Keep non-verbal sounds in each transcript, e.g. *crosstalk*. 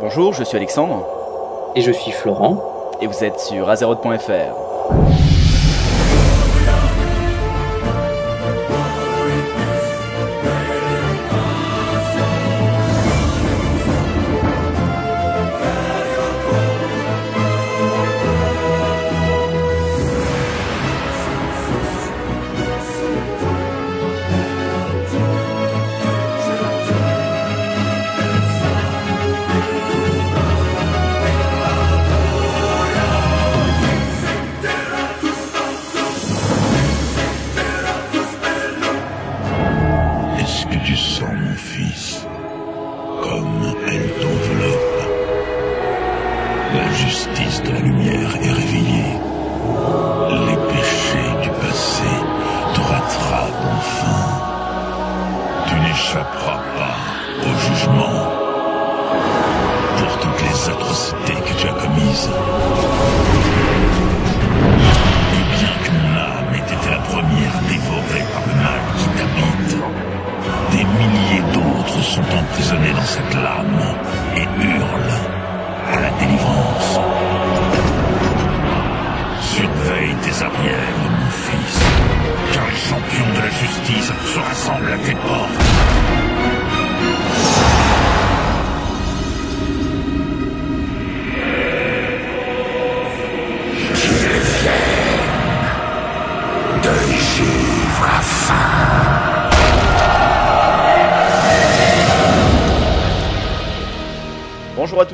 Bonjour, je suis Alexandre. Et je suis Florent. Et vous êtes sur Azeroth.fr.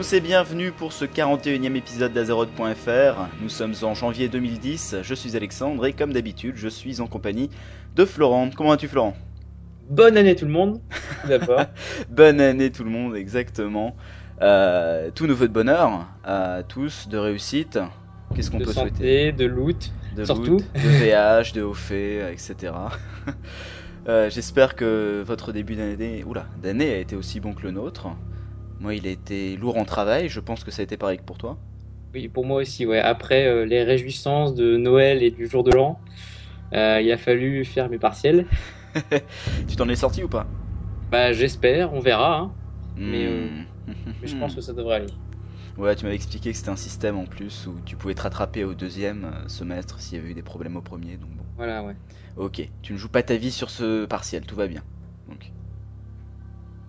tous et bienvenue pour ce 41e épisode d'Azeroth.fr. Nous sommes en janvier 2010, je suis Alexandre et comme d'habitude, je suis en compagnie de Florent. Comment vas-tu Florent? Bonne année tout le monde, d'abord. *laughs* Bonne année tout le monde, exactement. Euh, tout nouveau de bonheur à tous, de réussite. Qu'est-ce qu'on peut souhaiter? santé, de loot. de surtout. loot, de VH, de haut fait, euh, etc. *laughs* Euh, J'espère que votre début d'année oula, d'année a été aussi bon que le nôtre. Moi, il a été lourd en travail. Je pense que ça a été pareil que pour toi. Oui, pour moi aussi, ouais. Après euh, les réjouissances de Noël et du jour de l'an, euh, il a fallu faire mes partiels. *laughs* tu t'en es sorti ou pas? Bah j'espère, on verra. hein. Mais, euh, Hmm. Mais je pense que ça devrait aller. Ouais, tu m'avais expliqué que c'était un système en plus où tu pouvais te rattraper au deuxième semestre s'il y avait eu des problèmes au premier. Donc bon. Voilà, ouais. Ok, tu ne joues pas ta vie sur ce partiel, tout va bien. Donc.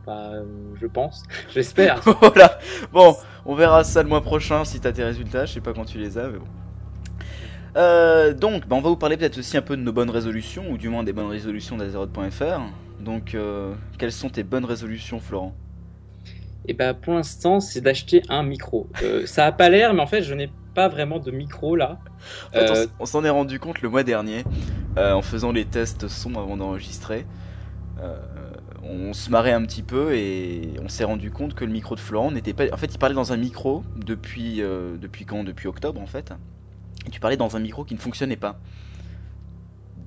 Bah, euh, je pense. *laughs* J'espère. *laughs* voilà. Bon, on verra ça le mois prochain si t'as tes résultats. Je sais pas quand tu les as, mais bon. Euh, donc, bah, on va vous parler peut-être aussi un peu de nos bonnes résolutions, ou du moins des bonnes résolutions d'Azeroth.fr. Donc, euh, quelles sont tes bonnes résolutions, Florent? Et bah pour l'instant, c'est d'acheter un micro. Euh, ça a pas l'air, mais en fait, je n'ai pas vraiment de micro là. En fait, on s'en est rendu compte le mois dernier, en faisant les tests son avant d'enregistrer. Euh, on se marrait un petit peu et on s'est rendu compte que le micro de Florent n'était pas. En fait, il parlait dans un micro depuis euh, depuis quand? Depuis octobre en fait. Et tu parlais dans un micro qui ne fonctionnait pas.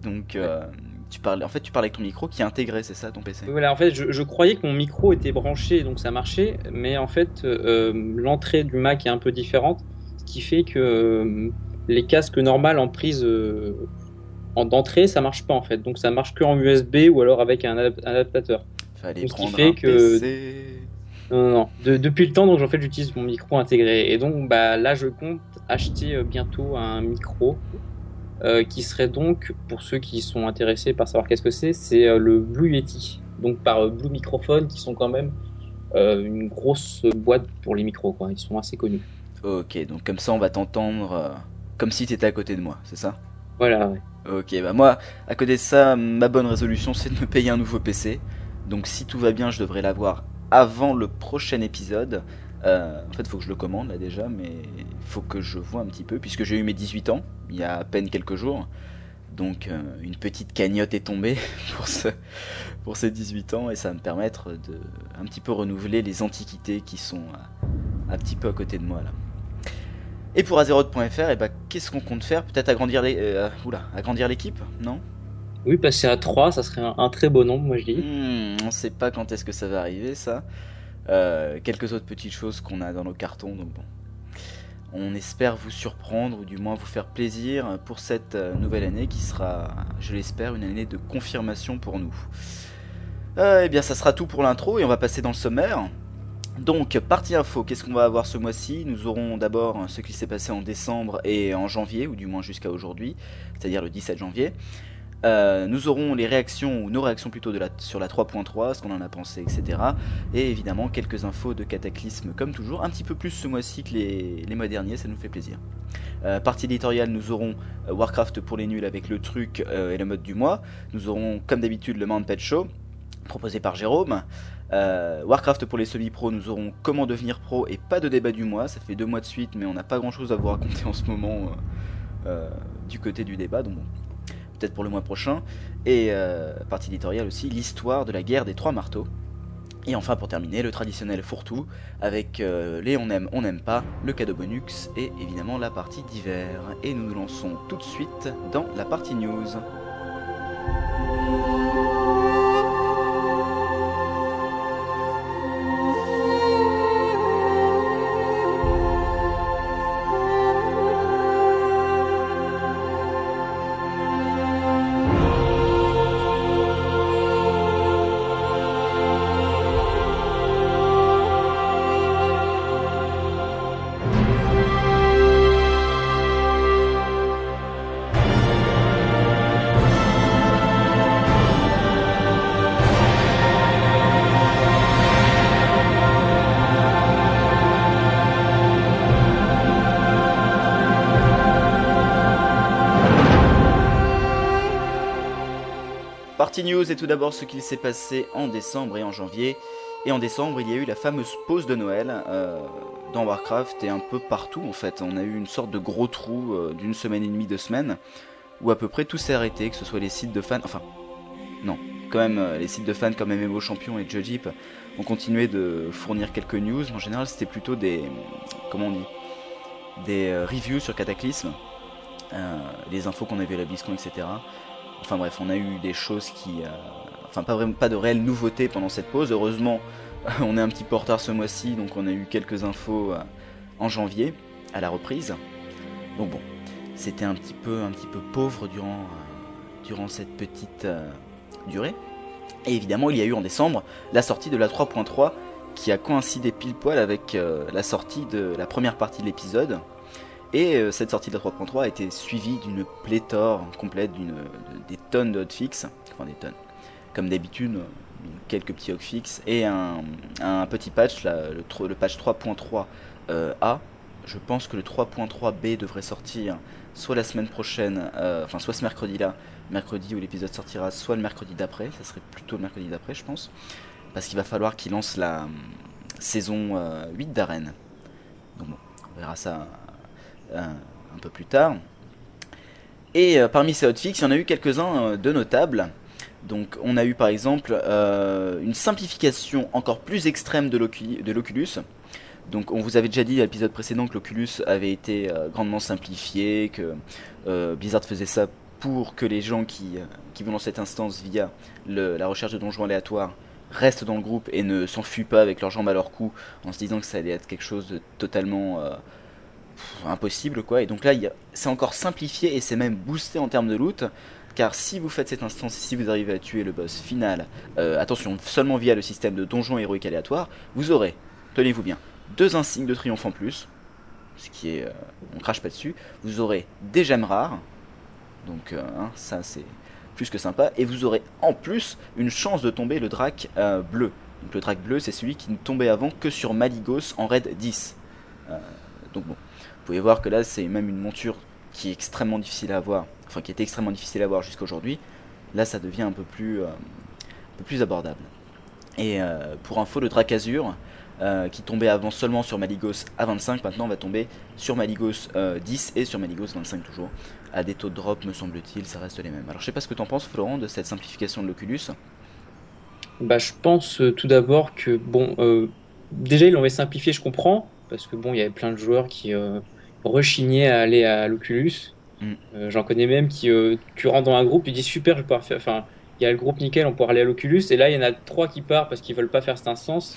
Donc, euh, tu parlais. En fait, tu parlais avec ton micro qui est intégré, c'est ça, ton PC Voilà, en fait, je, croyais que mon micro était branché, donc ça marchait, mais en fait, euh, l'entrée du Mac est un peu différente, ce qui fait que les casques normales en prise en d'entrée, ça marche pas en fait, donc ça marche que en USB ou alors avec un, adap- un adaptateur. Fallait Donc, ce qui fait un que- PC. Non, non, non. De- depuis le temps, donc en fait, j'utilise mon micro intégré, et donc bah là, je compte acheter euh, bientôt un micro. euh, qui serait donc, pour ceux qui sont intéressés par savoir qu'est-ce que c'est, c'est euh, le Blue Yeti, donc par euh, Blue Microphone, qui sont quand même une grosse boîte pour les micros, quoi. Ils sont assez connus. Ok, donc comme ça, on va t'entendre comme si t'étais à côté de moi, c'est ça? Voilà, ouais. Ok, bah moi, à côté de ça, ma bonne résolution, c'est de me payer un nouveau PC. Donc si tout va bien, je devrais l'avoir avant le prochain épisode. Euh, en fait, faut que je le commande là déjà, mais faut que je vois un petit peu, puisque j'ai eu mes 18 ans, il y a à peine quelques jours. Donc euh, une petite cagnotte est tombée *laughs* pour, ce, pour ces 18 ans, et ça va me permettre de un petit peu renouveler les antiquités qui sont un petit peu à côté de moi là. Et pour Azeroth.fr, et bah, qu'est-ce qu'on compte faire? Peut-être agrandir les, euh, oula, agrandir l'équipe, non? Oui, passer à 3, ça serait un, un très beau nombre, moi je dis. Hmm, On sait pas quand est-ce que ça va arriver, ça. Euh, quelques autres petites choses qu'on a dans nos cartons, donc bon. On espère vous surprendre ou du moins vous faire plaisir pour cette euh, nouvelle année qui sera, je l'espère, une année de confirmation pour nous. Euh, eh bien, ça sera tout pour l'intro et on va passer dans le sommaire. Donc, partie info, qu'est-ce qu'on va avoir ce mois-ci? Nous aurons d'abord ce qui s'est passé en décembre et en janvier, ou du moins jusqu'à aujourd'hui, c'est-à-dire le 17 janvier. Euh, nous aurons les réactions, ou nos réactions plutôt sur la 3.3, ce qu'on en a pensé, etc. Et évidemment quelques infos de cataclysme comme toujours, un petit peu plus ce mois-ci que les, mois derniers, ça nous fait plaisir. Euh, partie éditoriale, nous aurons euh, Warcraft pour les nuls avec le truc et le mode du mois. Nous aurons comme d'habitude le Mount Pet Show, proposé par Jérôme. Euh, Warcraft pour les semi-pros, nous aurons comment devenir pro et pas de débat du mois. Ça fait deux mois de suite, mais on n'a pas grand chose à vous raconter en ce moment euh, du côté du débat. Donc peut-être pour le mois prochain. Et euh, partie éditoriale aussi, l'histoire de la guerre des trois marteaux. Et enfin pour terminer, le traditionnel fourre-tout avec euh, les on aime, on n'aime pas, le cadeau bonus et évidemment la partie d'hiver. Et nous nous lançons tout de suite dans la partie news. News et tout d'abord ce qu'il s'est passé en décembre et en janvier. Et en décembre, il y a eu la fameuse pause de Noël euh, dans Warcraft et un peu partout en fait. On a eu une sorte de gros trou euh, d'une semaine et demie, deux semaines, où à peu près tout s'est arrêté, que ce soit les sites de fans, enfin, non, quand même, euh, les sites de fans comme MMO Champion et Judgip ont continué de fournir quelques news. En général, c'était plutôt des, comment on dit, des reviews sur Cataclysme, les infos qu'on avait à la BlizzCon, etc. Enfin bref, on a eu des choses qui... Euh, enfin pas, vraiment, pas de réelles nouveautés pendant cette pause. Heureusement, *laughs* on est un petit peu en retard ce mois-ci, donc on a eu quelques infos euh, en janvier, à la reprise. Donc bon, c'était un petit peu, un petit peu pauvre durant, euh, durant cette petite durée. Et évidemment, il y a eu en décembre la sortie de la 3.3 qui a coïncidé pile poil avec la sortie de la première partie de l'épisode. Et euh, cette sortie de la 3.3 a été suivie d'une pléthore complète, d'une, de- des tonnes de hotfix, enfin des tonnes, comme d'habitude, euh, quelques petits hotfix et un, petit patch, le, patch 3.3 euh. Je pense que le 3.3 B devrait sortir soit la semaine prochaine, enfin soit ce mercredi-là, mercredi où l'épisode sortira, soit le mercredi d'après, ça serait plutôt le mercredi d'après je pense, parce qu'il va falloir qu'il lance la saison euh, 8 d'arène. Donc bon, on verra ça un peu plus tard. Et euh, parmi ces hotfix, il y en a eu quelques-uns euh, de notables. Donc on a eu par exemple euh, une simplification encore plus extrême de l'Oculus. Donc on vous avait déjà dit à l'épisode précédent que l'Oculus avait été euh, grandement simplifié, que euh, Blizzard faisait ça pour que les gens qui, euh, vont dans cette instance via la recherche de donjons aléatoires restent dans le groupe et ne s'enfuient pas avec leurs jambes à leur cou en se disant que ça allait être quelque chose de totalement euh, impossible quoi. Et donc là c'est encore simplifié et c'est même boosté en termes de loot. Car si vous faites cette instance et si vous arrivez à tuer le boss final, euh, attention, seulement via le système de donjons héroïques aléatoires, vous aurez, tenez-vous bien, deux insignes de triomphe en plus, ce qui est, euh, on crache pas dessus. Vous aurez des gemmes rares, donc euh, hein, ça c'est plus que sympa, et vous aurez en plus une chance de tomber le drac bleu. Donc le drac bleu, c'est celui qui ne tombait avant que sur Maligos en raid 10. Euh, donc bon, pouvez voir que là c'est même une monture qui est extrêmement difficile à avoir, enfin qui était extrêmement difficile à avoir jusqu'à aujourd'hui. Là ça devient un peu plus, euh, un peu plus abordable. Et euh, pour info, le drac azur, euh, qui tombait avant seulement sur Maligos à 25, maintenant va tomber sur Maligos euh, 10 et sur Maligos 25 toujours. À des taux de drop, me semble-t-il, ça reste les mêmes. Alors je sais pas ce que t'en penses, Florent, de cette simplification de l'Oculus. Bah, je pense tout d'abord que, bon, euh, déjà, ils l'avaient simplifié, je comprends, parce que, bon, il y avait plein de joueurs qui rechignaient à aller à l'Oculus. Mm. Euh, j'en connais même qui, euh, tu rentres dans un groupe, tu dis super, je vais pouvoir faire, enfin, il y a le groupe nickel, on pourra aller à l'Oculus, et là, il y en a trois qui partent parce qu'ils veulent pas faire cette instance.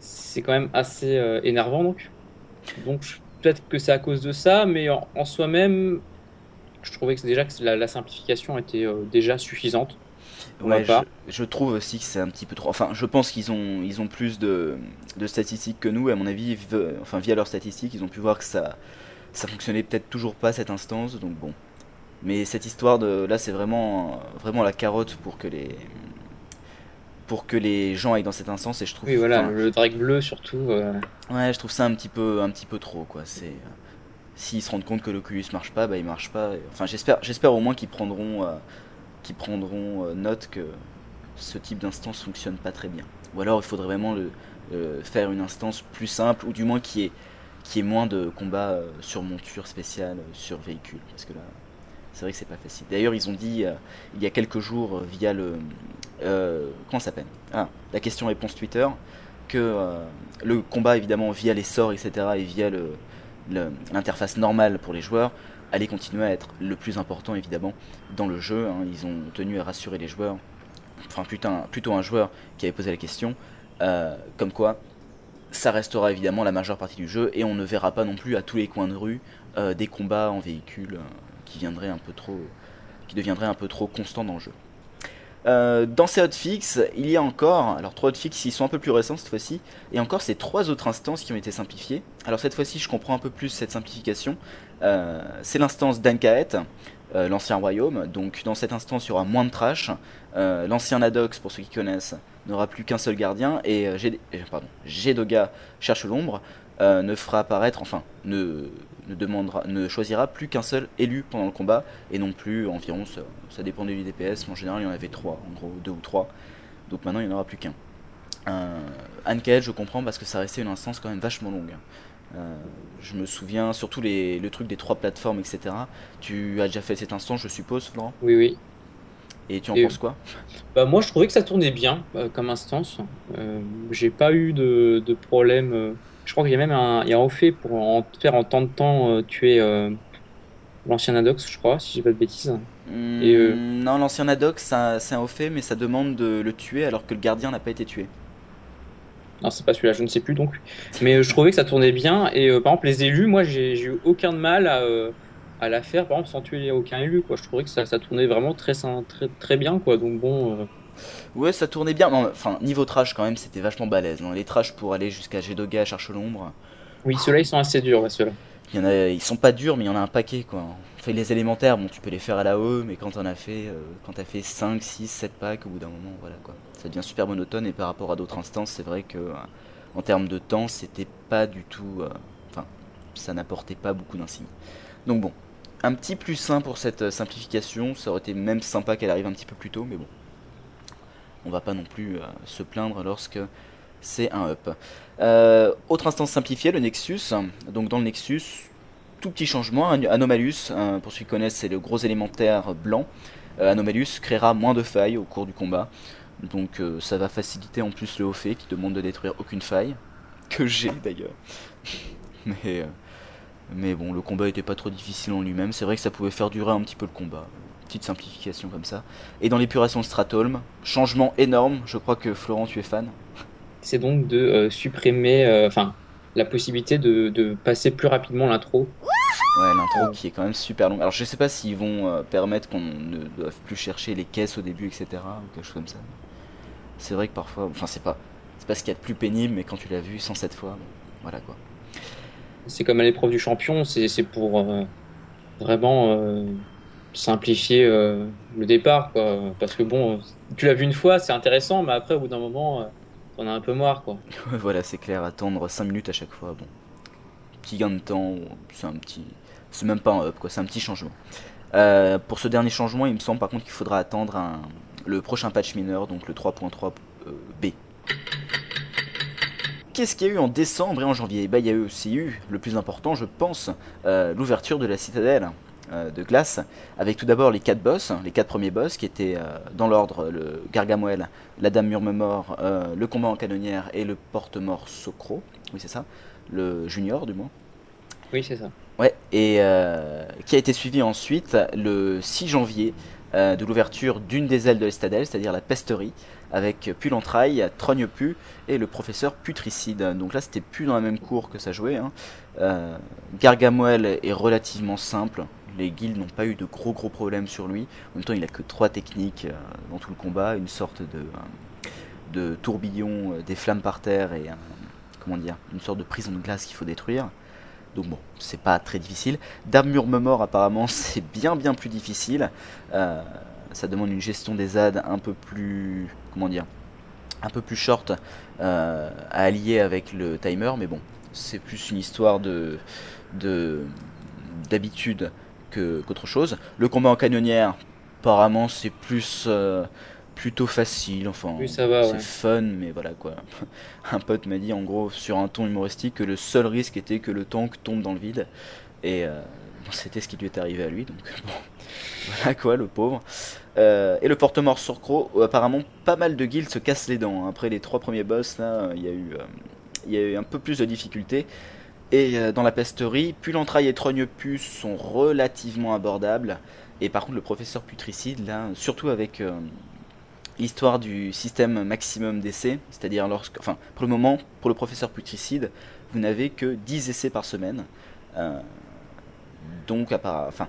C'est quand même assez euh, énervant, donc. Donc, peut-être que c'est à cause de ça, mais en, en soi-même, je trouvais que déjà que la, la simplification était déjà suffisante. Ouais, je, trouve aussi que c'est un petit peu trop. Enfin, je pense qu'ils ont, ils ont plus de, de statistiques que nous. Et à mon avis, ve- enfin, via leurs statistiques, ils ont pu voir que ça, ça fonctionnait peut-être toujours pas cette instance. Donc bon. Mais cette histoire de là, c'est vraiment, vraiment la carotte pour que les, pour que les gens aillent dans cette instance. Et je trouve. Oui, voilà, enfin, le Drake bleu surtout. euh, Ouais, je trouve ça un petit peu, un petit peu trop, quoi. C'est, euh, s'ils se rendent compte que l'Oculus marche pas, bah il marche pas. Et- Enfin, j'espère, j'espère au moins qu'ils prendront, euh, qu'ils prendront euh, note que ce type d'instance fonctionne pas très bien. Ou alors, il faudrait vraiment faire une instance plus simple, ou du moins qui est, qui moins de combats euh, sur monture spéciale, euh, sur véhicule, parce que là, c'est vrai que c'est pas facile. D'ailleurs, ils ont dit il y a quelques jours via le, comment s'appelle? Ah, la question-réponse Twitter que le combat évidemment via les sorts etc et via l'interface normale pour les joueurs allait continuer à être le plus important évidemment dans le jeu hein. ils ont tenu à rassurer les joueurs enfin plutôt un joueur qui avait posé la question euh, comme quoi ça restera évidemment la majeure partie du jeu et on ne verra pas non plus à tous les coins de rue euh, des combats en véhicule euh, qui viendraient un peu trop qui deviendraient un peu trop constants dans le jeu euh, dans ces hotfix, il y a encore, alors trois hotfix, ils sont un peu plus récents cette fois-ci, et encore ces trois autres instances qui ont été simplifiées. Alors cette fois-ci, je comprends un peu plus cette simplification. Euh, c'est l'instance d'Ankaet, euh, l'ancien royaume. Donc dans cette instance, il y aura moins de trash. L'ancien Nadox, pour ceux qui connaissent, n'aura plus qu'un seul gardien, et euh, pardon, Gedoga cherche l'ombre. ne fera apparaître, enfin, ne, ne demandera, ne choisira plus qu'un seul élu pendant le combat, et non plus environ, ça, ça dépendait du DPS, mais en général il y en avait trois, en gros deux ou trois, donc maintenant il n'y en aura plus qu'un. Euh, Ankael, je comprends parce que ça restait une instance quand même vachement longue. Euh, je me souviens surtout les, le truc des trois plateformes, etc. Tu as déjà fait cette instance, je suppose, Florent? Oui, oui. Et tu en Et- penses quoi? Bah, moi, je trouvais que ça tournait bien euh, comme instance. Euh, j'ai pas eu de, de problème. Je crois qu'il y a même un, il y a un fait pour en faire en temps de temps euh, tuer euh, l'ancien Adox, je crois, si j'ai pas de bêtises. Hmm, Et, euh, Non, l'ancien Adox, c'est un au fait, mais ça demande de le tuer alors que le gardien n'a pas été tué. Non, c'est pas celui-là, je ne sais plus donc. Mais je trouvais que ça tournait bien. Et euh, par exemple, les élus, moi, j'ai eu aucun de mal à, euh, à la faire, par exemple, sans tuer aucun élu. Quoi. Je trouvais que ça, ça tournait vraiment très, très, très bien. Quoi. Donc bon, euh, Ouais, ça tournait bien. Non, enfin, niveau trash quand même, c'était vachement balèze. hein. Les trash pour aller jusqu'à Gedoga, cherche l'ombre. oui, ceux-là, ils sont assez durs, ouais, ceux-là. Il y en a, ils sont pas durs, mais il y en a un paquet quoi. Fait les élémentaires, bon, tu peux les faire à la haut, mais quand t'en as fait, euh, quand t'as fait 5, 6, 7 packs, au bout d'un moment, voilà quoi. Ça devient super monotone et par rapport à d'autres instances, c'est vrai que euh, en termes de temps, c'était pas du tout. euh, Enfin, ça n'apportait pas beaucoup d'insignes. Donc bon, un petit plus sain pour cette simplification. Ça aurait été même sympa qu'elle arrive un petit peu plus tôt, mais bon. On va pas non plus euh, se plaindre lorsque c'est un up. Euh, autre instance simplifiée, le Nexus. Donc dans le Nexus, tout petit changement. An- Anomalus, euh, pour ceux qui connaissent, c'est le gros élémentaire blanc. Anomalus créera moins de failles au cours du combat. Donc ça va faciliter en plus le haut fait qui demande de détruire aucune faille. Que j'ai d'ailleurs. *laughs* mais, mais bon, le combat était pas trop difficile en lui-même. C'est vrai que ça pouvait faire durer un petit peu le combat. Petite simplification comme ça. Et dans l'épuration de Stratholm, changement énorme. Je crois que Florent, tu es fan. C'est donc de euh, supprimer, euh, la possibilité de, de passer plus rapidement l'intro. Ouais, l'intro qui est quand même super longue. Alors je sais pas s'ils vont euh, permettre qu'on ne doive plus chercher les caisses au début, etc. ou quelque chose comme ça. C'est vrai que parfois, enfin c'est pas, c'est pas ce qu'il y a de plus pénible, mais quand tu l'as vu 107 fois, bon, voilà quoi. C'est comme à l'épreuve du champion, c'est c'est pour euh, vraiment euh, simplifier euh, le départ, quoi. Parce que bon, tu l'as vu une fois, c'est intéressant, mais après, au bout d'un moment, euh, t'en as un peu marre, quoi. *laughs* voilà, c'est clair, attendre 5 minutes à chaque fois, bon. Petit gain de temps, c'est un petit. C'est même pas un up, quoi, c'est un petit changement. Euh, pour ce dernier changement, il me semble par contre qu'il faudra attendre le prochain patch mineur, donc le 3.3 euh. Qu'est-ce qu'il y a eu en décembre et en janvier? Bah, Il y a eu aussi eu, le plus important, je pense, l'ouverture de la citadelle de glace, avec tout d'abord les quatre boss, les quatre premiers boss qui étaient euh, dans l'ordre le Gargamoel, la Dame Murmemort, euh, le combat en canonnière et le porte-mort Socro. Oui, c'est ça, le junior du moins. Oui, c'est ça. Ouais, et euh, qui a été suivi ensuite le 6 janvier euh, de l'ouverture d'une des ailes de l'Estadelle, c'est-à-dire la pesterie, avec Pulentraille, Trognepu et le professeur Putricide. Donc là, c'était plus dans la même cour que ça jouait. Hein. Euh, Gargamoel est relativement simple. Les guilds n'ont pas eu de gros gros problèmes sur lui. En même temps, il a que trois techniques dans tout le combat, une sorte de, de tourbillon, des flammes par terre et comment dire, une sorte de prison de glace qu'il faut détruire. Donc bon, c'est pas très difficile. D'armure mort apparemment *laughs* c'est bien bien plus difficile. ça demande une gestion des ZAD un peu plus comment dire un peu plus short à allier avec le timer, mais bon, c'est plus une histoire de d'habitude qu'autre chose. Le combat en canonnière, apparemment, c'est plus euh, plutôt facile. Enfin, c'est fun, mais voilà quoi. Un pote m'a dit en gros sur un ton humoristique que le seul risque était que le tank tombe dans le vide. Et euh, c'était ce qui lui est arrivé à lui. Donc *laughs* bon, voilà quoi, le pauvre. Euh, et le porte-mort sur Crow, apparemment pas mal de guilds se cassent les dents. Après les trois premiers boss, là, il y a eu il y a eu un peu plus de difficultés. Et euh, dans la pesterie, puis l'entraille et Trogne-Puce sont relativement abordables. Et par contre, le professeur Putricide, là, surtout avec euh, l'histoire du système maximum d'essais, c'est-à-dire lorsque. Enfin, pour le moment, pour le professeur Putricide, vous n'avez que 10 essais par semaine. Euh, donc, à part, enfin,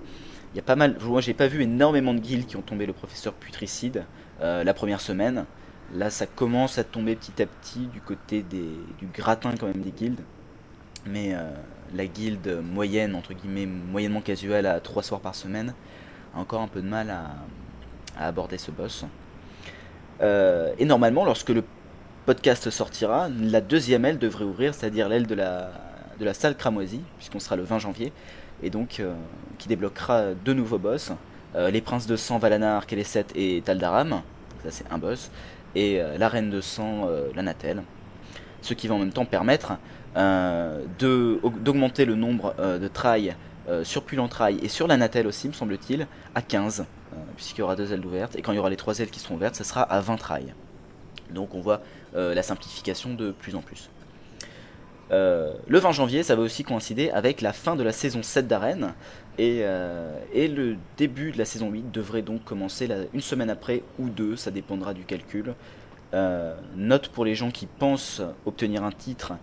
il y a pas mal. Moi, j'ai pas vu énormément de guilds qui ont tombé le professeur Putricide la première semaine. Là, ça commence à tomber petit à petit du côté des, du gratin quand même des guildes. Mais euh, la guilde moyenne, entre guillemets, moyennement casuelle à 3 soirs par semaine, a encore un peu de mal à, aborder ce boss. Euh, et normalement, lorsque le podcast sortira, la deuxième aile devrait ouvrir, c'est-à-dire l'aile de la, salle cramoisie, puisqu'on sera le 20 janvier, et donc euh, qui débloquera deux nouveaux boss. les princes de sang Valanar, Keleset et Taldaram, ça c'est un boss, et la reine de sang, euh, la Natel. Ce qui va en même temps permettre d'augmenter le nombre de trailles sur Pulantrail et sur la Natel aussi, me semble-t-il, à 15, puisqu'il y aura deux ailes ouvertes. Et quand il y aura les trois ailes qui seront ouvertes, ça sera à 20 trailles. Donc on voit la simplification de plus en plus. le 20 janvier, ça va aussi coïncider avec la fin de la saison 7 d'Arène. Et, et, le début de la saison 8 devrait donc commencer une semaine après ou deux, ça dépendra du calcul. Euh, note pour les gens qui pensent obtenir un titre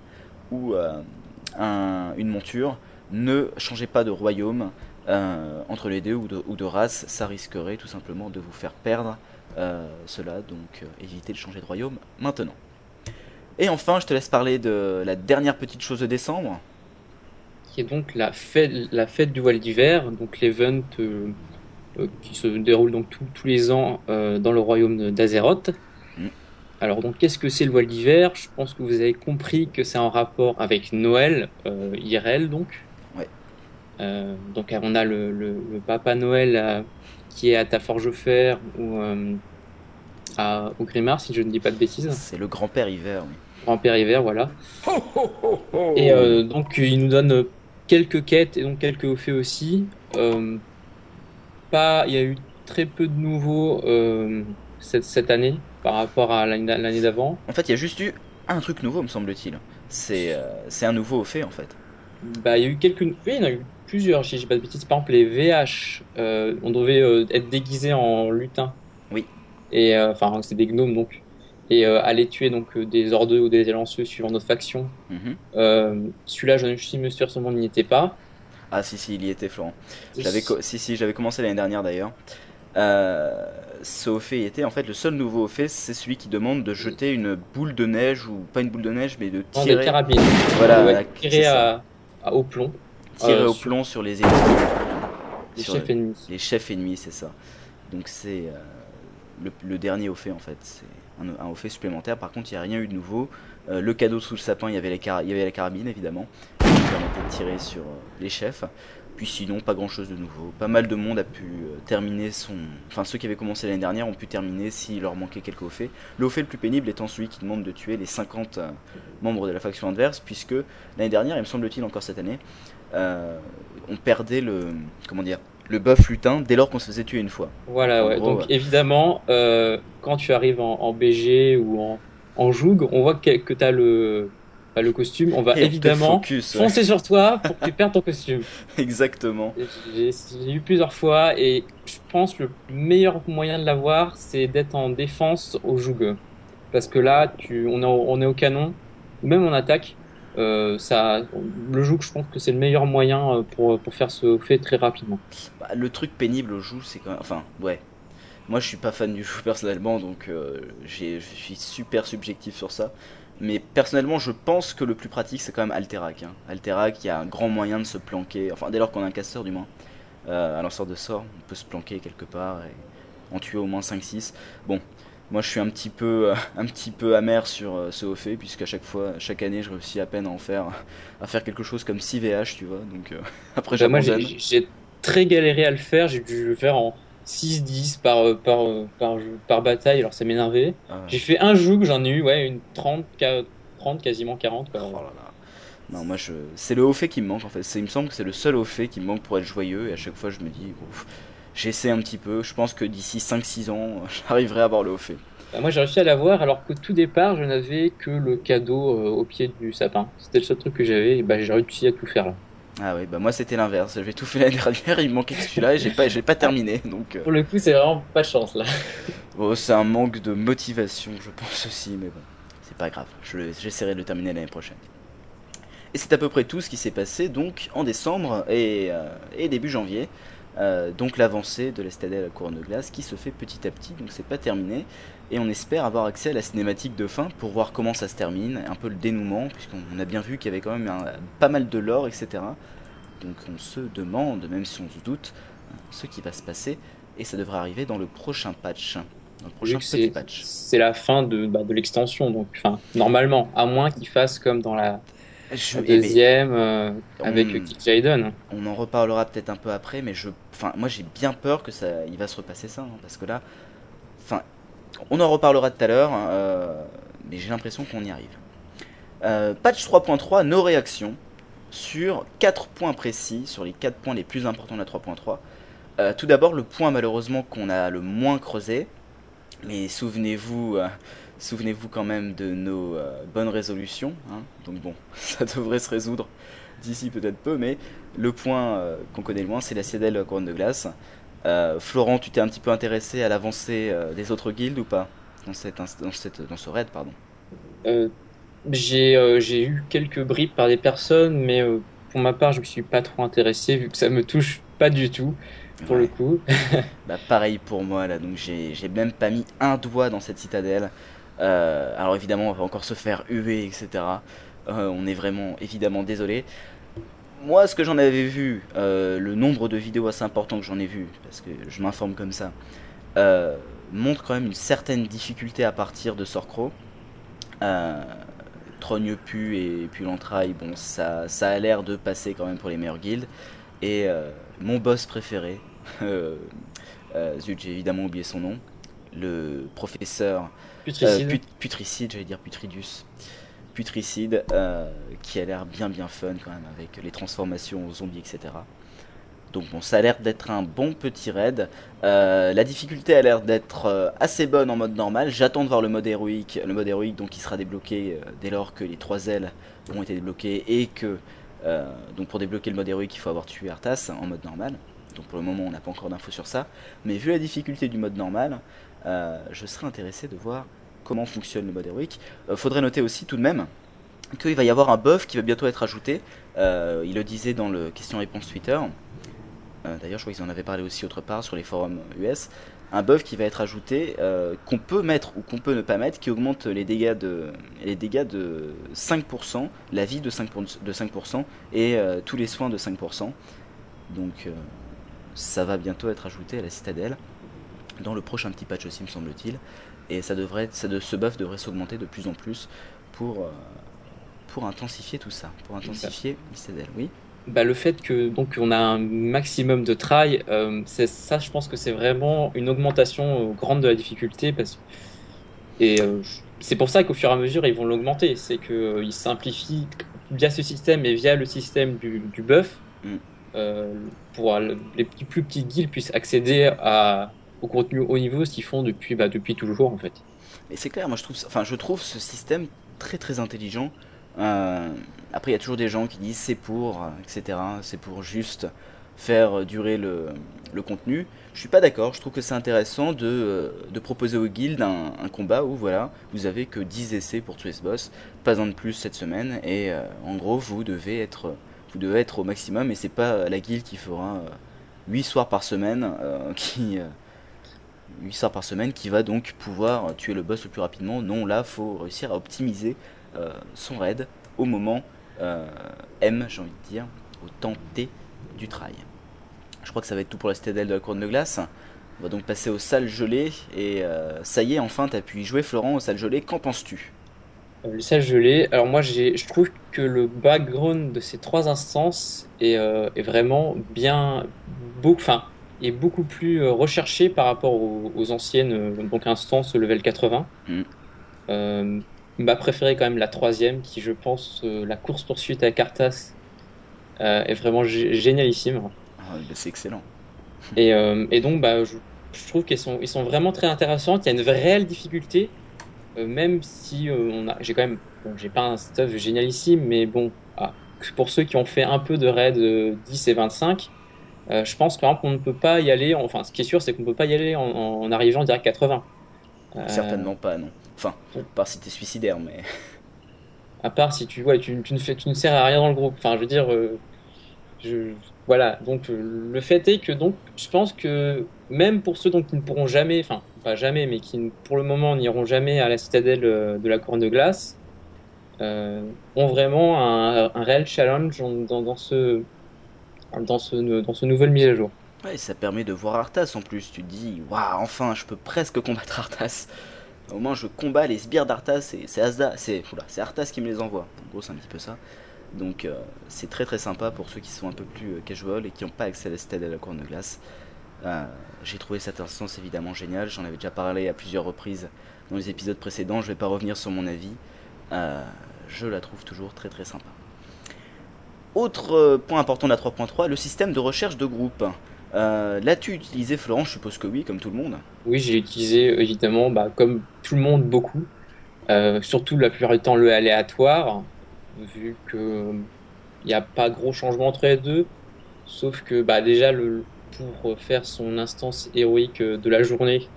ou euh, une monture, ne changez pas de royaume euh, entre les deux ou de, race, ça risquerait tout simplement de vous faire perdre cela, donc évitez de changer de royaume maintenant. Et enfin, je te laisse parler de la dernière petite chose de décembre. Qui est donc la fête, la fête du voile d'hiver, donc l'event qui se déroule donc tous les ans dans le royaume d'Azeroth. Alors donc qu'est-ce que c'est le voile d'hiver? Je pense que vous avez compris que c'est en rapport avec Noël, euh, IRL donc. Ouais. Euh, donc on a le, Papa Noël euh, qui est à ta forge fer ou à, au Grimard si je ne dis pas de bêtises. C'est le grand-père hiver, oui. Grand-père hiver, voilà. et donc il nous donne quelques quêtes et donc quelques faits aussi. pas, il y a eu très peu de nouveaux cette, cette année par rapport à l'année d'avant. En fait, il y a juste eu un truc nouveau, me semble-t-il. C'est euh, un nouveau fait, en fait. Bah, il y a eu quelques. Oui, il y en a eu plusieurs, si j'ai pas de bêtises. Par exemple, les VH, euh, on devait euh, être déguisé en lutin. Oui. Et enfin, c'est des gnomes donc. Et aller tuer donc des ordeux ou des élanceux suivant notre faction. Mhm. Celui-là, je ne suis sûr, son monde n'y était pas. Ah si si il y était Florent. Si si j'avais commencé l'année dernière d'ailleurs. Euh, ce fait était en fait le seul nouveau fait, c'est celui qui demande de jeter une boule de neige ou pas une boule de neige, mais de tirer. Des carabines. Voilà, tirer à, au plomb. Tirer euh, au plomb sur les ennemis. Les chefs ennemis. Les chefs ennemis, c'est ça. Donc c'est euh, le, dernier au fait en fait. C'est un, un fait supplémentaire. Par contre, il n'y a rien eu de nouveau. le cadeau sous le sapin, il y avait, les il y avait la carabine évidemment, qui permettait de tirer sur les chefs. Puis sinon, pas grand chose de nouveau. Pas mal de monde a pu euh, terminer son. Enfin, ceux qui avaient commencé l'année dernière ont pu terminer s'il leur manquait quelques faits. Le haut fait le plus pénible étant celui qui demande de tuer les 50 euh, membres de la faction adverse, puisque l'année dernière, il me semble-t-il encore cette année, euh, on perdait le. Comment dire le buff lutin dès lors qu'on se faisait tuer une fois. Voilà, ouais. Donc évidemment, quand tu arrives en, BG ou en, en Joug, on voit que, que tu as le, le costume, on va évidemment foncer sur toi pour que tu perdes ton costume. *laughs* Exactement. J'ai eu plusieurs fois et je pense que le meilleur moyen de l'avoir, c'est d'être en défense au joug. Parce que là, tu, on, est au, on est au canon, même en attaque, Euh, ça, le joug, je pense que c'est le meilleur moyen euh, pour, pour faire ce fait très rapidement. Bah, le truc pénible au joug, c'est quand même. Enfin, ouais. Moi, je suis pas fan du joug personnellement, donc euh, je suis super subjectif sur ça. Mais personnellement, je pense que le plus pratique, c'est quand même Alterac. Hein. Alterac, il y a un grand moyen de se planquer, enfin, dès lors qu'on a un casseur, du moins, euh, à lanceur de sort, on peut se planquer quelque part et en tuer au moins cinq six Bon, moi, je suis un petit peu, euh, un petit peu amer sur euh, ce haut fait, puisqu'à chaque fois, chaque année, je réussis à peine à en faire, à faire quelque chose comme 6 VH, tu vois. Donc, euh, *laughs* après, Bah, moi, j'ai très galéré à le faire. J'ai dû le faire en 6-10 par, euh, par, euh, par, par bataille, alors ça m'énervait. Ah ouais. J'ai fait un joug, j'en ai eu ouais, une 30, ca- 30 quasiment 40. Quoi. Oh là là. Non, moi je. C'est le haut fait qui me manque en fait. Il me semble que c'est le seul haut fait qui me manque pour être joyeux. Et à chaque fois, je me dis, ouf, j'essaie un petit peu. Je pense que d'ici 5-6 ans, *laughs* j'arriverai à avoir le haut fait. Bah, moi, j'ai réussi à l'avoir alors qu'au tout départ, je n'avais que le cadeau euh, au pied du sapin. C'était le seul truc que j'avais et bah, j'ai réussi à tout faire là. Ah ouais, bah moi c'était l'inverse. J'avais tout fait l'année dernière, il me manquait celui-là et j'ai pas, j'ai pas terminé. Donc, euh, Pour le coup, c'est vraiment pas de chance là. bon, c'est un manque de motivation, je pense aussi. Mais bon, c'est pas grave. Je J'essaierai de le terminer l'année prochaine. Et c'est à peu près tout ce qui s'est passé donc en décembre et, euh, et début janvier. Euh, donc l'avancée de l'Estadelle à Couronne de Glace qui se fait petit à petit, donc c'est pas terminé. Et on espère avoir accès à la cinématique de fin pour voir comment ça se termine, un peu le dénouement, puisqu'on a bien vu qu'il y avait quand même un- pas mal de lore, etc. Donc on se demande, même si on se doute, euh, ce qui va se passer. Et ça devrait arriver dans le prochain patch. Dans le prochain petit c'est patch. c'est la fin de, bah, de l'extension, donc enfin, normalement, à moins qu'ils fassent comme dans la Je- la eh ben, deuxième euh, avec Kick Jaden. On en reparlera peut-être un peu après, mais je, enfin, moi j'ai bien peur que ça, il va se repasser ça, hein, parce que là, enfin, on en reparlera tout à l'heure, euh, mais j'ai l'impression qu'on y arrive. Euh, patch 3.3, nos réactions sur 4 points précis, sur les 4 points les plus importants de la 3.3. Euh, tout d'abord, le point malheureusement qu'on a le moins creusé, mais souvenez-vous, souvenez-vous quand même de nos bonnes résolutions, hein. donc bon, *laughs* ça devrait se résoudre d'ici peut-être peu, mais le point qu'on connaît le moins, c'est la Citadelle Couronne de Glace. Euh, Florent, tu t'es un petit peu intéressé à l'avancée euh, des autres guildes ou pas? Dans, cette, dans, cette, dans ce raid, pardon. Euh, j'ai eu quelques bribes par des personnes, mais pour ma part, je me suis pas trop intéressé vu que ça me touche pas du tout pour Ouais. le coup. *laughs* Bah, pareil pour moi là, donc j'ai même pas mis un doigt dans cette citadelle. Alors évidemment, on va encore se faire huer, etc. On est vraiment évidemment désolé. Moi, ce que j'en avais vu, euh, le nombre de vidéos assez important que j'en ai vu, parce que je m'informe comme ça, euh, montre quand même une certaine difficulté à partir de Sorcro. Euh, Trogne pu et puis l'entraille, bon, ça, ça a l'air de passer quand même pour les meilleures guildes. Et euh, mon boss préféré, *laughs* zut, j'ai évidemment oublié son nom, le professeur Putricide. put- putricide, j'allais dire putridus, putricide, euh, qui a l'air bien bien fun quand même avec les transformations aux zombies, etc. Donc bon, ça a l'air d'être un bon petit raid. Euh, la difficulté a l'air d'être euh, assez bonne en mode normal. J'attends de voir le mode héroïque, le mode héroïque donc qui sera débloqué dès lors que les trois ailes auront été débloquées et que donc pour débloquer le mode héroïque il faut avoir tué Arthas en mode normal. Donc pour le moment on n'a pas encore d'infos sur ça. Mais vu la difficulté du mode normal, je serais intéressé de voir comment fonctionne le mode héroïque. Euh, faudrait noter aussi tout de même qu'il va y avoir un buff qui va bientôt être ajouté. Euh, il le disait dans le question-réponse Twitter. Euh, D'ailleurs, je crois qu'ils en avaient parlé aussi autre part sur les forums US. Un buff qui va être ajouté, qu'on peut mettre ou qu'on peut ne pas mettre, qui augmente les dégâts de, les dégâts de 5%, la vie de 5%, de 5% et tous les soins de 5%. Donc, ça va bientôt être ajouté à la citadelle dans le prochain petit patch aussi, me semble-t-il. Et ça devrait, ça de, ce buff devrait s'augmenter de plus en plus pour, euh, pour intensifier tout ça, pour intensifier la citadelle. Oui. Bah, le fait que donc on a un maximum de try, euh, c'est ça, je pense que c'est vraiment une augmentation euh, grande de la difficulté parce et euh, c'est pour ça qu'au fur et à mesure ils vont l'augmenter, c'est que euh, ils simplifient via ce système et via le système du, du buff Mm. pour les plus petits guilds puissent accéder à au contenu haut niveau, ce qu'ils font depuis bah, depuis toujours en fait. Et c'est clair, moi je trouve, enfin je trouve ce système très très intelligent. Euh, après il y a toujours des gens qui disent c'est pour, euh, etc. C'est pour juste faire durer le, le contenu. Je suis pas d'accord, je trouve que c'est intéressant de, euh, de proposer aux guildes un, combat où voilà, vous avez que 10 essais pour tuer ce boss, pas un de plus cette semaine, et en gros vous devez être vous devez être au maximum et c'est pas la guilde qui fera euh, 8 soirs par semaine *laughs* qui 8 soirs par semaine qui va donc pouvoir tuer le boss le plus rapidement. Non, là faut réussir à optimiser euh, son raid au moment euh, M, j'ai envie de dire, au temps T du trail. Je crois que ça va être tout pour la citadelle de la couronne de glace. On va donc passer aux salles gelées et euh, ça y est, enfin t'as pu jouer Florent aux salles gelées. Qu'en penses-tu? Euh, Le sage gelé. Alors moi, je trouve que le background de ces trois instances est, est vraiment bien, beaucoup, enfin, est beaucoup plus euh, recherché par rapport aux, aux anciennes euh, donc instances level 80. Mm. Euh, ma préférée quand même la troisième, qui je pense euh, la course poursuite Arthas euh, est vraiment gé- génialissime. Ah, bah, C'est excellent. *laughs* Et, et donc, bah, je, je trouve qu'ils sont, ils sont vraiment très intéressants. Il y a une réelle difficulté, même si on a, j'ai quand même, bon, j'ai pas un stuff génialissime, mais bon, ah, pour ceux qui ont fait un peu de raid euh, 10 et 25, euh, je pense par exemple qu'on ne peut pas y aller. Enfin, ce qui est sûr, c'est qu'on ne peut pas y aller en, en arrivant direct 80. Euh, Certainement pas, non. Enfin, Ouais. par si t'es suicidaire, mais. À part si tu, ouais, tu, tu ne fais, tu ne sers à rien dans le groupe. Enfin, je veux dire, euh, je, voilà. Donc, euh, le fait est que, donc, je pense que même pour ceux donc, qui ne pourront jamais, enfin, pas jamais, mais qui pour le moment n'iront jamais à la citadelle de la Couronne de Glace, ont vraiment un, un réel challenge dans ce, dans ce, dans ce nouvelle mise à jour. Ouais, ça permet de voir Arthas en plus. Tu te dis, waouh, enfin, je peux presque combattre Arthas. Au moins, je combats les sbires d'Arthas et c'est Asda, c'est Arthas qui me les envoie. En gros, c'est un petit peu ça. Donc, euh, c'est très très sympa pour ceux qui sont un peu plus euh, casual et qui n'ont pas accès à la citadelle de la Couronne de Glace. Euh, J'ai trouvé cette instance évidemment géniale. J'en avais déjà parlé à plusieurs reprises dans les épisodes précédents. Je vais pas revenir sur mon avis. Je la trouve toujours très très sympa. Autre euh, point important de la 3.3, le système de recherche de groupe. Euh, L'as-tu utilisé, Florent? Je suppose que oui, comme tout le monde. Oui, j'ai utilisé évidemment, bah, comme tout le monde, beaucoup. Euh, surtout la plupart du temps le aléatoire, vu que il n'y a pas gros changement entre les deux. Sauf que bah, déjà, le, pour faire son instance héroïque de la journée,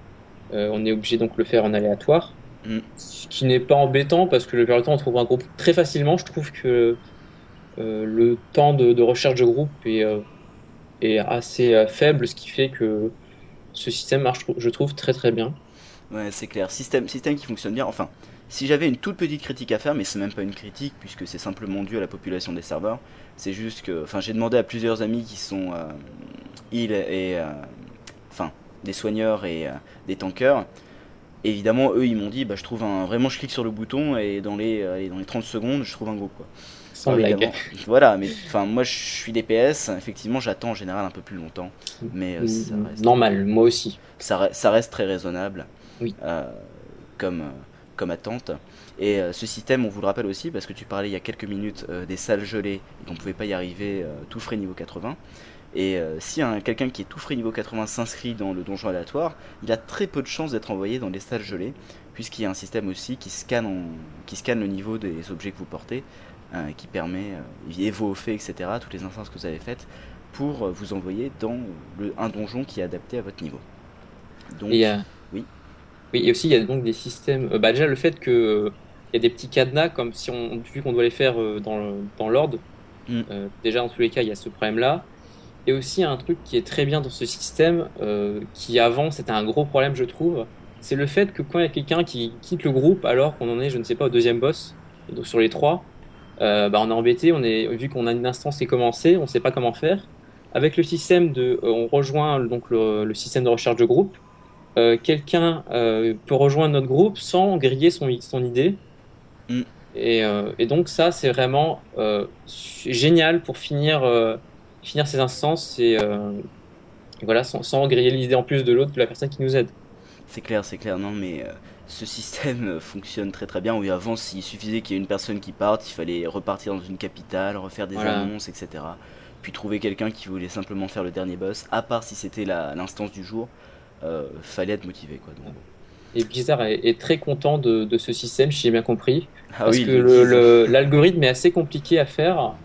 euh, on est obligé donc de le faire en aléatoire. Mm. Ce qui n'est pas embêtant parce que le plupart du temps on trouve un groupe très facilement. Je trouve que le temps de, recherche de groupe est, euh, assez euh, faible, ce qui fait que ce système marche, je trouve, très très bien. Ouais, c'est clair. Système, système qui fonctionne bien. Enfin, si j'avais une toute petite critique à faire, mais c'est même pas une critique puisque c'est simplement dû à la population des serveurs. C'est juste que, enfin, j'ai demandé à plusieurs amis qui sont euh, et, euh, enfin, des soigneurs et euh, des tankers. Évidemment, eux, ils m'ont dit, bah, je trouve un, vraiment, je clique sur le bouton et dans les, euh, dans les 30 secondes, je trouve un groupe, quoi. Sans blague. évidemment. Voilà, mais enfin, moi, je suis DPS. Effectivement, j'attends en général un peu plus longtemps, mais euh, ça reste. Normal, moi aussi. ça, re- ça reste très raisonnable Oui. euh, comme, euh, comme attente. Et euh, ce système, on vous le rappelle aussi, parce que tu parlais il y a quelques minutes des salles gelées et qu'on ne pouvait pas y arriver tout frais niveau 80. Et si un- quelqu'un qui est tout frais niveau 80 s'inscrit dans le donjon aléatoire, il a très peu de chances d'être envoyé dans les salles gelées, puisqu'il y a un système aussi qui scanne, en- qui scanne le niveau des objets que vous portez, euh, qui permet, euh, vos faits, etc., toutes les instances que vous avez faites, pour euh, vous envoyer dans le, un donjon qui est adapté à votre niveau. Donc, Et, euh, oui. Oui, et aussi il y a donc des systèmes. bah, déjà le fait que il y a des petits cadenas comme si on vu qu'on doit les faire dans l'ordre. Mm. déjà dans tous les cas il y a ce problème-là. Et aussi un truc qui est très bien dans ce système, qui avant c'était un gros problème je trouve, c'est le fait que quand il y a quelqu'un qui quitte le groupe alors qu'on en est je ne sais pas au deuxième boss, donc sur les trois, bah, on est embêté, on est vu qu'on a une instance qui est commencée, on sait pas comment faire. Avec le système de, euh, on rejoint donc le, le système de recherche de groupe. Euh, quelqu'un euh, peut rejoindre notre groupe sans griller son, son idée. Mm. Et, euh, et donc ça, c'est vraiment euh, génial pour finir, euh, finir ces instances et euh, voilà, sans, sans griller l'idée en plus de l'autre, de la personne qui nous aide. C'est clair, c'est clair. Non, mais euh, ce système *laughs* fonctionne très très bien. Oui, avant, s'il suffisait qu'il y ait une personne qui parte, il fallait repartir dans une capitale, refaire des Voilà. annonces, etc. Puis trouver quelqu'un qui voulait simplement faire le dernier boss, à part si c'était l'instance du jour, euh, fallait être motivé, quoi. Donc, Et Blizzard est, est très content de, de ce système, si j'ai bien compris. ah parce oui, que l'algorithme est assez compliqué à faire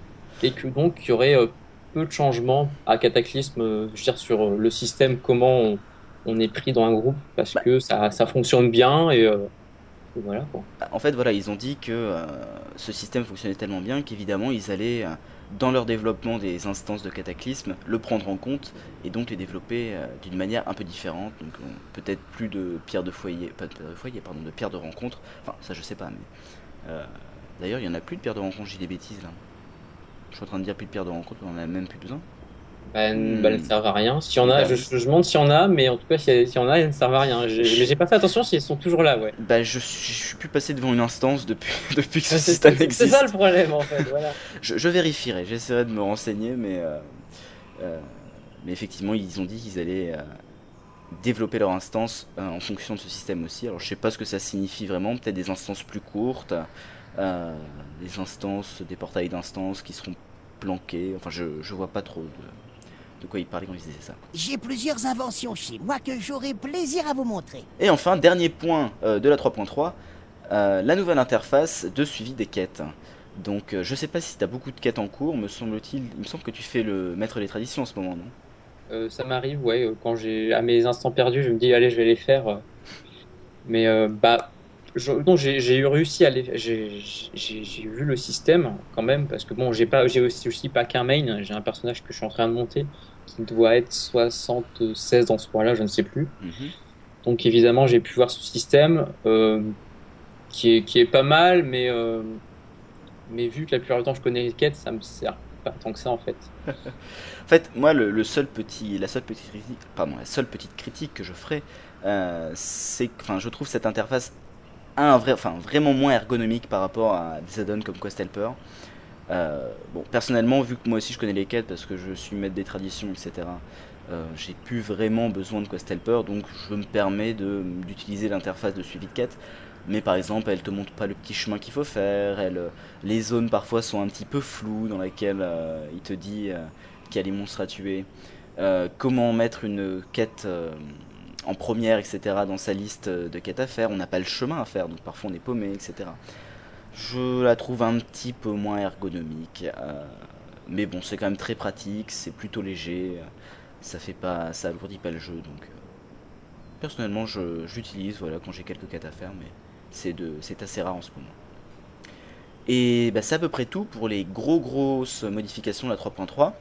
et que donc il y aurait euh, peu de changements à Cataclysme, euh, je veux dire, sur euh, le système, comment on, on est pris dans un groupe, parce Bah. que ça, ça fonctionne bien et, euh, et voilà quoi. En fait, voilà, ils ont dit que euh, ce système fonctionnait tellement bien qu'évidemment, ils allaient, euh, dans leur développement des instances de cataclysme, le prendre en compte et donc les développer euh, d'une manière un peu différente. Donc, peut-être plus de pierres de foyer, pas de pierres de foyer, pardon, de pierres de rencontre. Enfin, ça, je sais pas, mais. D'ailleurs, il y en a plus de pierres de rencontre, j'ai des bêtises là. Je suis en train de dire plus de pierres de rencontre, on en a même plus besoin. Bah, Hmm. bah, elles ne servent à rien. S'il y en a, Bah, je, je, demande s'il y en a, mais en tout cas, s'il y, en a, elles ne servent à rien. Mais j'ai pas fait attention si elles sont toujours là, ouais. Bah, je suis, je suis plus passé devant une instance depuis, *laughs* depuis que ce C'est système c'est existe. ça le problème en fait. Voilà. *laughs* Je, je vérifierai, j'essaierai de me renseigner, mais, euh, euh, mais effectivement, ils ont dit qu'ils allaient euh, développer leur instance en fonction de ce système aussi. Alors, je sais pas ce que ça signifie vraiment, peut-être des instances plus courtes, des instances, des portails d'instances qui seront planqués. Enfin, je, je vois pas trop de, de quoi ils parlaient quand ils disaient ça. J'ai plusieurs inventions chez moi que j'aurai plaisir à vous montrer. Et enfin, dernier point euh, de la 3.3, euh, la nouvelle interface de suivi des quêtes. Donc, euh, je sais pas si tu as beaucoup de quêtes en cours, me semble-t-il. Il me semble que tu fais le maître des traditions en ce moment, non? Euh, ça m'arrive, ouais, quand j'ai à mes instants perdus, je me dis allez, je vais les faire. Mais euh, bah, je- non, j'ai réussi à les, j'ai vu le système quand même parce que bon, j'ai pas, j'ai aussi, aussi pas qu'un main, j'ai un personnage que je suis en train de monter qui doit être 76 dans ce point-là, je ne sais plus. Mhm. Donc évidemment, j'ai pu voir ce système euh, qui est qui est pas mal, mais euh, mais vu que la plupart du temps je connais les quêtes, ça me sert pas tant que ça en fait. *laughs* En fait, moi, le, le seul petit, la seule petite critique, pardon, la seule petite critique que je ferai, euh, c'est que, enfin, je trouve cette interface un vrai, enfin, vraiment moins ergonomique par rapport à des add-ons comme Quest Helper. Euh, bon, personnellement, vu que moi aussi je connais les quêtes parce que je suis maître des traditions, etc. euh, j'ai plus vraiment besoin de Quest Helper, donc je me permets d'utiliser l'interface de suivi de quête. Mais par exemple, elle te montre pas le petit chemin qu'il faut faire. Elle, euh, les zones parfois sont un petit peu floues dans lesquelles il te dit qu'il y a des monstres à tuer. Comment mettre une quête en première, etc. dans sa liste de quêtes à faire. On n'a pas le chemin à faire, donc parfois on est paumé, etc. Je la trouve un petit peu moins ergonomique. euh, mais bon, c'est quand même très pratique, c'est plutôt léger. euh, Ça fait pas, ça alourdit pas le jeu, donc euh, personnellement, je j'utilise voilà quand j'ai quelques quêtes à faire, mais c'est c'est assez rare en ce moment. Et bah, c'est à peu près tout pour les gros grosses modifications de la 3.3.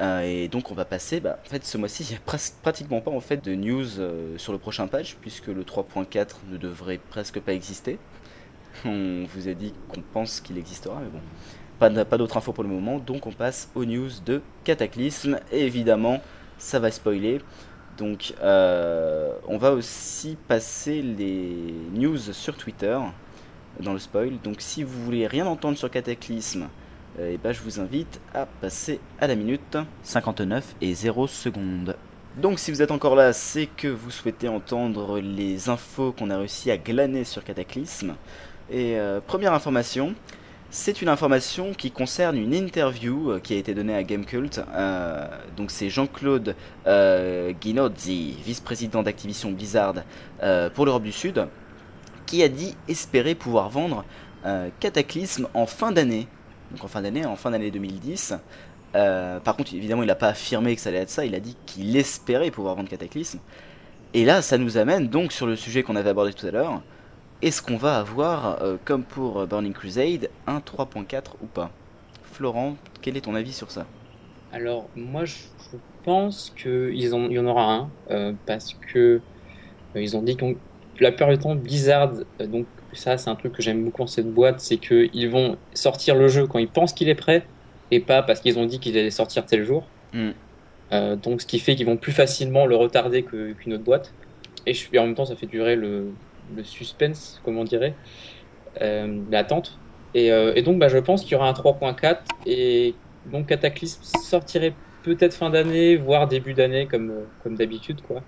Euh, et donc on va passer, bah, en fait ce mois-ci il n'y a pratiquement pas en fait de news euh, sur le prochain patch puisque le 3.4 ne devrait presque pas exister. *laughs* On vous a dit qu'on pense qu'il existera mais bon, pas d'autres infos pour le moment donc on passe aux news de Cataclysme et évidemment ça va spoiler. Donc euh, on va aussi passer les news sur Twitter dans le spoil. Donc si vous voulez rien entendre sur Cataclysme, et ben, je vous invite à passer à la minute 59 et 0 secondes. Donc si vous êtes encore là, c'est que vous souhaitez entendre les infos qu'on a réussi à glaner sur Cataclysme. Et euh, première information, c'est une information qui concerne une interview euh, qui a été donnée à Gamecult. Euh, donc c'est Jean-Claude euh, Guinozzi, vice-président d'Activision Blizzard euh, pour l'Europe du Sud, qui a dit espérer pouvoir vendre euh, Cataclysme en fin d'année. Donc en fin d'année, en fin d'année 2010. Euh, par contre, évidemment, il n'a pas affirmé que ça allait être ça, il a dit qu'il espérait pouvoir vendre Cataclysme. Et là, ça nous amène donc sur le sujet qu'on avait abordé tout à l'heure. Est-ce qu'on va avoir, euh, comme pour Burning Crusade, un 3.4 ou pas? Florent, quel est ton avis sur ça? Alors, moi, je, pense qu'il y en aura un, euh, parce que euh, ils ont dit que la plupart du temps, Blizzard, euh, donc ça, c'est un truc que j'aime beaucoup dans cette boîte, c'est qu'ils vont sortir le jeu quand ils pensent qu'il est prêt, et pas parce qu'ils ont dit qu'il allait sortir tel jour. Mm. Euh, donc, ce qui fait qu'ils vont plus facilement le retarder qu'une autre boîte. Et, je, et en même temps, ça fait durer le, le suspense, comme on dirait, euh, l'attente. Et, euh, et donc, bah, je pense qu'il y aura un 3.4 et donc Cataclysme sortirait peut-être fin d'année, voire début d'année, comme, comme d'habitude, quoi.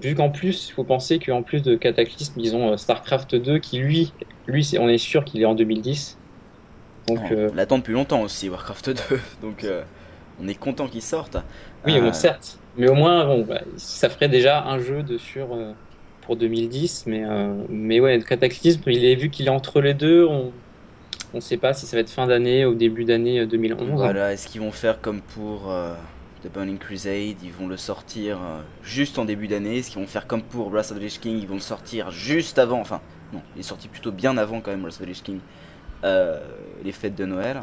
Vu qu'en plus, il faut penser qu'en plus de Cataclysme, ils ont euh, StarCraft 2 qui, lui, lui on est sûr qu'il est en 2010. Donc, On euh, l'attend depuis longtemps aussi, Warcraft 2, *laughs* donc euh, on est content qu'il sorte. oui, Euh, bon, certes. Mais au moins, bon, bah, ça ferait déjà un jeu de sur euh, pour 2010. Mais, euh, mais ouais, Cataclysme, il est vu qu'il est entre les deux. On... On ne sait pas si ça va être fin d'année ou début d'année 2011. Voilà, est-ce qu'ils vont faire comme pour euh, The Burning Crusade Ils vont le sortir euh, juste en début d'année. Est-ce qu'ils vont faire comme pour Wrath of the Lich King Ils vont le sortir juste avant. Enfin, non, il est sorti plutôt bien avant quand même, Wrath of the Lich King. euh, les fêtes de Noël.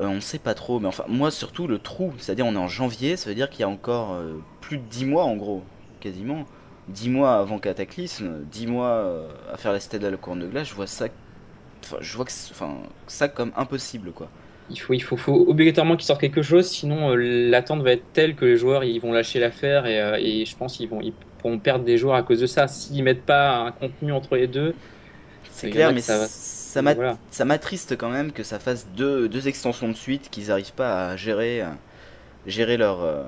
Euh, on sait pas trop, mais enfin, moi surtout le trou, c'est-à-dire on est en janvier, ça veut dire qu'il y a encore euh, plus de 10 mois en gros, quasiment. 10 mois avant Cataclysme, 10 mois à faire la citadelle à la couronne de glace, je vois ça. Enfin, je vois que ça comme impossible quoi. Il faut, il faut, faut obligatoirement qu'ils sortent quelque chose, sinon euh, l'attente va être telle que les joueurs ils vont lâcher l'affaire et, euh, et je pense qu'ils vont ils pourront perdre des joueurs à cause de ça. S'ils mettent pas un contenu entre les deux, C'est clair, a mais ça va- ça m'a- voilà. ça m'attriste quand même que ça fasse deux, deux extensions de suite, qu'ils n'arrivent pas à gérer, euh, gérer leur, euh,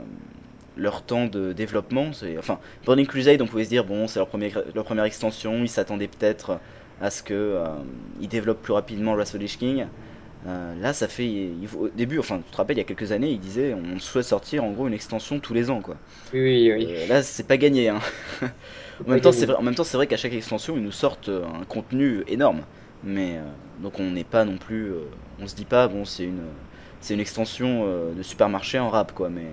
leur temps de développement. Enfin, Burning Crusade, on pouvait se dire, bon, c'est leur, premier- leur première extension, ils s'attendaient peut-être à ce que euh, ils développent plus rapidement Wrath of Lich King. Euh, là, ça fait. il faut- au début, enfin, tu te rappelles, il y a quelques années, ils disaient on souhaite sortir en gros une extension tous les ans, quoi. oui, oui. Euh, là, c'est pas gagné, hein. En même temps, c'est vrai, en même temps, c'est vrai qu'à chaque extension, ils nous sortent euh, un contenu énorme. Mais euh, donc on n'est pas non plus, euh, on se dit pas bon, c'est une, c'est une extension de supermarché en rap quoi. Mais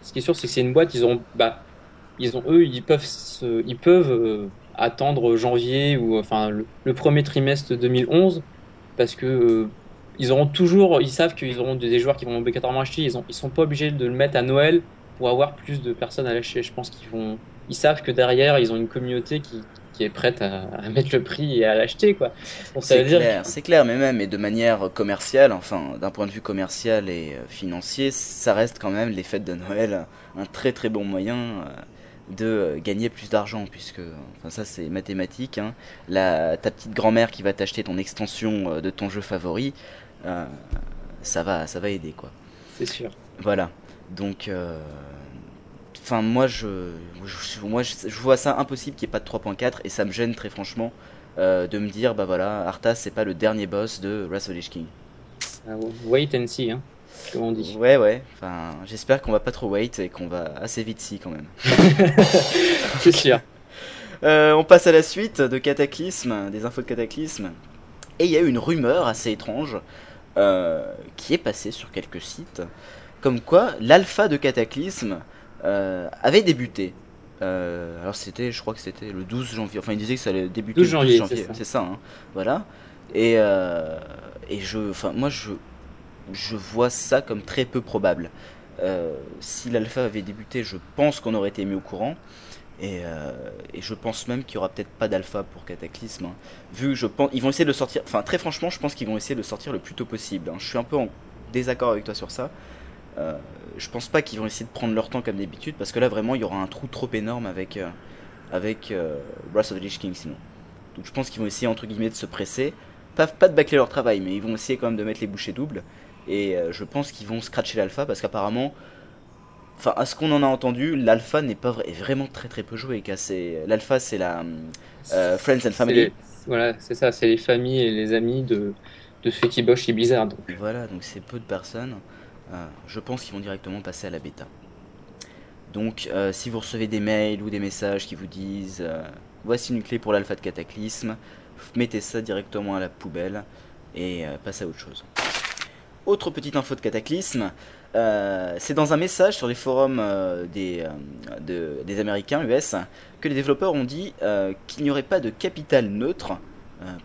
Ce qui est sûr, c'est que c'est une boîte, ils ont, bah, ils ont, eux, ils peuvent, se- ils peuvent attendre janvier ou enfin le, le premier trimestre 2011 parce que ils auront toujours, ils savent qu'ils auront des joueurs qui vont obligatoirement acheter. Ils ont, ils sont pas obligés de le mettre à Noël pour avoir plus de personnes à lâcher. Je pense qu'ils vont, ils savent que derrière, ils ont une communauté qui, qui est prête à, à mettre le prix et à l'acheter quoi. Donc ça c'est veut dire clair, c'est clair, mais même et de manière commerciale, enfin d'un point de vue commercial et euh, financier, ça reste quand même les fêtes de Noël un très très bon moyen euh, de euh, gagner plus d'argent puisque enfin ça c'est mathématique. Hein. La, ta petite grand-mère qui va t'acheter ton extension euh, de ton jeu favori, euh, ça va ça va aider quoi. c'est sûr. Voilà. Donc, euh, enfin, moi, je, je- moi, je, je vois ça impossible qu'il n'y ait pas de 3.4 et ça me gêne très franchement euh, de me dire, bah voilà, Arthas, c'est pas le dernier boss de Wrath of King. Ah, Wait and see, hein, comme on dit. Ouais, ouais. Enfin, j'espère qu'on va pas trop wait et qu'on va assez vite si quand même. *laughs* c'est sûr. *laughs* Euh, on passe à la suite de Cataclysme, des infos de Cataclysme. Et il y a eu une rumeur assez étrange euh, qui est passée sur quelques sites, comme quoi l'alpha de Cataclysme euh, avait débuté. Euh, alors c'était, je crois que c'était le 12 janvier. Enfin, il disait que ça allait débuter 12 le 12 janvier, c'est ça. Hein. voilà. Et et je, enfin, moi je je vois ça comme très peu probable. Si l'alpha avait débuté, je pense qu'on aurait été mis au courant. Et, euh, et je pense même qu'il y aura peut-être pas d'alpha pour Cataclysme. hein. Vu je pense, ils vont essayer de sortir. Enfin, très franchement, je pense qu'ils vont essayer de sortir le plus tôt possible. hein. Je suis un peu en désaccord avec toi sur ça. Euh, je pense pas qu'ils vont essayer de prendre leur temps comme d'habitude parce que là vraiment il y aura un trou trop énorme avec euh, avec euh, Wrath of the Lich King sinon. Donc je pense qu'ils vont essayer entre guillemets de se presser, pas pas de bâcler leur travail, mais ils vont essayer quand même de mettre les bouchées doubles. Et euh, je pense qu'ils vont scratcher l'alpha parce qu'apparemment, enfin à ce qu'on en a entendu, l'alpha n'est pas vrai, est vraiment très très peu joué. L'alpha c'est la euh, Friends and Family. les- Voilà, c'est ça, c'est les familles et les amis de, de ceux qui bossent chez Blizzard. Donc, Voilà, donc c'est peu de personnes. Euh, je pense qu'ils vont directement passer à la bêta. Donc, euh, si vous recevez des mails ou des messages qui vous disent voici une clé pour l'alpha de Cataclysme, mettez ça directement à la poubelle et passez à autre chose. Autre petite info de Cataclysme, euh, c'est dans un message sur les forums euh, des, euh, de- des Américains US que les développeurs ont dit qu'il n'y aurait pas de capital neutre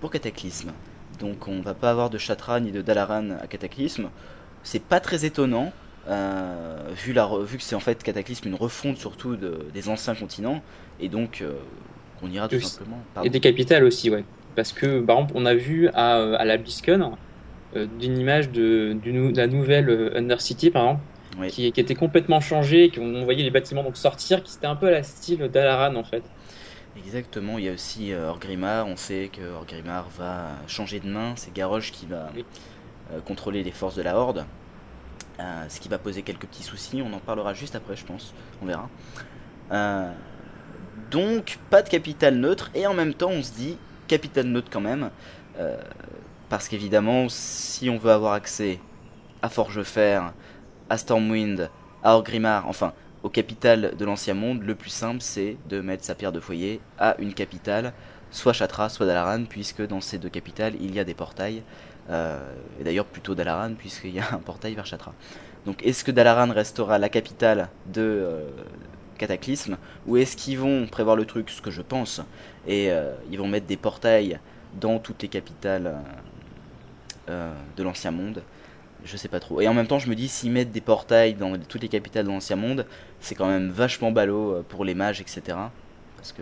pour Cataclysme. Donc on va pas avoir de Chatra ni de Dalaran à Cataclysme. C'est pas très étonnant, vu, la, vu que c'est en fait Cataclysme une refonte surtout de- des anciens continents, et donc qu'on ira tout simplement. et Pardon. des capitales aussi, ouais. Parce que, par exemple, on a vu à, à la BlizzCon d'une image de, la nouvelle euh, Undercity, par exemple, Oui. qui, qui était complètement changée, qu'on voyait les bâtiments donc sortir, qui c'était un peu à la style d'Alaran en fait. Exactement, il y a aussi euh, Orgrimmar, on sait que Orgrimmar va changer de main, c'est Garrosh qui va Oui. euh, contrôler les forces de la Horde, euh, ce qui va poser quelques petits soucis, on en parlera juste après je pense, on verra. Euh, donc pas de capital neutre, et en même temps on se dit capital neutre quand même, euh, parce qu'évidemment si on veut avoir accès à Forgefer, à Stormwind, à Orgrimmar, enfin au capital de l'ancien monde, le plus simple c'est de mettre sa pierre de foyer à une capitale, soit Chatra, soit Dalaran, puisque dans ces deux capitales il y a des portails Euh, et d'ailleurs plutôt Dalaran puisqu'il y a un portail vers Chatra. Donc est-ce que Dalaran restera la capitale de euh, Cataclysme ou est-ce qu'ils vont prévoir le truc, ce que je pense, et euh, ils vont mettre des portails dans toutes les capitales euh, de l'ancien monde je sais pas trop. Et en même temps, je me dis, s'ils mettent des portails dans toutes les capitales de l'ancien monde, c'est quand même vachement ballot euh, pour les mages, etc. Parce que,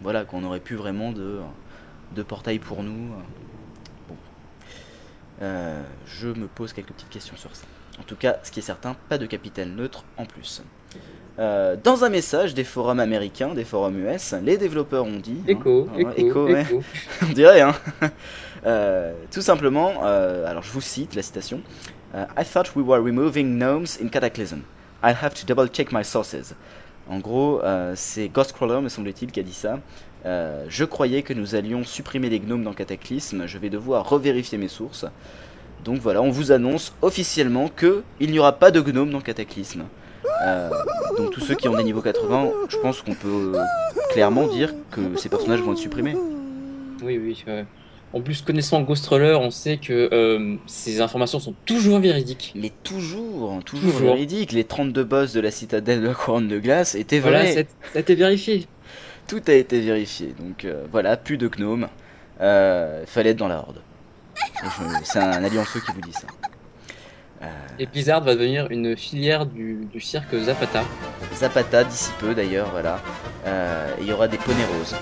voilà, qu'on aurait plus vraiment de, de portails pour nous. Bon. Euh, je me pose quelques petites questions sur ça. En tout cas, ce qui est certain, pas de capitaine neutre en plus. Euh, dans un message des forums américains, des forums US, les développeurs ont dit. Écho, hein, écho, écho, ouais. écho. *laughs* on dirait, hein. Euh, tout simplement, euh, alors je vous cite la citation. Euh, I thought we were removing gnomes in Cataclysm. I'll have to double check my sources. En gros, c'est Ghostcrawler, me semble-t-il, qui a dit ça. Je croyais que nous allions supprimer les gnomes dans Cataclysme. Je vais devoir revérifier mes sources. Donc voilà, on vous annonce officiellement que il n'y aura pas de gnomes dans Cataclysme. Donc tous ceux qui ont des niveaux 80, je pense qu'on peut clairement dire que ces personnages vont être supprimés. Oui, oui. ouais. En plus, connaissant Ghostcrawler, on sait que euh, ces informations sont toujours véridiques. Mais toujours, toujours, Toujours. véridique. Les 32 boss de la citadelle de la couronne de glace étaient Voilà, vrais. ça ça a été vérifié. Tout a été vérifié. Donc euh, voilà, plus de gnomes. Euh, fallait être dans la horde. C'est un allianceux qui vous dit ça. Et Blizzard va devenir une filière du, du cirque Zapata. Zapata d'ici peu d'ailleurs, voilà. Euh, et Il y aura des poneys roses.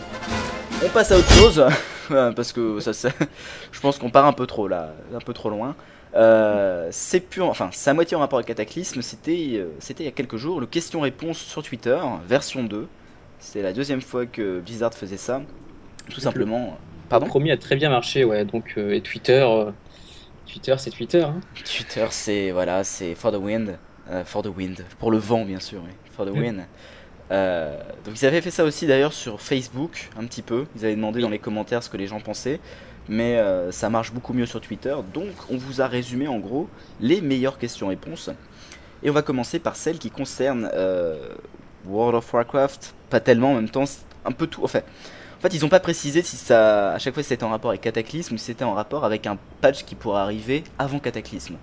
On passe à autre chose *laughs* euh, parce que ça, ça- je pense qu'on part un peu trop là, un peu trop loin. Euh, c'est pur, enfin, c'est à moitié en rapport avec Cataclysme. C'était, euh, c'était il y a quelques jours le question-réponse sur Twitter, version 2. C'était la deuxième fois que Blizzard faisait ça. Tout simplement. Pardon? Le premier a très bien marché, ouais. Donc, euh, et Twitter, Twitter, c'est Twitter. Hein. Twitter, c'est voilà, c'est for the wind, for the wind, pour le vent bien sûr, oui, for the Mm. Euh, donc ils avaient fait ça aussi d'ailleurs sur Facebook un petit peu. Ils avaient demandé dans les commentaires ce que les gens pensaient, mais euh, ça marche beaucoup mieux sur Twitter. Donc on vous a résumé en gros les meilleures questions-réponses. Et on va commencer par celle qui concerne euh, World of Warcraft. Pas tellement en même temps, un peu tout. Enfin, en fait, ils ont pas précisé si ça, à chaque fois, c'était en rapport avec Cataclysme ou si c'était en rapport avec un patch qui pourrait arriver avant Cataclysme.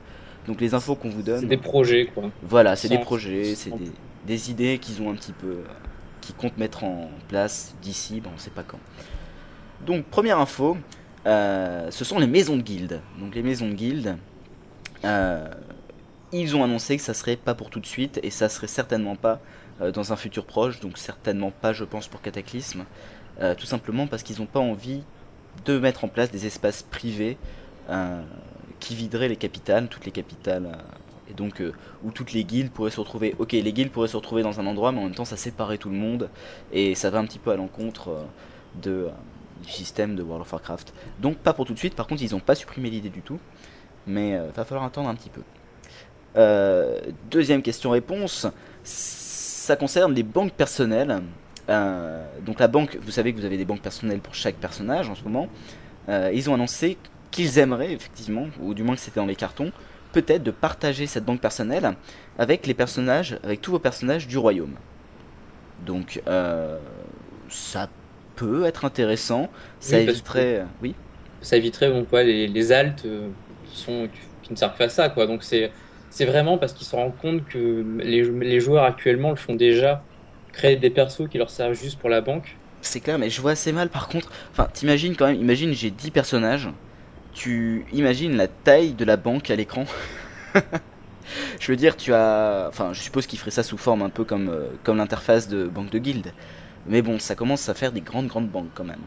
Donc les infos qu'on vous donne, C'est des projets, quoi. voilà, c'est des projets, c'est des, des idées qu'ils ont un petit peu, euh, qui comptent mettre en place d'ici, bon, on sait pas quand. Donc première info, euh, ce sont les maisons de guildes. Donc les maisons de guildes, euh, ils ont annoncé que ça serait pas pour tout de suite et ça serait certainement pas dans un futur proche, donc certainement pas, je pense, pour Cataclysme, tout simplement parce qu'ils n'ont pas envie de mettre en place des espaces privés qui videraient les capitales, toutes les capitales, donc euh, où toutes les guildes pourraient se retrouver. Ok, les guildes pourraient se retrouver dans un endroit, mais en même temps ça séparait tout le monde et ça va un petit peu à l'encontre euh, euh, du système de World of Warcraft. Donc pas pour tout de suite. Par contre, ils n'ont pas supprimé l'idée du tout, mais va falloir attendre un petit peu. Deuxième question-réponse, ça concerne les banques personnelles. Donc la banque, vous savez que vous avez des banques personnelles pour chaque personnage en ce moment. Ils ont annoncé qu'ils aimeraient effectivement, ou du moins que c'était dans les cartons, peut-être de partager cette banque personnelle avec les personnages, avec tous vos personnages du royaume. Donc euh, ça peut être intéressant, ça Oui, éviterait, oui. Ça éviterait, bon, quoi, les, les altes euh, qui, sont, qui ne servent qu'à ça, quoi. Donc, c'est c'est vraiment parce qu'ils se rendent compte que les, les joueurs actuellement le font déjà, créer des persos qui leur servent juste pour la banque. C'est clair, mais je vois assez mal par contre. Enfin, t'imagines quand même, imagine j'ai 10 personnages. Tu imagines la taille de la banque à l'écran. *laughs* je veux dire, tu as. Enfin, je suppose qu'ils feraient ça sous forme un peu comme, euh, comme l'interface de banque de guilde. Mais bon, ça commence à faire des grandes, grandes banques quand même.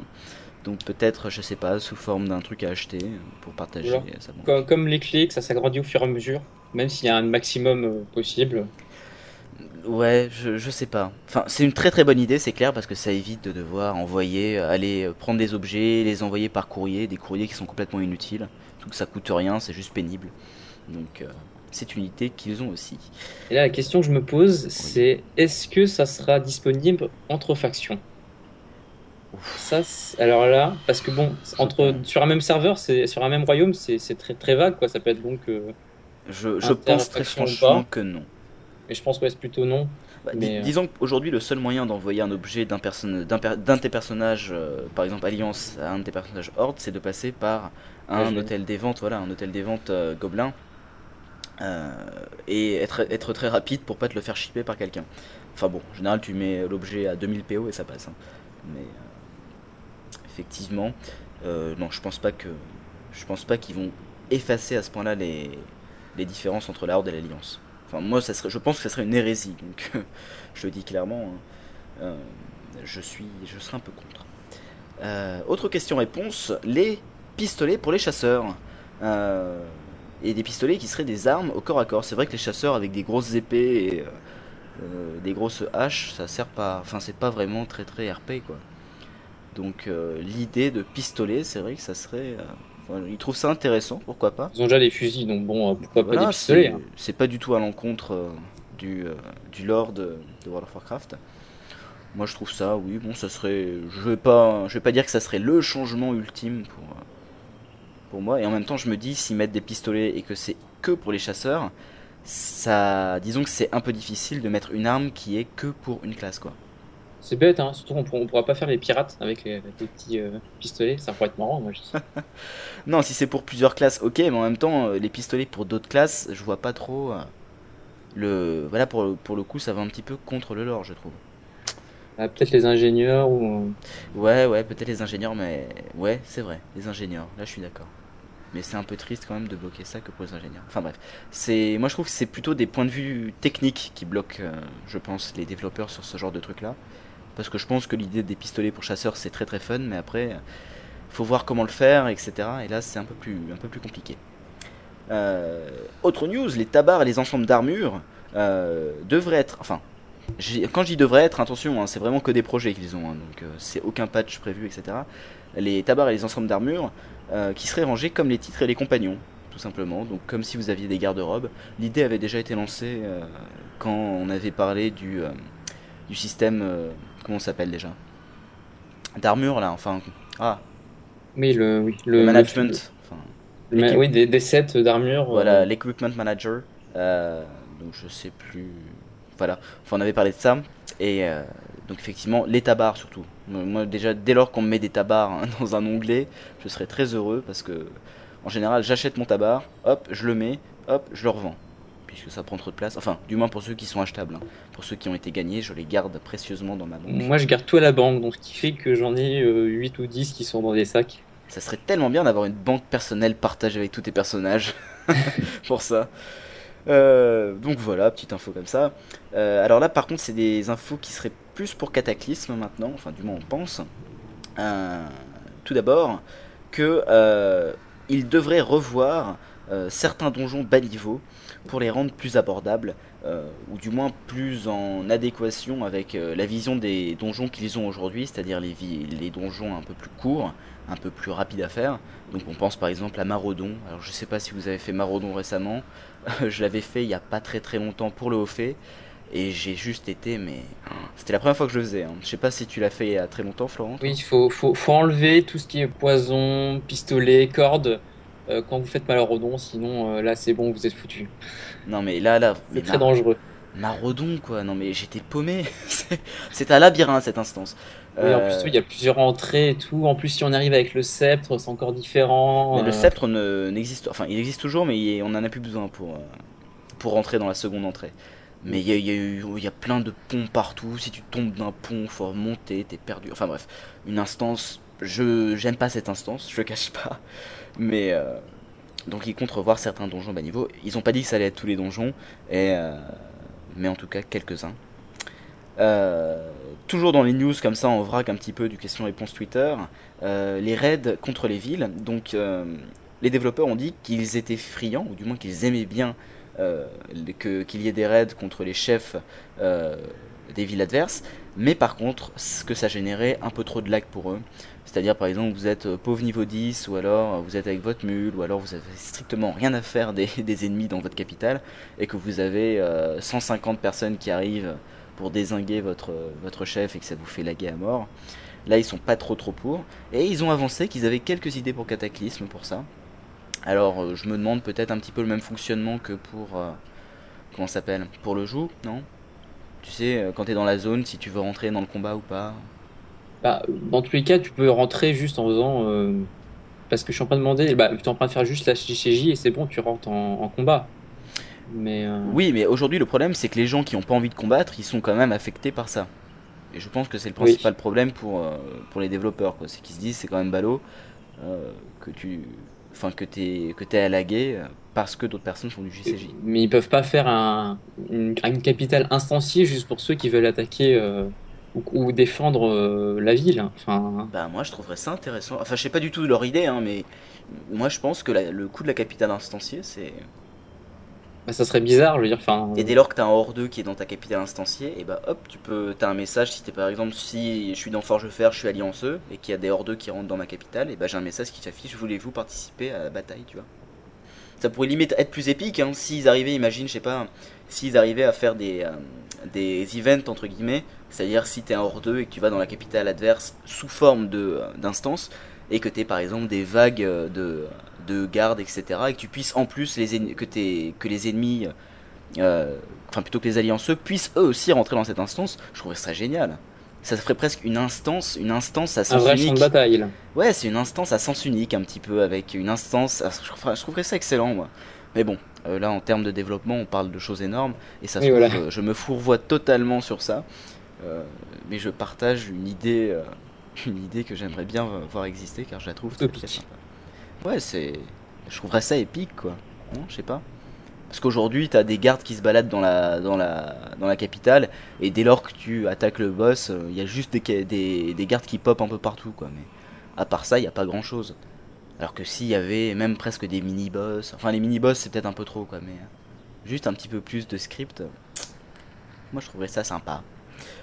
Donc peut-être, je sais pas, sous forme d'un truc à acheter pour partager Voilà. banque. Comme, comme les clés, que ça s'agrandit au fur et à mesure, même s'il y a un maximum euh, possible. Ouais, je, je sais pas. Enfin, c'est une très très bonne idée, c'est clair, parce que ça évite de devoir envoyer, euh, aller euh, prendre des objets, les envoyer par courrier, des courriers qui sont complètement inutiles. Tout que ça coûte rien, c'est juste pénible. Donc, euh, c'est une idée qu'ils ont aussi. Et là, la question que je me pose, c'est est-ce que ça sera disponible entre factions? Ça, alors là, parce que bon, entre sur un même serveur, c'est sur un même royaume, c'est très très vague, quoi. Ça peut être donc. euh, Je, je pense très franchement que non. Mais je pense que c'est plutôt non. Bah, Mais, euh, Disons qu'aujourd'hui, le seul moyen d'envoyer un objet d'un perso- per- de tes personnages, euh, par exemple Alliance, à un de tes personnages Horde, c'est de passer par un Ouais, hôtel des ventes, voilà, un hôtel des ventes euh, gobelin, euh, et être, être très rapide pour pas te le faire shipper par quelqu'un. Enfin bon, en général, tu mets l'objet à 2000 PO et ça passe. hein. Mais effectivement, non, je pense pas que, je pense pas qu'ils vont effacer à ce point-là les, les différences entre la Horde et l'Alliance. Enfin, moi, je pense que ça serait une hérésie. Donc, *laughs* je le dis clairement. hein. Euh, je suis, je serais un peu contre. Euh, autre question-réponse les pistolets pour les chasseurs. Euh, et des pistolets qui seraient des armes au corps à corps. C'est vrai que les chasseurs avec des grosses épées et des grosses haches, ça sert pas. Enfin, c'est pas vraiment très très RP quoi. Donc, l'idée de pistolet, c'est vrai que ça serait. Enfin, ils trouvent ça intéressant, pourquoi pas. Ils ont déjà des fusils, donc bon, euh, pourquoi pas des pistolets c'est- hein. C'est pas du tout à l'encontre euh, du, euh, du lore de, de World of Warcraft. Moi je trouve ça, oui, bon, ça serait. Je vais pas, je vais pas dire que ça serait le changement ultime pour, euh, pour moi. Et en même temps, je me dis, s'ils mettent des pistolets et que c'est que pour les chasseurs, ça. Disons que c'est un peu difficile de mettre une arme qui est que pour une classe, quoi. C'est bête, hein, surtout qu'on on pourra pas faire les pirates avec les, les petits euh, pistolets, ça pourrait être marrant, moi je. *laughs* Non, si c'est pour plusieurs classes, ok, mais en même temps, euh, les pistolets pour d'autres classes, je vois pas trop. euh, le. Voilà, pour, pour le coup, ça va un petit peu contre le lore, je trouve. Ah, Peut-être les ingénieurs ou. Ouais, ouais, peut-être les ingénieurs, mais ouais, c'est vrai, les ingénieurs. Là, je suis d'accord. Mais c'est un peu triste quand même de bloquer ça que pour les ingénieurs. Enfin bref, c'est, moi je trouve que c'est plutôt des points de vue techniques qui bloquent, euh, je pense, les développeurs sur ce genre de truc-là. Parce que je pense que l'idée des pistolets pour chasseurs c'est très très fun, mais après, faut voir comment le faire, etc. Et là, c'est un peu plus, un peu plus compliqué. Euh, autre news, les tabards et les ensembles d'armure euh, devraient être, enfin, quand j'y devrais être, attention, hein, c'est vraiment que des projets qu'ils ont, hein, donc euh, c'est aucun patch prévu, etc. Les tabards et les ensembles d'armure qui seraient rangés comme les titres et les compagnons, tout simplement, donc comme si vous aviez des garde-robes. L'idée avait déjà été lancée quand on avait parlé du, du système, comment ça s'appelle déjà D'armure là, enfin, ah, Oui, le, oui, le, le management, enfin, le- oui, des, des sets d'armure. Voilà, euh, l'Equipment Manager. euh, donc je sais plus. Voilà, enfin, on avait parlé de ça. Et euh, donc effectivement, les tabards surtout. Moi déjà, dès lors qu'on me met des tabards hein, *laughs* dans un onglet, je serais très heureux parce que en général, j'achète mon tabard, hop, je le mets, hop, je le revends. Puisque ça prend trop de place. Enfin, du moins pour ceux qui sont achetables. hein. Pour ceux qui ont été gagnés, je les garde précieusement dans ma banque. Moi, je garde tout à la banque, donc ce qui fait que j'en ai euh, 8 ou 10 qui sont dans des sacs. Ça serait tellement bien d'avoir une banque personnelle partagée avec tous tes personnages. *laughs* pour ça. Euh, donc voilà, petite info comme ça. Euh, alors là, par contre, c'est des infos qui seraient plus pour Cataclysme maintenant. Enfin, du moins, on pense. Euh, tout d'abord, que il devrait revoir certains donjons bas niveau pour les rendre plus abordables, euh, ou du moins plus en adéquation avec euh, la vision des donjons qu'ils ont aujourd'hui, c'est-à-dire les, les donjons un peu plus courts, un peu plus rapides à faire. Donc on pense par exemple à Maraudon. Alors je sais pas si vous avez fait Maraudon récemment, *laughs* je l'avais fait il y a pas très très longtemps pour le haut. Et j'ai juste été, mais c'était la première fois que je le faisais. hein. Je sais pas si tu l'as fait il y a très longtemps, Florent. Oui, il faut, faut, faut enlever tout ce qui est poison, pistolet, corde euh, quand vous faites Malarodon, sinon euh, là c'est bon, vous êtes foutu. Non mais là, là, C'est très Mar- dangereux. Maraudon quoi. Non mais j'étais paumé. *laughs* C'est- un labyrinthe cette instance. Oui, en Euh, plus, oui, il y a plusieurs entrées et tout. En plus, si on arrive avec le sceptre, c'est encore différent. Mais le Euh, sceptre ne- n'existe, enfin, il existe toujours, mais il est- on en a plus besoin pour euh, pour rentrer dans la seconde entrée. Mais il y a, y a eu- il y a plein de ponts partout. Si tu tombes d'un pont, faut remonter, t'es perdu. Enfin bref, une instance. Je j'aime pas cette instance, je le cache pas. Mais euh, donc ils comptent certains donjons bas niveau. Ils ont pas dit que ça allait être tous les donjons, euh, mais en tout cas quelques-uns. Euh, toujours dans les news comme ça, on vrac un petit peu du question-réponse Twitter. Les raids contre les villes. Donc, les développeurs ont dit qu'ils étaient friands, ou du moins qu'ils aimaient bien qu'il y ait des raids contre les chefs des villes adverses. Mais par contre, ce que ça générait un peu trop de lag pour eux. C'est-à-dire, par exemple, vous êtes euh, pauvre niveau 10, ou alors euh, vous êtes avec votre mule, ou alors vous avez strictement rien à faire des, *laughs* ennemis dans votre capitale, et que vous avez euh, 150 personnes qui arrivent pour désinguer votre, chef et que ça vous fait laguer à mort. Là, ils sont pas trop trop pour. Et ils ont avancé qu'ils avaient quelques idées pour Cataclysme pour ça. Alors, euh, je me demande peut-être un petit peu le même fonctionnement que pour, euh, comment s'appelle? Pour le joug, non? Tu sais, euh, quand t'es dans la zone, si tu veux rentrer dans le combat ou pas? Bah, dans tous les cas, tu peux rentrer juste en faisant. euh, parce que je suis en train de demander, bah, tu es en train de faire juste la JCJ et c'est bon, tu rentres en, en combat. Mais. euh, Oui, mais aujourd'hui, le problème, c'est que les gens qui ont pas envie de combattre, ils sont quand même affectés par ça. Et je pense que c'est le principal problème pour, euh, pour les développeurs. C'est qu'ils se disent, c'est quand même ballot que tu. Enfin, que t'es que guet euh, parce que d'autres personnes font du JCJ. Mais ils peuvent pas faire un, une, une capitale instanciée juste pour ceux qui veulent attaquer ou, ou défendre euh, la ville. Enfin, Bah, moi, je trouverais ça intéressant. Enfin, je sais pas du tout leur idée, hein, mais moi, je pense que la- le coup de la capitale instanciée, c'est. bah, ça serait bizarre, je veux dire. Enfin, Et dès lors que t'as un hors 2 qui est dans ta capitale instanciée, et bah hop, tu peux, t'as un message si t'es par exemple, si je suis dans Forgefer, je suis allianceux, et qu'il y a des hors 2 qui rentrent dans ma capitale, et bah j'ai un message qui s'affiche, voulez-vous participer à la bataille, tu vois? Ça pourrait limite être plus épique, hein, s'ils arrivaient, imagine, je sais pas, s'ils arrivaient à faire des, euh, des events entre guillemets, c'est-à-dire si t'es un hors 2 et que tu vas dans la capitale adverse sous forme de euh, d'instance, et que t'aies par exemple des vagues euh, de, de gardes, etc., et que tu puisses en plus, les que, que les ennemis euh, enfin plutôt que les allianceux puissent eux aussi rentrer dans cette instance, je trouverais ça génial. Ça ferait presque une instance, une instance à un sens vrai champ unique. de bataille. Là. Ouais, c'est une instance à sens unique un petit peu avec une instance. ah, Je trouverais, ça excellent moi. Mais bon, euh, là en termes de développement, on parle de choses énormes et ça se Oui, trouve, voilà. je, je me fourvoie totalement sur ça. Euh, mais je partage une idée, euh, *laughs* une idée que j'aimerais bien voir exister car je la trouve très, sympa. Ouais, c'est, je trouverais ça épique quoi. Non, je sais pas. Parce qu'aujourd'hui, t'as des gardes qui se baladent dans la, dans la, dans la capitale, et dès lors que tu attaques le boss, il y a juste des, des, des gardes qui pop un peu partout, quoi. Mais à part ça, il n'y a pas grand chose. Alors que s'il y avait même presque des mini-boss, enfin les mini-boss c'est peut-être un peu trop, quoi, mais euh, juste un petit peu plus de script, euh, moi je trouverais ça sympa.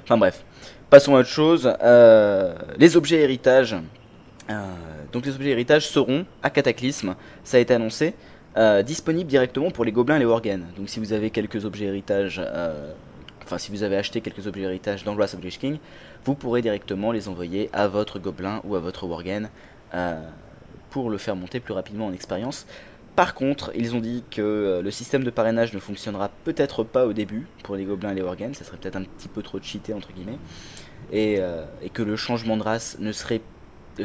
Enfin bref, passons à autre chose. Euh, les objets héritages. Euh, donc les objets héritages seront à Cataclysme, ça a été annoncé euh, disponible directement pour les gobelins et les worgen. Donc si vous avez quelques objets héritages, euh, enfin si vous avez acheté quelques objets héritages dans Wrath of Lich King, vous pourrez directement les envoyer à votre gobelin ou à votre worgen pour le faire monter plus rapidement en expérience. Par contre, ils ont dit que euh, le système de parrainage ne fonctionnera peut-être pas au début pour les gobelins et les worgen, ça serait peut-être un petit peu trop cheaté entre guillemets, et, euh, et que le changement de race ne serait,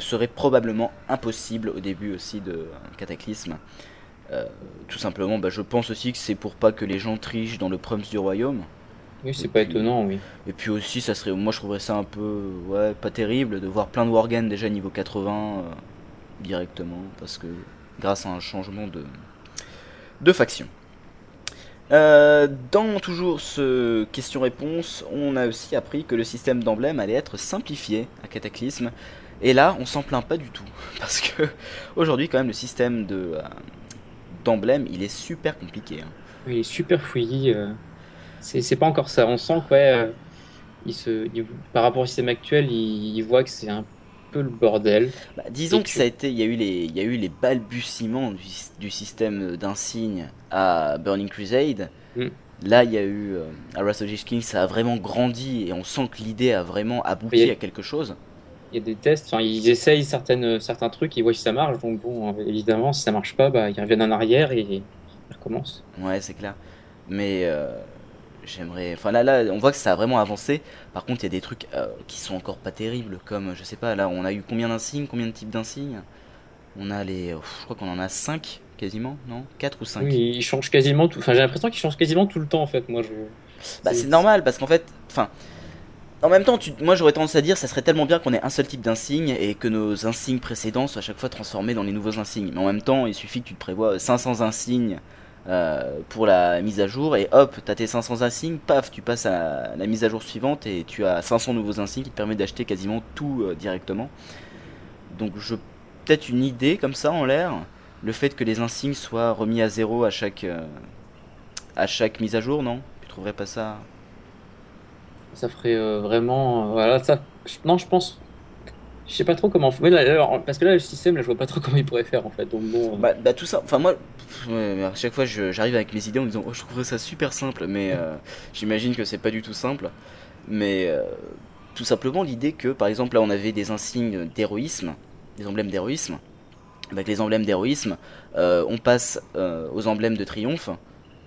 serait probablement impossible au début aussi de euh, Cataclysme. Euh, tout simplement, bah, je pense aussi que c'est pour pas que les gens trichent dans le Prums du royaume. Oui, c'est pas puis- étonnant, oui. Et puis aussi, ça serait, moi je trouverais ça un peu, ouais, pas terrible de voir plein de Worgen déjà niveau 80 euh, directement, parce que grâce à un changement de, de faction. Euh, dans toujours ce question-réponse, on a aussi appris que le système d'emblème allait être simplifié à Cataclysme. Et là, on s'en plaint pas du tout, *laughs* parce que aujourd'hui, quand même, le système de euh, d'emblème, il est super compliqué. hein. Il est super fouillis. euh. C'est pas encore ça. On sent que, se, par rapport au système actuel, il, il voit que c'est un peu le bordel. Bah, disons que ça a été, il y a eu les, il y a eu les balbutiements du, du système d'insigne à Burning Crusade. Mm. Là, il y a eu euh, à Wrath of King, ça a vraiment grandi et on sent que l'idée a vraiment abouti a- à quelque chose. Il y a des tests, enfin, ils essayent certaines, certains trucs, ils voient si ça marche. Donc, bon, euh, évidemment, si ça marche pas, bah, ils reviennent en arrière et ils recommencent. Ouais, c'est clair. Mais euh, j'aimerais, enfin là, là, on voit que ça a vraiment avancé. Par contre, il y a des trucs euh, qui sont encore pas terribles, comme je sais pas, là, on a eu combien d'insignes, combien de types d'insignes? On a les, je crois qu'on en a 5 quasiment, non? 4 ou 5 Oui, ils changent quasiment tout. Enfin, j'ai l'impression qu'ils changent quasiment tout le temps, en fait. Moi, je. Bah, c'est normal parce qu'en fait, enfin, en même temps, tu, moi j'aurais tendance à dire, ça serait tellement bien qu'on ait un seul type d'insigne et que nos insignes précédents soient à chaque fois transformés dans les nouveaux insignes. Mais en même temps, il suffit que tu te prévois 500 insignes euh, pour la mise à jour et hop, t'as tes 500 insignes, paf, tu passes à la mise à jour suivante et tu as 500 nouveaux insignes qui te permettent d'acheter quasiment tout euh, directement. Donc, je peut-être une idée comme ça en l'air, le fait que les insignes soient remis à zéro à chaque euh, à chaque mise à jour, non? Tu trouverais pas ça? Ça ferait vraiment. voilà, ça. Non, je pense. Je sais pas trop comment. Oui, là, parce que là, le système, là, je vois pas trop comment il pourrait faire, en fait. Bah, bah, tout ça, enfin moi, ouais, à chaque fois j'arrive avec mes idées en me disant oh je trouverais ça super simple, mais euh, j'imagine que c'est pas du tout simple. Mais euh, tout simplement l'idée que par exemple là on avait des insignes d'héroïsme, des emblèmes d'héroïsme. Avec les emblèmes d'héroïsme, euh, on passe aux emblèmes de triomphe.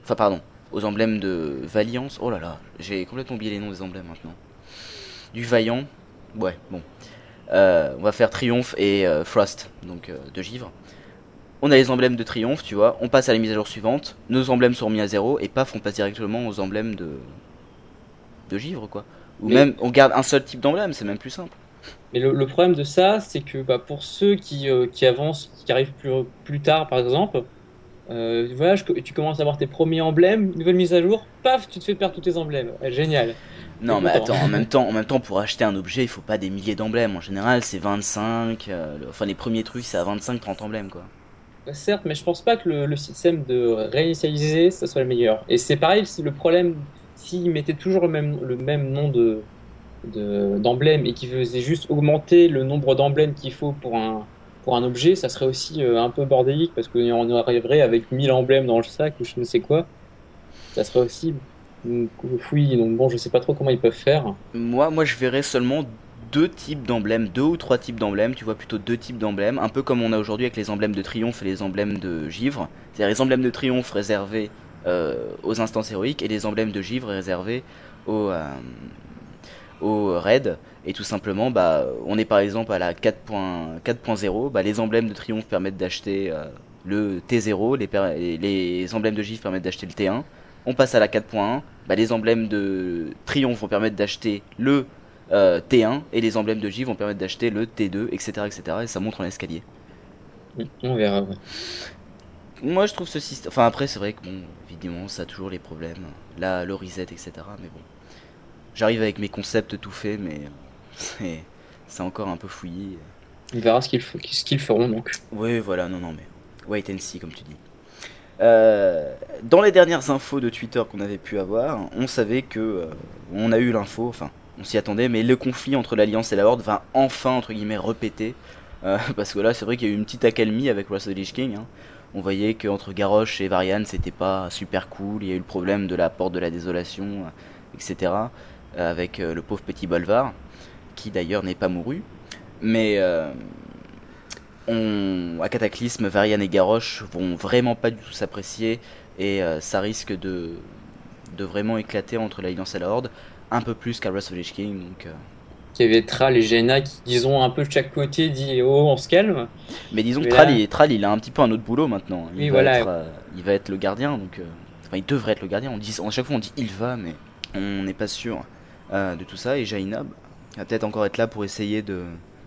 Enfin pardon, aux emblèmes de Valiance. Oh là là, j'ai complètement oublié les noms des emblèmes maintenant. Du Vaillant. Ouais, bon. Euh, on va faire Triomphe et euh, Frost, donc euh, de givre. On a les emblèmes de Triomphe, tu vois. On passe à la mise à jour suivante. Nos emblèmes sont remis à zéro et paf, on passe directement aux emblèmes de de givre, quoi. Ou Mais- même, on garde un seul type d'emblème, c'est même plus simple. Mais le, le problème de ça, c'est que bah, pour ceux qui, qui avancent, qui arrivent plus, plus tard, par exemple, voilà, je- tu commences à avoir tes premiers emblèmes, nouvelle mise à jour, paf, tu te fais perdre tous tes emblèmes. Ouais, génial. Non, mais attends, en *laughs* même temps, en même temps, pour acheter un objet, il faut pas des milliers d'emblèmes. En général, c'est 25. euh, le- enfin, les premiers trucs, c'est à 25-30 emblèmes, quoi. Bah, Certes, mais je pense pas que le, le système de réinitialiser, ça soit le meilleur. Et c'est pareil, si le problème, s'ils mettaient toujours le même, le même nom de de- d'emblèmes et qu'ils faisaient juste augmenter le nombre d'emblèmes qu'il faut pour un, pour un objet, ça serait aussi euh, un peu bordélique parce qu'on arriverait avec 1000 emblèmes dans le sac ou je ne sais quoi. Ça serait aussi une fouille, donc bon, je sais pas trop comment ils peuvent faire. Moi, moi, je verrais seulement deux types d'emblèmes, deux ou trois types d'emblèmes. Tu vois plutôt deux types d'emblèmes, un peu comme on a aujourd'hui avec les emblèmes de triomphe et les emblèmes de givre. C'est-à-dire les emblèmes de triomphe réservés euh, aux instances héroïques et les emblèmes de givre réservés aux euh, raids. Et tout simplement, bah, on est par exemple à la 4.0. 4.0, bah, les emblèmes de triomphe permettent d'acheter euh, le T0, les, les emblèmes de givre permettent d'acheter le T1. On passe à la 4.1, bah, les emblèmes de triomphe vont permettre d'acheter le euh, T1 et les emblèmes de givre vont permettre d'acheter le T2, etc., etc. Et ça montre en escalier. On verra. ouais. Moi, je trouve ce système. Enfin, après, c'est vrai que bon, évidemment, ça a toujours les problèmes. Là, le reset, etc. Mais bon, j'arrive avec mes concepts tout faits, mais c'est c'est encore un peu fouillé. On verra ce qu'ils f- ce qu'ils feront donc. Oui, voilà, non, non, mais wait and see, comme tu dis. Euh, dans les dernières infos de Twitter qu'on avait pu avoir, on savait que. euh, on a eu l'info, enfin, on s'y attendait, mais le conflit entre l'Alliance et la Horde va enfin, entre guillemets, repéter. Euh, *laughs* parce que là, c'est vrai qu'il y a eu une petite accalmie avec Wrath of the Lich King. On voyait qu'entre Garrosh et Varian, c'était pas super cool. Il y a eu le problème de la porte de la désolation, euh, etc. avec le pauvre petit Bolvar, qui d'ailleurs n'est pas mouru. Mais. On, à Cataclysme, Varian et Garrosh vont vraiment pas du tout s'apprécier et euh, ça risque de, de vraiment éclater entre l'Alliance et la Horde, un peu plus qu'à Wrath of the Lich King. Donc, euh. Il y avait Tral et Jaina qui, disons, un peu de chaque côté, dit oh, on se calme. Mais disons que Tral, il, Tral, il a un petit peu un autre boulot maintenant. Il, Oui, va, voilà. être, euh, il va être le gardien, donc. euh, enfin, il devrait être le gardien. On dit, à chaque fois, on dit il va, mais on n'est pas sûr de tout ça. Et Jaina bah, va peut-être encore être là pour essayer de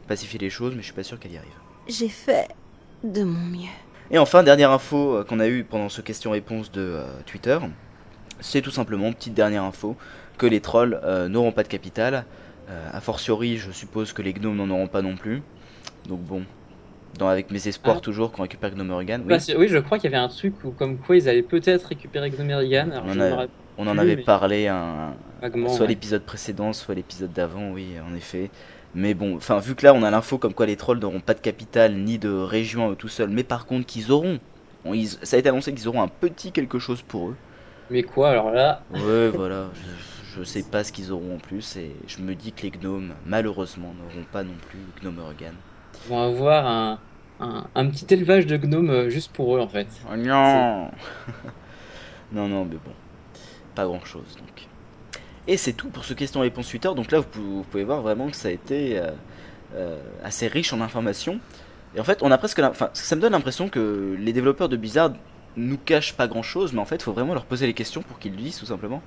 pacifier les choses, mais je suis pas sûr qu'elle y arrive. J'ai fait de mon mieux. Et enfin, dernière info euh, qu'on a eue pendant ce question-réponse de euh, Twitter, c'est tout simplement, petite dernière info, que les trolls euh, n'auront pas de capital. Euh, a fortiori, je suppose que les gnomes n'en auront pas non plus. Donc bon, dans, avec mes espoirs Ah. toujours qu'on récupère Gnome Organ. Oui, Bah, oui, je crois qu'il y avait un truc où, comme quoi ils allaient peut-être récupérer Gnomerigan. On a- on en avait mais parlé un, vaguement. soit ouais. l'épisode précédent, soit l'épisode d'avant, oui, en effet. Mais bon, enfin, vu que là on a l'info comme quoi les trolls n'auront pas de capital ni de région tout seuls, mais par contre qu'ils auront, on- ils- ça a été annoncé qu'ils auront un petit quelque chose pour eux. Mais quoi, alors là, Ouais, *laughs* voilà, je, je sais pas ce qu'ils auront en plus, et je me dis que les gnomes, malheureusement, n'auront pas non plus Gnome Organ. ils vont avoir un, un, un petit élevage de gnomes euh, juste pour eux en fait. Oh non *laughs* Non, non, mais bon, pas grand chose donc. Et c'est tout pour ce question-réponse Twitter, donc là vous pou- vous pouvez voir vraiment que ça a été euh, euh, assez riche en informations. Et en fait, on a presque. Enfin, ça me donne l'impression que les développeurs de Blizzard nous cachent pas grand chose, mais en fait, il faut vraiment leur poser les questions pour qu'ils le disent tout simplement.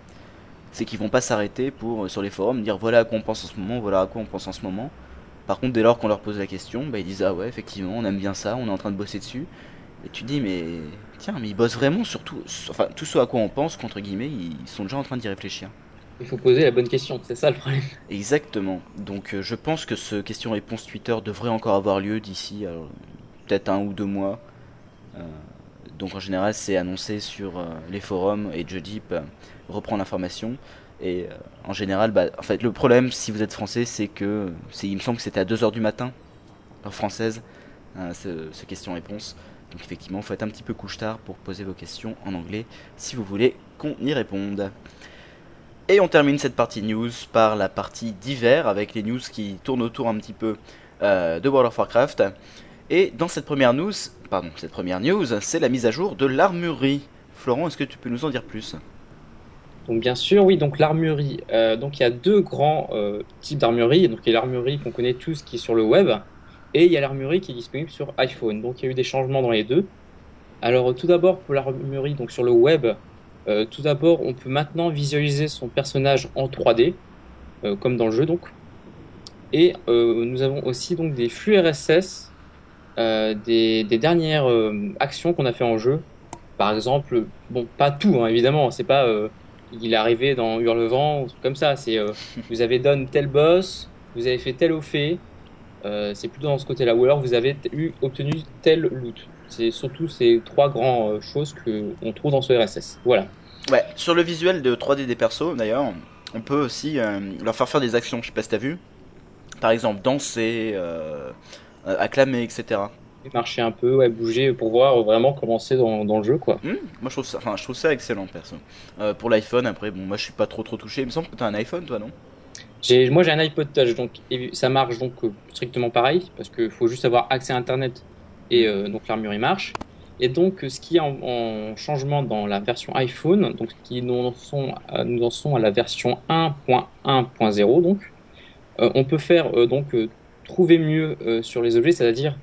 C'est qu'ils vont pas s'arrêter pour, euh, sur les forums, dire voilà à quoi on pense en ce moment, voilà à quoi on pense en ce moment. Par contre, dès lors qu'on leur pose la question, bah, ils disent ah ouais, effectivement, on aime bien ça, on est en train de bosser dessus. Et tu dis, mais tiens, mais ils bossent vraiment sur tout, enfin, tout ce à quoi on pense, qu'entre guillemets, ils sont déjà en train d'y réfléchir. Il faut poser la bonne question, c'est ça le problème. Exactement. Donc euh, je pense que ce question-réponse Twitter devrait encore avoir lieu d'ici peut-être un ou deux mois. Euh, donc en général c'est annoncé sur euh, les forums et Judip euh, reprend l'information. Et en général, bah, en fait le problème si vous êtes français c'est que il me semble que c'était à 2h du matin, heure française, euh, ce, ce question-réponse. Donc effectivement, faut être un petit peu couche-tard pour poser vos questions en anglais si vous voulez qu'on y réponde. Et on termine cette partie news par la partie d'hiver avec les news qui tournent autour un petit peu euh, de World of Warcraft. Et dans cette première news, pardon, cette première news, c'est la mise à jour de l'armurerie. Florent, est-ce que tu peux nous en dire plus? Donc bien sûr, oui, donc l'armurerie. Euh, donc il y a deux grands euh, types d'armurerie. Donc il y a l'armurerie qu'on connaît tous qui est sur le web et il y a l'armurerie qui est disponible sur iPhone. Donc il y a eu des changements dans les deux. Alors tout d'abord pour l'armurerie donc sur le web, euh, tout d'abord on peut maintenant visualiser son personnage en 3D euh, comme dans le jeu donc. Et euh, nous avons aussi donc des flux RSS des, des dernières actions qu'on a fait en jeu. Par exemple, bon pas tout hein, évidemment, c'est pas il est arrivé dans Hurlevent ou comme ça. C'est *laughs* vous avez donné tel boss, vous avez fait tel au fait. C'est plutôt dans ce côté-là. Ou alors vous avez eu, obtenu tel loot. C'est surtout ces trois grandes choses que on trouve dans ce RSS. Voilà. Ouais, sur le visuel de 3D des persos, d'ailleurs, on peut aussi euh, leur faire faire des actions. Je sais pas si t'as vu. Par exemple, danser, euh, euh, acclamer, etc. Marcher un peu, ouais, bouger pour voir vraiment comment c'est dans, dans le jeu, quoi. Hmm, moi, je trouve ça, enfin, je trouve ça excellent, perso. Euh, pour l'iPhone, après, bon, moi, je suis pas trop trop touché. Il me semble que t'as un iPhone, toi, non? Moi j'ai un iPod Touch, donc ça marche donc euh, strictement pareil, parce qu'il faut juste avoir accès à Internet et euh, donc l'armurerie marche. Et donc euh, ce qui est en, en changement dans la version iPhone, donc qui nous en sont, à- nous en sont à la version 1.1.0 donc, euh, on peut faire euh, donc euh, trouver mieux euh, sur les objets, c'est-à-dire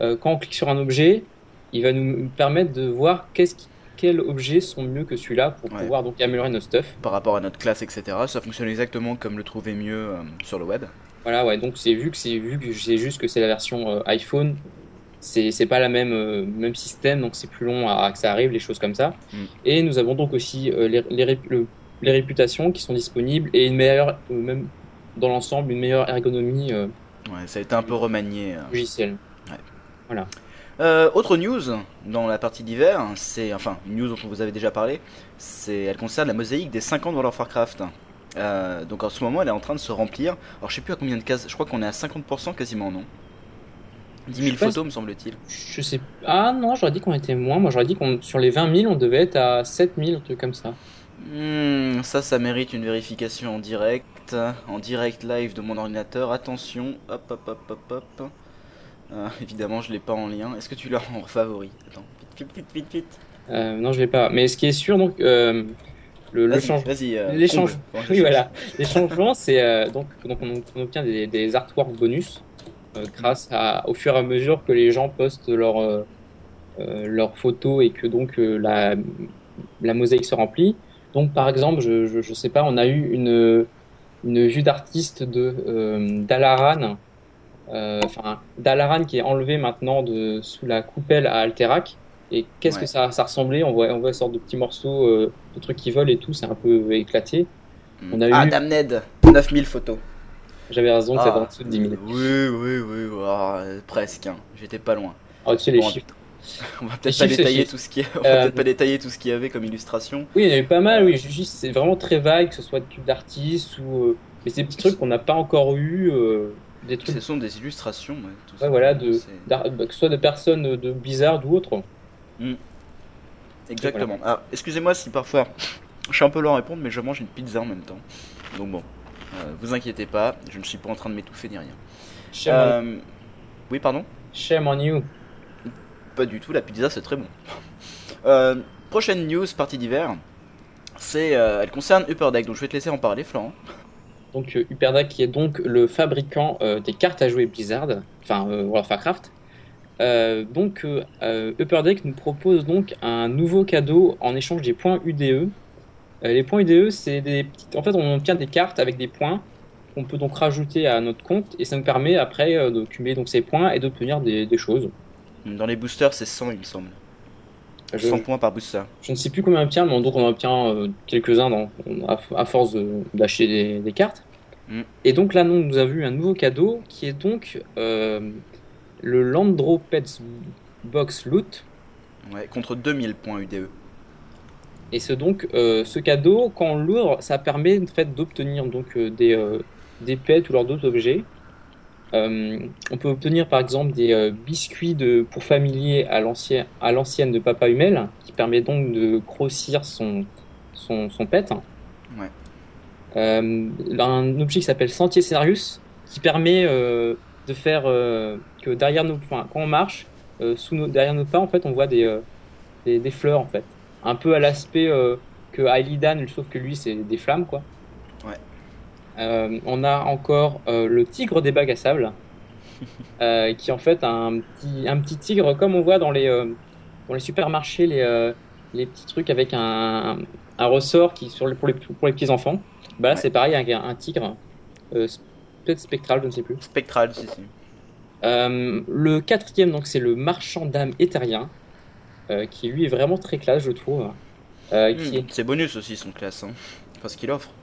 euh, quand on clique sur un objet, il va nous permettre de voir qu'est-ce qui, quels objets sont mieux que celui-là pour Ouais. pouvoir donc améliorer nos stuff. Par rapport à notre classe, etc. Ça fonctionne exactement comme le trouver mieux euh, sur le web. Voilà, ouais, donc c'est vu que c'est vu que c'est juste que c'est la version euh, iPhone, c'est pas la même euh, même système, donc c'est plus long à, à que ça arrive, les choses comme ça. Mm. Et nous avons donc aussi euh, les, les, le- les réputations qui sont disponibles et une meilleure, même dans l'ensemble, une meilleure ergonomie euh, Ouais, ça a été un peu remanié. euh. logicielle. Euh, autre news dans la partie d'hiver, c'est enfin une news dont on vous avait déjà parlé, c'est elle concerne la mosaïque des 5 ans de World of Warcraft. Euh, donc en ce moment elle est en train de se remplir. Alors je sais plus à combien de cases, je crois qu'on est à 50% quasiment non? 10 000 Je sais pas photos me semble-t-il. Je sais ah non, j'aurais dit qu'on était moins. Moi j'aurais dit qu'on sur les 20 000, on devait être à 7 000, un truc comme ça. Hmm, ça ça mérite une vérification en direct, en direct live de mon ordinateur. Attention, hop hop hop hop hop. Euh, évidemment je l'ai pas en lien. Est-ce que tu l'as en favori? Attends, vite vite vite vite vite. Euh, non, je l'ai pas. Mais ce qui est sûr donc euh, le, le euh. Bon, je *laughs* Oui, voilà. Les changements, c'est euh, donc, donc on, on obtient des, des artworks bonus grâce à, au fur et à mesure que les gens postent leurs euh, euh, leurs photos et que donc euh, la, la mosaïque se remplit. Donc par exemple, je, je, je sais pas, on a eu une, une vue d'artiste de euh, Dalaran, euh, enfin Dalaran qui est enlevé maintenant de sous la coupelle à Alterac. Et qu'est-ce Ouais. que ça, ça ressemblait? On voit, on voit une sorte de petits morceaux euh, de trucs qui volent et tout, c'est un peu éclaté. On a ah, eu- Damned 9000 photos. J'avais raison, Ah, en dessous de 10 000. Oui, oui, oui, ah, euh, presque. hein. J'étais pas loin. Oh, tu sais, les Bon, chiffres. *laughs* On va peut-être pas détailler tout ce qui, on va Euh, peut-être pas détailler tout ce qu'il y avait comme illustration. Oui, il y en a eu pas mal, oui. Juste, c'est vraiment très vague, que ce soit de tubes d'artistes ou. euh, Mais c'est des petits trucs qu'on n'a pas encore eu. euh, des trucs, Ce sont des illustrations, ouais, tout ouais, ça. voilà, de, bah, que ce soit de personnes de Blizzard ou autres. Exactement. Ah, excusez-moi si parfois *laughs* je suis un peu lent à répondre, mais je mange une pizza en même temps. Donc bon, euh, vous inquiétez pas, je ne suis pas en train de m'étouffer ni rien. Shame, Euh, Oui, pardon on, shame on you. Pas du tout, la pizza c'est très bon. *laughs* Euh, prochaine news, partie d'hiver, c'est, euh, elle concerne Upper Deck, donc je vais te laisser en parler, Florent. Donc, Uperda qui est donc le fabricant des cartes à jouer Blizzard, enfin World of Warcraft. Donc, euh, euh, Upper Deck nous propose donc un nouveau cadeau en échange des points UDE. Euh, les points UDE, c'est des petites... En fait, on obtient des cartes avec des points qu'on peut donc rajouter à notre compte et ça nous permet après euh, de cumuler donc ces points et d'obtenir des, des choses. Dans les boosters, c'est 100, il me semble. Je, 100 points par booster. je ne sais plus combien on obtient, mais donc on en obtient euh, quelques-uns à, à force de- d'acheter des, des cartes. Mm. Et donc là, nous, nous avons vu un nouveau cadeau qui est donc euh, le Landro Pets Box Loot. Ouais, contre 2000 points. UDE. Et c'est donc euh, ce cadeau, quand on l'ouvre, ça permet en fait d'obtenir donc euh, des, euh, des pets ou leurs d'autres objets. Euh, on peut obtenir par exemple des euh, biscuits de, pour familier à l'ancien- à l'ancienne de Papa Humel, qui permet donc de grossir son, son, son pet. Ouais. Euh, un objet qui s'appelle Sentier Serious, qui permet euh, de faire euh, que derrière nos, enfin, quand on marche, euh, sous nos, derrière nos pas, en fait, on voit des, euh, des, des fleurs en fait un peu à l'aspect euh, que Ailidan, sauf que lui, c'est des flammes, quoi. Ouais. Euh, on a encore euh, le tigre des bacs à sable, *laughs* euh, qui est en fait un petit, un petit tigre, comme on voit dans les, dans les supermarchés, les, les petits trucs avec un, un ressort qui, sur les, pour, les, pour les petits enfants. Bah là, Ouais. c'est pareil, un, un tigre, peut-être spectral, je ne sais plus. Spectral, si, si. Le quatrième, donc, c'est le marchand d'âme éthérien, qui lui est vraiment très classe, je trouve. Euh, qui est Hmm, C'est bonus aussi son classe. Hein. Enfin, ce qu'il offre.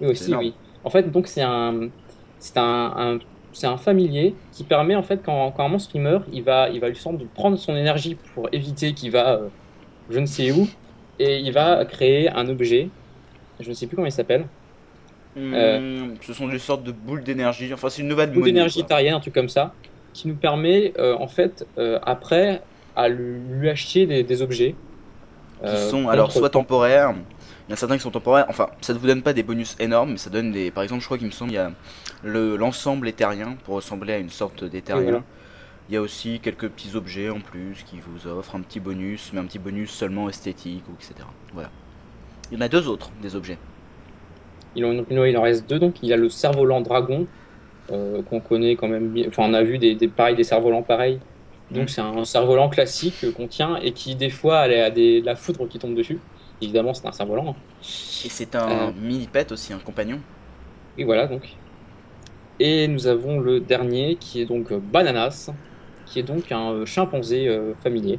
Oui, C'est aussi, oui. En fait, donc c'est un, c'est un, un- c'est un familier qui permet en fait quand, quand un monstre il meurt, il va, il va lui sembler prendre son énergie pour éviter qu'il va, euh, je ne sais où, et il va créer un objet. Je ne sais plus comment il s'appelle. Hmm, Ce sont des sortes de boules d'énergie. Enfin, c'est une nouvelle Boule d'énergie tarienne, un truc comme ça, qui nous permet euh, en fait euh, après à lui, acheter des, des objets. Qui euh, sont alors soit temporaires. Il y en a certains qui sont temporaires. Enfin, ça ne vous donne pas des bonus énormes, mais ça donne des. Par exemple, je crois qu'il me semble il y a le l'ensemble éthérien pour ressembler à une sorte d'éthérien. Voilà. Il y a aussi quelques petits objets en plus qui vous offrent un petit bonus, mais un petit bonus seulement esthétique ou etc. Voilà. Il y en a deux autres des objets. Il en, il en- il en reste deux, donc il y a le cerf-volant dragon, euh, qu'on connaît quand même bien. Enfin, on a vu des, des, pareil, des cerfs-volants pareils. Donc c'est un cerf-volant classique qu'on tient et qui des fois a des, de la foudre qui tombe dessus. Évidemment, c'est un cerf-volant. hein. Et c'est un Euh. mini pet aussi, un compagnon. Et voilà donc. Et nous avons le dernier qui est donc euh, Bananas, qui est donc un euh, chimpanzé euh, familier.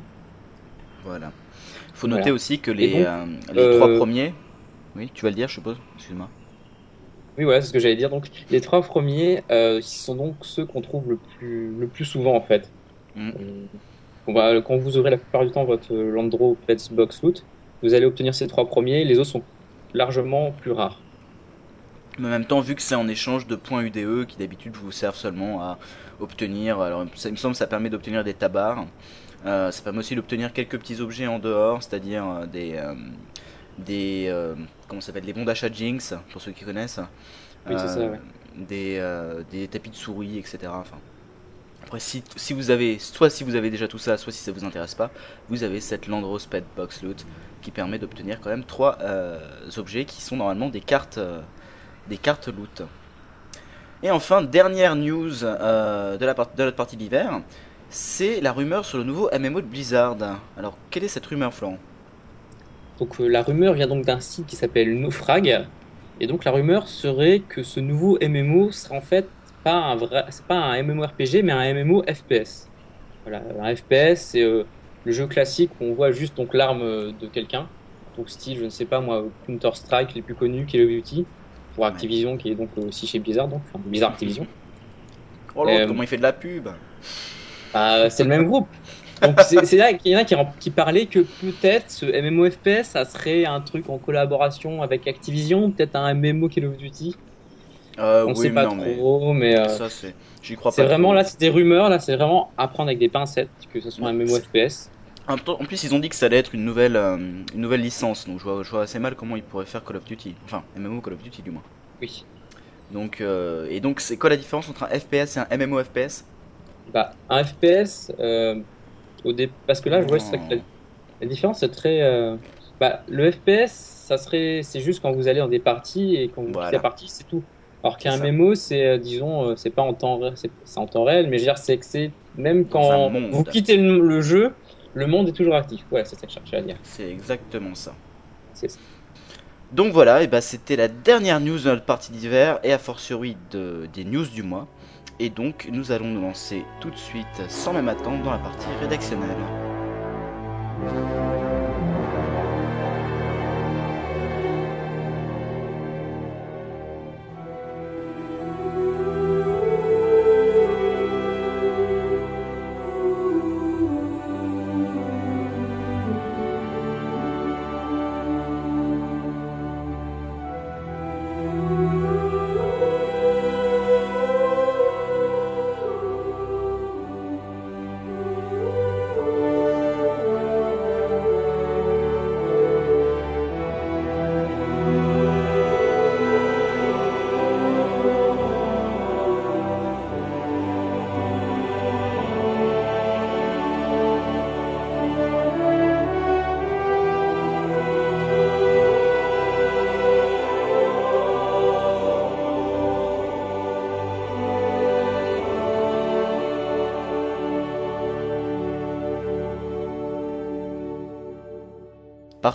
Voilà. Faut noter Voilà. aussi que les, donc, euh, les trois premiers. Oui, tu vas le dire, je suppose. Excuse-moi. Oui, voilà, c'est ce que j'allais dire. Donc, les trois premiers, euh, sont donc ceux qu'on trouve le plus, le plus souvent, en fait. Mm. Euh, on va, quand vous aurez la plupart du temps votre Landro Pets Box Loot, vous allez obtenir ces trois premiers. Les autres sont largement plus rares. Mais en même temps, vu que c'est en échange de points UDE qui d'habitude vous servent seulement à obtenir, alors ça, il me semble ça permet d'obtenir des tabards, Euh, ça permet aussi d'obtenir quelques petits objets en dehors, c'est-à-dire euh, des, euh, des euh, comment ça s'appelle, les bons d'achat Jinx pour ceux qui connaissent, Oui, c'est ça, Euh, ouais. des, des tapis de souris, etc. Enfin, si, vous avez, soit si vous avez déjà tout ça, soit si ça vous intéresse pas, vous avez cette Landros Pet Box Loot qui permet d'obtenir quand même trois euh, objets qui sont normalement des cartes, euh, des cartes loot. Et enfin, dernière news euh, de, la de notre partie d'hiver, c'est la rumeur sur le nouveau MMO de Blizzard. Alors, quelle est cette rumeur, Florent? Donc, la rumeur vient donc d'un site qui s'appelle Naufrag. Et donc, la rumeur serait que ce nouveau MMO sera en fait pas un vrai, c'est pas un MMORPG, mais un MMO FPS. Voilà, un FPS, c'est euh, le jeu classique où on voit juste donc l'arme euh, de quelqu'un. Donc, style, je ne sais pas moi, Counter Strike les plus connus, Call of Duty, pour Activision qui est donc aussi chez Blizzard, donc enfin, Blizzard Activision. Oh Euh, comment il fait de la pub Bah, c'est le même groupe. Donc c'est c'est là qu'il y en a qui, qui parlaient que peut-être ce MMO FPS, ça serait un truc en collaboration avec Activision, peut-être un MMO Call of Duty. Euh, On oui, sait pas non, mais trop, mais, euh, ça c'est, j'y crois pas. c'est vraiment trop. là, c'est des rumeurs, là, c'est vraiment à prendre avec des pincettes que ce soit un MMO FPS. En plus, ils ont dit que ça allait être une nouvelle, euh, une nouvelle licence, donc je vois, je vois assez mal comment ils pourraient faire Call of Duty. Enfin, MMO Call of Duty du moins. Oui. Donc, euh, et donc, c'est quoi la différence entre un FPS et un MMO FPS Bah, un FPS, euh, au dé... parce que là, je vois c'est que la, la différence c'est très. Bah, le FPS, ça serait, c'est juste quand vous allez dans des parties et quand vous Voilà. quittez la partie, c'est tout. Alors qu'un. MMO, c'est, euh, disons, euh, c'est pas en temps, c'est en temps réel, mais je veux dire, c'est que c'est même quand vous quittez le, le jeu, le monde est toujours actif. Voilà, c'est ça que je cherchais à dire. C'est exactement ça. C'est ça. Donc voilà, et bah c'était la dernière news de notre partie d'hiver et a fortiori de, des news du mois. Et donc nous allons nous lancer tout de suite, sans même attendre, dans la partie rédactionnelle.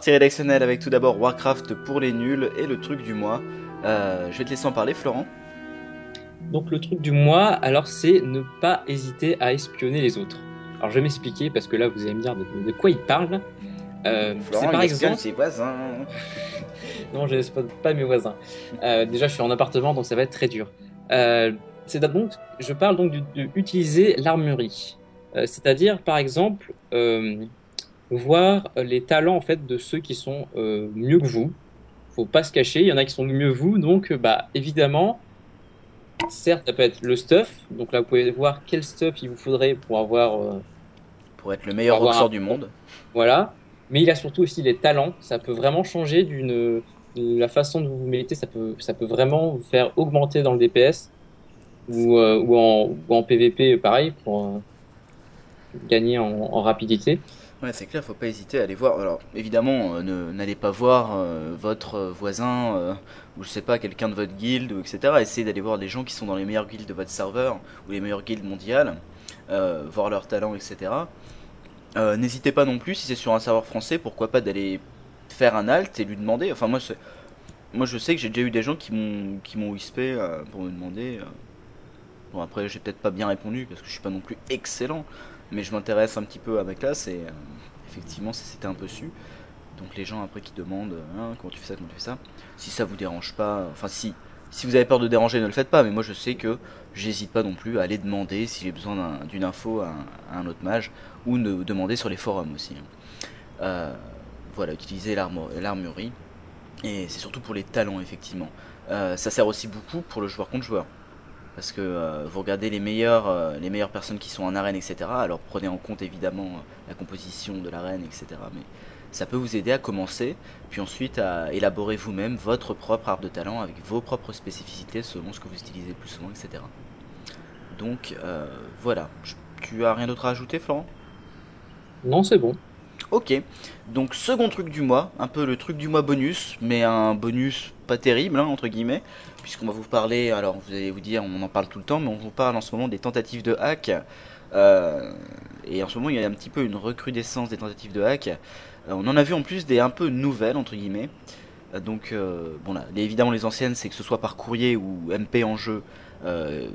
Partie rédactionnelle avec tout d'abord Warcraft pour les nuls et le truc du mois. Euh, je vais te laisser en parler, Florent. Donc le truc du mois, alors c'est ne pas hésiter à espionner les autres. Alors je vais m'expliquer parce que là vous allez me dire de, de quoi il parle. Euh, Florent, par il exemple. ses voisins. *laughs* Non, je n'espionne pas mes voisins. Euh, déjà, je suis en appartement, donc ça va être très dur. Euh, c'est donc, je parle donc d'utiliser l'armurerie. C'est-à-dire, par exemple, voir les talents en fait de ceux qui sont euh, mieux que vous. Faut pas se cacher, il y en a qui sont mieux que vous, donc euh, bah évidemment, certes, ça peut être le stuff. Donc là, vous pouvez voir quel stuff il vous faudrait pour avoir euh, Pour être le meilleur boxeur un- du monde. voilà. Mais il a surtout aussi les talents. Ça peut vraiment changer d'une la façon de vous vous mettez. Ça peut ça peut vraiment vous faire augmenter dans le DPS ou euh, ou en ou en PVP pareil pour euh, gagner en, en rapidité. Ouais, c'est clair, faut pas hésiter à aller voir. Alors, évidemment, euh, ne- n'allez pas voir euh, votre euh, voisin ou je sais pas, quelqu'un de votre guilde, ou etc. Essayez d'aller voir des gens qui sont dans les meilleures guildes de votre serveur ou les meilleures guildes mondiales, voir leurs talents, etc. N'hésitez pas non plus, si c'est sur un serveur français, pourquoi pas d'aller faire un alt et lui demander. Enfin, moi, moi je sais que j'ai déjà eu des gens qui m'ont qui m'ont pour me demander. Bon, après, j'ai peut-être pas bien répondu parce que je suis pas non plus excellent mais je m'intéresse un petit peu à ma classe et effectivement c'était un peu su. Donc les gens après qui demandent Hein, comment tu fais ça comment tu fais ça. Si ça vous dérange pas enfin si si vous avez peur de déranger ne le faites pas. Mais moi je sais que j'hésite pas non plus à aller demander si j'ai besoin d'un- d'une info à un, autre mage ou de demander sur les forums aussi hein. Euh, voilà utiliser l'armurerie. Et c'est surtout pour les talents effectivement. Euh, ça sert aussi beaucoup pour le joueur contre joueur parce que euh, vous regardez les meilleures, euh, les meilleures personnes qui sont en arène, etc. Alors prenez en compte évidemment euh, la composition de l'arène, etc. Mais ça peut vous aider à commencer, puis ensuite à élaborer vous-même votre propre arbre de talent avec vos propres spécificités selon ce que vous utilisez le plus souvent, etc. Donc euh, voilà. Je- Tu as rien d'autre à ajouter, Florent? Non, c'est bon. Ok, donc second truc du mois, un peu le truc du mois bonus, mais un bonus pas terrible, hein, entre guillemets, puisqu'on va vous parler, alors vous allez vous dire, on en parle tout le temps, mais on vous parle en ce moment des tentatives de hack, euh, et en ce moment il y a un petit peu une recrudescence des tentatives de hack, Euh, on en a vu en plus des un peu nouvelles, entre guillemets, Euh, donc bon là, évidemment les anciennes, c'est que ce soit par courrier ou MP en jeu,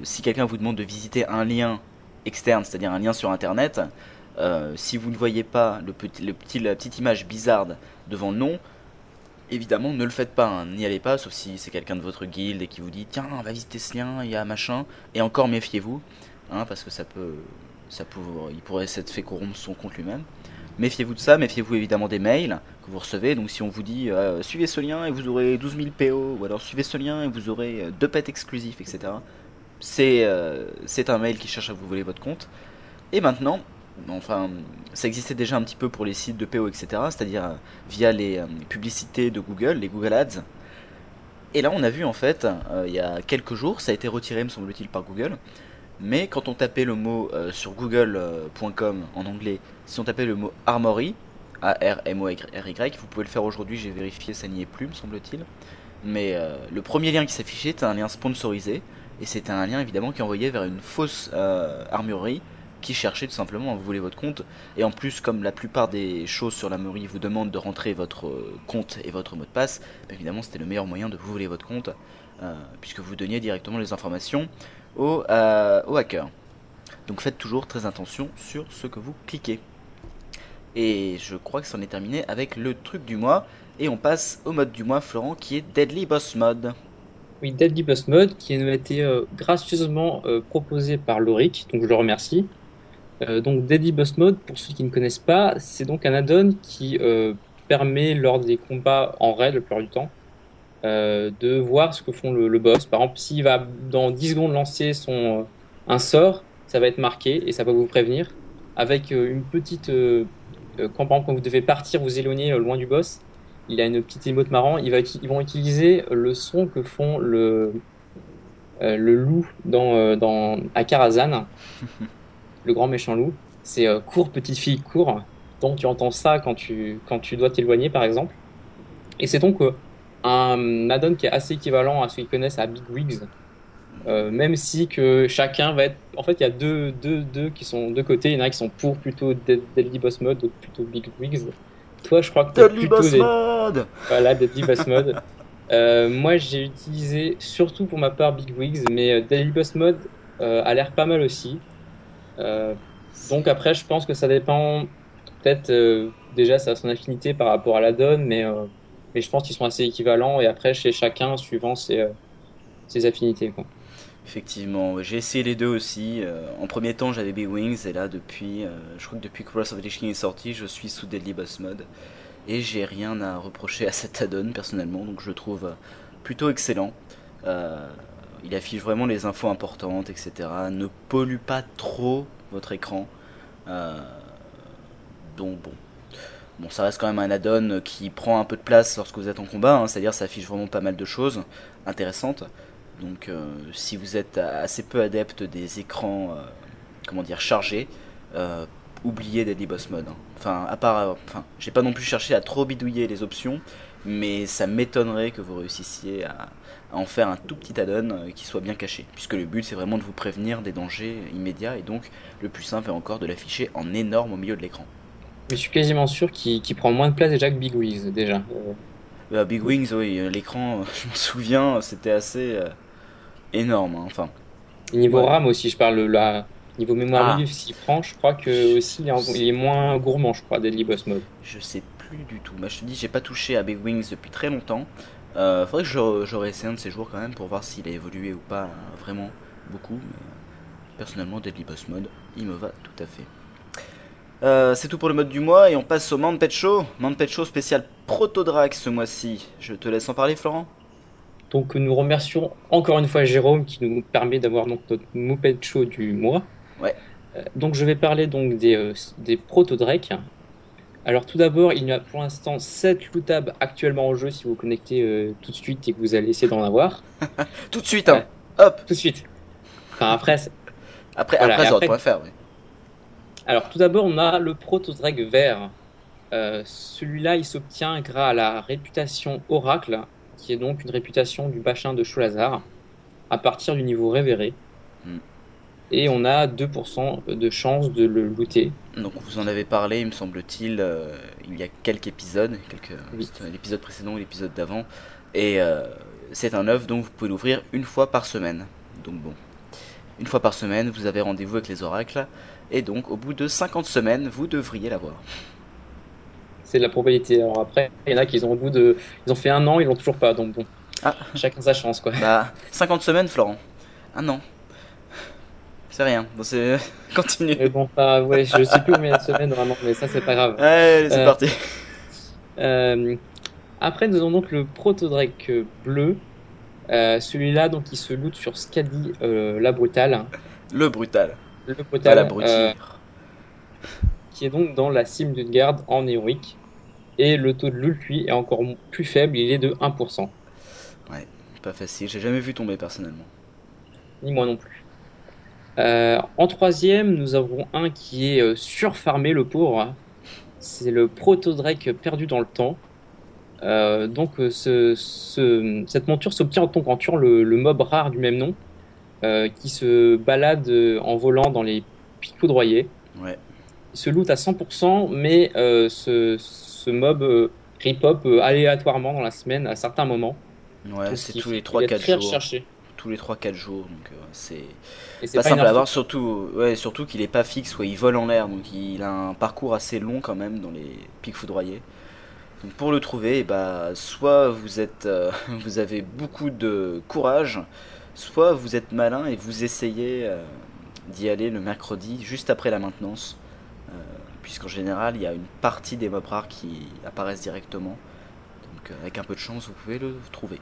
si quelqu'un vous demande de visiter un lien externe, c'est-à-dire un lien sur internet, si vous ne voyez pas le petit, la petite image bizarre devant le nom, évidemment ne le faites pas, hein, n'y allez pas, sauf si c'est quelqu'un de votre guilde et qui vous dit tiens va visiter ce lien, il y a machin, et encore méfiez-vous, hein, parce que ça peut, ça il pourrait s'être fait corrompre son compte lui-même. Méfiez-vous de ça, méfiez-vous évidemment des mails que vous recevez. Donc si on vous dit euh, suivez ce lien et vous aurez 12 000 PO, ou alors suivez ce lien et vous aurez euh, deux pets exclusifs, etc. Euh, c'est un mail qui cherche à vous voler votre compte. Et maintenant, enfin, ça existait déjà un petit peu pour les sites de PO, etc. C'est-à-dire euh, via les euh, publicités de Google, les Google Ads. Et là, on a vu en fait, euh, il y a quelques jours, ça a été retiré, me semble-t-il, par Google. Mais quand on tapait le mot sur google.com en anglais, si on tapait le mot Armory, A-R-M-O-R-Y, vous pouvez le faire aujourd'hui, j'ai vérifié, ça n'y est plus, me semble-t-il. Mais le premier lien qui s'affichait était un lien sponsorisé, et c'était un lien évidemment qui envoyait vers une fausse armurerie qui cherchait tout simplement à vous voler votre compte. Et en plus, comme la plupart des choses sur l'armurerie vous demandent de rentrer votre euh, compte et votre mot de passe, bah, évidemment c'était le meilleur moyen de vous voler votre compte, euh, puisque vous donniez directement les informations aux, euh, hackers. Donc faites toujours très attention sur ce que vous cliquez. Et je crois que c'en est terminé avec le truc du mois. Et on passe au mode du mois, Florent, qui est Deadly Boss Mode. Oui, Deadly Boss Mode qui nous a été gracieusement euh, proposé par Loric, donc je le remercie. Euh, donc Deadly Boss Mode, pour ceux qui ne connaissent pas, c'est donc un add-on qui euh, permet lors des combats en raid la plupart du temps euh, de voir ce que font le, le boss. Par exemple, s'il va dans 10 secondes lancer son un sort, ça va être marqué et ça va vous prévenir avec une petite quand par exemple quand vous devez partir vous éloigner loin du boss, il a une petite émote marrant. Ils vont utiliser le son que font le, le loup dans, dans, à Karazhan, *laughs* le grand méchant loup. C'est euh, cours, petite fille, cours. Donc tu entends ça quand tu, quand tu dois t'éloigner, par exemple. Et c'est donc euh, un add-on qui est assez équivalent à ce qu'ils connaissent à Big Wigs. Euh, même si que chacun va être. En fait, il y a deux, deux, deux qui sont de côté. Il y en a qui sont pour plutôt Dead- Deadly Boss Mode, d'autres plutôt Big Wigs. toi, je crois que Deadly plutôt Boss des... Mode Voilà, Deadly Boss Mode. *laughs* Euh, moi, j'ai utilisé surtout pour ma part Big Wigs, mais Deadly Boss Mode a l'air pas mal aussi. Euh, donc après, je pense que ça dépend peut-être euh, déjà ça a son affinité par rapport à la donne, mais euh, mais je pense qu'ils sont assez équivalents et après chez chacun suivant ses ses affinités. Quoi. Effectivement, j'ai essayé les deux aussi. En premier temps, j'avais Big Wings, et là, depuis, je crois que depuis que Wrath of the King est sorti, je suis sous Deadly Boss Mode. Et j'ai rien à reprocher à cet add-on personnellement, donc je le trouve plutôt excellent. Il affiche vraiment les infos importantes, etc. Ne pollue pas trop votre écran. Euh, donc bon. Bon, ça reste quand même un add-on qui prend un peu de place lorsque vous êtes en combat, hein, c'est-à-dire ça affiche vraiment pas mal de choses intéressantes. Donc euh, si vous êtes assez peu adepte des écrans, euh, comment dire, chargés, oubliez Deadly Boss Mode. hein. Enfin, à part, enfin, j'ai pas non plus cherché à trop bidouiller les options, mais ça m'étonnerait que vous réussissiez à, à en faire un tout petit add-on euh, qui soit bien caché, puisque le but c'est vraiment de vous prévenir des dangers immédiats et donc le plus simple est encore de l'afficher en énorme au milieu de l'écran. Mais je suis quasiment sûr qu'il prend moins de place déjà que Big Wigs déjà. Euh, Euh, Big Wings, oui, euh, l'écran, *laughs* je m'en souviens, c'était assez euh, énorme. hein. Enfin, Et niveau Ouais. RAM aussi, je parle là. Niveau mémoire Ah. vive, s'il prend, je crois que aussi il est, en- il est moins gourmand, je crois, Deadly Boss Mode. je sais plus du tout. Bah, je te dis, j'ai pas touché à Big Wings depuis très longtemps. Euh, faudrait que je- j'aurais essayé un de ces jours quand même pour voir s'il a évolué ou pas euh, vraiment beaucoup. Mais euh, personnellement, Deadly Boss Mode, il me va tout à fait. Euh, c'est tout pour le mode du mois et on passe au Mount Pet Show. Mount Pet Show spécial Protodrac ce mois-ci. Je te laisse en parler, Florent. Donc nous remercions encore une fois Jérôme qui nous permet d'avoir donc notre Moped Show du mois. Ouais. Euh, donc je vais parler donc des, euh, des proto-Drake. Alors tout d'abord, il y a pour l'instant 7 lootables actuellement en jeu si vous connectez euh, tout de suite et que vous allez essayer d'en avoir. *laughs* Tout de suite, hein. Hop. Tout de suite. Enfin après, Après, Voilà, après, après- faire, oui. Alors tout d'abord, on a le proto-Drake vert. Euh, Celui-là, il s'obtient grâce à la réputation Oracle, qui est donc une réputation du bachin de Cholazar, à partir du niveau révéré. Hmm. Et on a 2% de chance de le looter. Donc vous en avez parlé, il me semble-t-il, euh, il y a quelques épisodes, quelques Oui. c'était l'épisode précédent ou l'épisode d'avant, et euh, c'est un œuf donc vous pouvez l'ouvrir une fois par semaine. Donc bon, une fois par semaine, vous avez rendez-vous avec les oracles, et donc au bout de 50 semaines, vous devriez l'avoir. C'est la probabilité. Alors après, il y en a qui ont au bout de, ils ont fait un an, ils l'ont toujours pas. Donc bon, Ah. chacun sa chance quoi. Bah, 50 semaines, Florent. Un an. C'est rien. Bon, c'est *laughs* continue. Mais bon, ah, ouais, je sais plus combien de semaines vraiment, mais ça c'est pas grave. Allez, c'est Euh, parti. *laughs* Euh, après, nous avons donc le Protodrake bleu. Euh, Celui-là, donc, il se loot sur Skadi la brutale. Le brutal. Le Pas brutal, l'abruti. euh, qui est donc dans la cime d'une garde en héroïque. Et le taux de loot, lui, est encore plus faible, il est de 1%. Pas facile, j'ai jamais vu tomber personnellement. Ni moi non plus. Euh, en troisième, nous avons un qui est euh, surfarmé, le pauvre. C'est le Protodrake perdu dans le temps. Euh, donc, ce, ce- cette monture s'obtient en tant qu'en tuant le, le mob rare du même nom, euh, qui se balade en volant dans les pics foudroyés. Ouais. Il se loot à 100%, mais euh, ce, ce mob rip-hop aléatoirement dans la semaine à certains moments. Ouais, c'est tous les qu'il est 3-4 très jours. recherché. Tous les 3-4 jours, donc c'est c'est pas, pas, simple à avoir, surtout, ouais, surtout qu'il est pas fixe, ouais, il vole en l'air, donc il a un parcours assez long quand même dans les pics foudroyés. Donc pour le trouver, eh bah, soit vous êtes, euh, *laughs* vous avez beaucoup de courage, soit vous êtes malin et vous essayez euh, d'y aller le mercredi juste après la maintenance, euh, puisqu'en général il y a une partie des mobs rares qui apparaissent directement. Donc euh, avec un peu de chance, vous pouvez le trouver.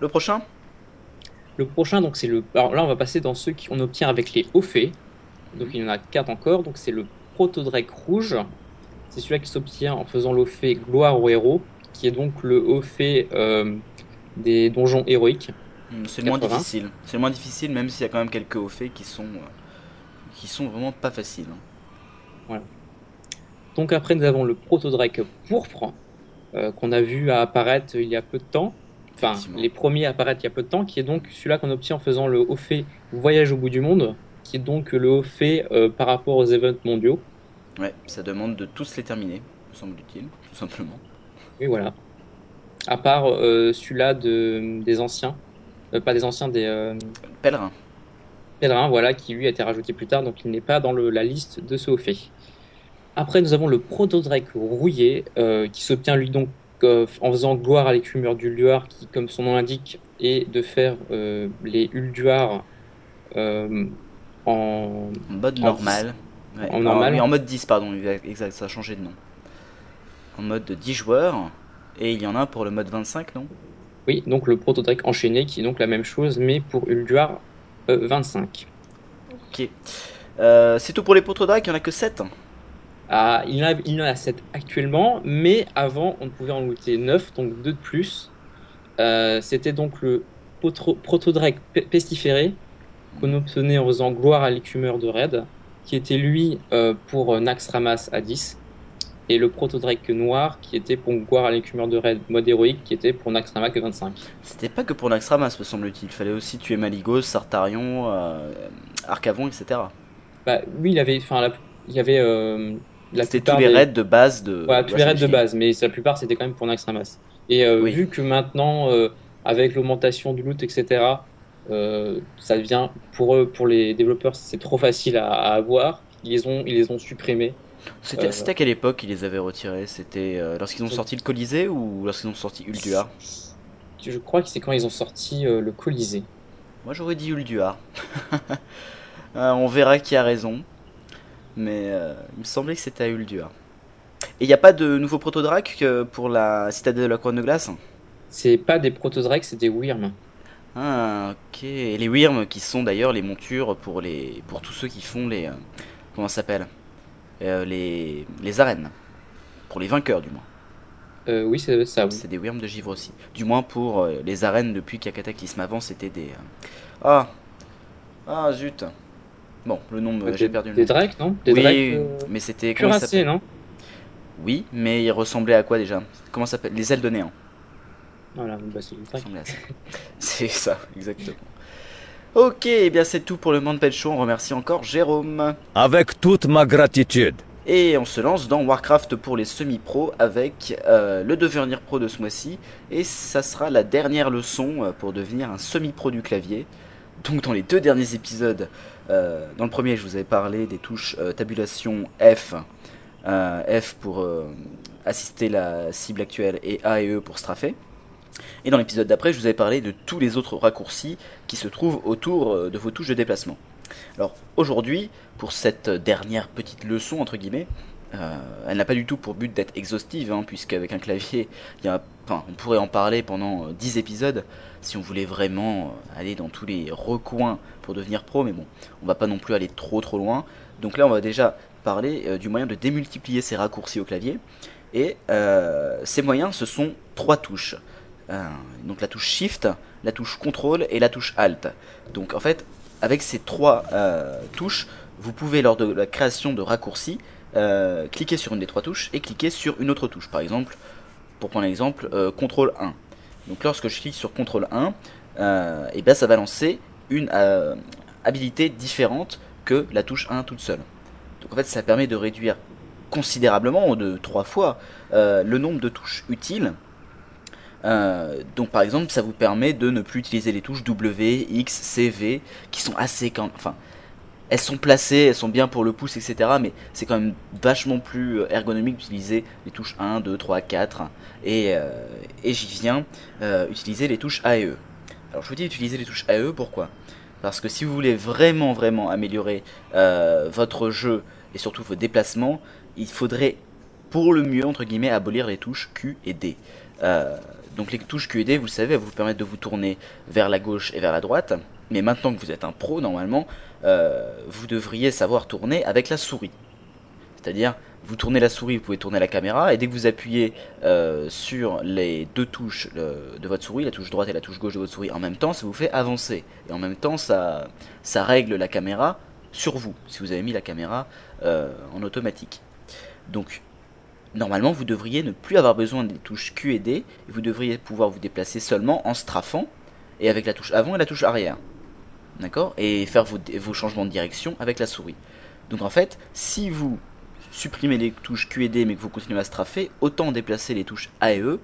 Le prochain? Le prochain, donc c'est le. Alors là, on va passer dans ceux qu'on obtient avec les hauts faits. Donc il y en a quatre encore. Donc c'est le Protodrake rouge. C'est celui-là qui s'obtient en faisant le fait gloire au héros, qui est donc le haut fait euh, des donjons héroïques. Hmm, C'est le moins 80. difficile. C'est le moins difficile, même s'il y a quand même quelques hauts faits qui sont, euh, qui sont vraiment pas faciles. hein. Donc après, nous avons le Protodrake pourpre, euh, qu'on a vu apparaître il y a peu de temps. Enfin, les premiers à apparaître il y a peu de temps, qui est donc celui-là qu'on obtient en faisant le haut fait voyage au bout du monde, qui est donc le haut fait euh, par rapport aux events mondiaux. Ouais, ça demande de tous les terminer. semble-t-il, tout simplement. Oui, voilà. À part euh, celui-là de, des anciens, euh, pas des anciens, des euh, Pèlerin. pèlerins, voilà, qui lui a été rajouté plus tard, donc il n'est pas dans le- la liste de ceux au fait. Après, nous avons le Protodrake rouillé, qui s'obtient lui donc en faisant gloire à l'écumeur d'Ulduar, qui, comme son nom l'indique, est de faire euh, les Ulduar euh, en mode En normal. Ouais. En normal. oui, en mode 10, pardon, exact, ça a changé de nom. En mode 10 joueurs. Et il y en a un pour le mode 25, non? Oui, donc le Protodrake enchaîné, qui est donc la même chose, mais pour Ulduar euh, 25. Ok. Euh, c'est tout pour les Protodraques, il n'y en a que 7. Ah, il, en a, il y en a 7 actuellement, mais avant, on pouvait en looter 9, donc 2 de plus. Euh, C'était donc le Protodrake pe- pestiféré, qu'on obtenait en faisant gloire à l'écumeur de raid, qui était lui euh, pour Naxxramas à 10, et le Protodrake noir, qui était pour gloire à l'écumeur de raid mode héroïque, qui était pour Naxxramas que 25. C'était pas que pour Naxxramas, me semble-t-il. Il fallait aussi tuer Maligos, Sartarion, euh, Arcavon, etc. Bah, oui, il avait, enfin, la- il y avait C'était tous les des- raids de base de. Voilà, tous les raids de base, mais la plupart c'était quand même pour Naxxramas. Et euh, Oui. vu que maintenant, euh, avec l'augmentation du loot, etc., euh, ça devient pour eux, pour les développeurs, c'est trop facile à, à avoir. Ils les ont, ils les ont supprimés. C'était Euh, à quelle époque qu'ils les avaient retirés? C'était lorsqu'ils ont sorti le Colisée ou lorsqu'ils ont sorti Ulduar Je crois que c'est quand ils ont sorti le Colisée. Moi j'aurais dit Ulduar. *laughs* On verra qui a raison. Mais euh, il me semblait que c'était à Ulduar. Et il n'y a pas de nouveau protodrake euh, pour la citadelle de la couronne de glace? C'est pas des Protodrakes, c'est des Wyrm. Ah ok. Et les Wyrm qui sont d'ailleurs les montures pour les pour tous ceux qui font les euh, comment ça s'appelle? Euh, les les arènes. Pour les vainqueurs du moins. Euh, oui, c'est ça. oui. C'est des Wyrm de givre aussi. Du moins pour les arènes depuis qu'il y a Cataclysme. Avant c'était des ah ah zut. Bon le nom Des, j'ai perdu le des nom. Drakes, non Des oui, euh, mais c'était comment ça cuirassés, s'appelle non Oui, mais il ressemblait à quoi déjà Comment ça s'appelle Les ailes de néant. Voilà, bah, c'est des Ça Drakes. ressemblait à ça. C'est ça, exactement. Ok, eh bien c'est tout pour le Manpet Show. On remercie encore Jérôme. Avec toute ma gratitude. Et on se lance dans Warcraft pour les semi-pros avec euh, le devenir pro de ce mois-ci. Et ça sera la dernière leçon euh, pour devenir un semi-pro du clavier. Donc dans les deux derniers épisodes, euh, dans le premier je vous avais parlé des touches euh, tabulation F. euh, F pour assister la cible actuelle et A et E pour strafer. Et dans l'épisode d'après je vous avais parlé de tous les autres raccourcis qui se trouvent autour de vos touches de déplacement. Alors aujourd'hui, pour cette dernière petite leçon, entre guillemets, euh, elle n'a pas du tout pour but d'être exhaustive, hein, puisqu'avec un clavier, on pourrait en parler pendant euh, 10 épisodes si on voulait vraiment euh, aller dans tous les recoins pour devenir pro, mais bon, on va pas non plus aller trop trop loin. Donc là, on va déjà parler euh, du moyen de démultiplier ces raccourcis au clavier. Et euh, ces moyens, ce sont trois touches. Euh, donc la touche Shift, la touche Contrôle et la touche Alt. Donc en fait, avec ces trois euh, touches, vous pouvez lors de la création de raccourcis euh, cliquer sur une des trois touches et cliquer sur une autre touche. Par exemple, pour prendre l'exemple, euh, CTRL 1. Donc lorsque je clique sur CTRL 1, euh, et ben ça va lancer une euh, habilité différente que la touche 1 toute seule. Donc en fait, ça permet de réduire considérablement, de trois fois, euh, le nombre de touches utiles. Donc par exemple, ça vous permet de ne plus utiliser les touches W, X, C, V, qui sont assez quand enfin elles sont placées, elles sont bien pour le pouce, etc. Mais c'est quand même vachement plus euh, ergonomique d'utiliser les touches 1, 2, 3, 4. Et, j'y viens euh, utiliser les touches A et E. Alors je vous dis utiliser les touches A E, pourquoi? Parce que si vous voulez vraiment, vraiment améliorer euh, votre jeu et surtout vos déplacements, il faudrait pour le mieux, entre guillemets, abolir les touches Q et D. Donc les touches Q et D, vous le savez, elles vous permettent de vous tourner vers la gauche et vers la droite. Mais maintenant que vous êtes un pro, normalement, euh, vous devriez savoir tourner avec la souris. C'est-à-dire, vous tournez la souris, vous pouvez tourner la caméra, et dès que vous appuyez euh, sur les deux touches euh, de votre souris, la touche droite et la touche gauche de votre souris en même temps, ça vous fait avancer. Et en même temps, ça, règle la caméra sur vous, si vous avez mis la caméra en automatique. Donc, normalement, vous devriez ne plus avoir besoin des touches Q et D, et vous devriez pouvoir vous déplacer seulement en strafant, et avec la touche avant et la touche arrière. D'accord? Et faire vos, changements de direction avec la souris. Donc en fait, si vous supprimez les touches Q et D mais que vous continuez à straffer, autant déplacer les touches A et E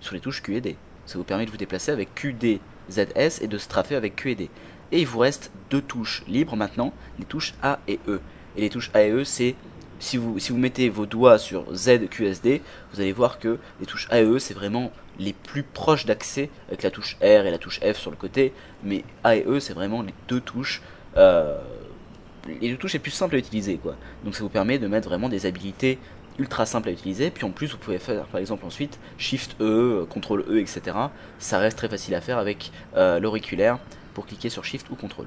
sur les touches Q et D. Ça vous permet de vous déplacer avec Q, D, ZS et de straffer avec Q et D. Et il vous reste deux touches libres maintenant, les touches A et E. Et les touches A et E, c'est si vous, si vous mettez vos doigts sur Z, Q, S, D, vous allez voir que les touches A et E, c'est vraiment les plus proches d'accès avec la touche R et la touche F sur le côté. Mais A et E, c'est vraiment les deux touches. Euh, les deux touches les plus simples à utiliser, quoi. Donc ça vous permet de mettre vraiment des habilités ultra simples à utiliser. Puis en plus, vous pouvez faire par exemple ensuite Shift E, CTRL E, etc. Ça reste très facile à faire avec euh, l'auriculaire pour cliquer sur Shift ou CTRL.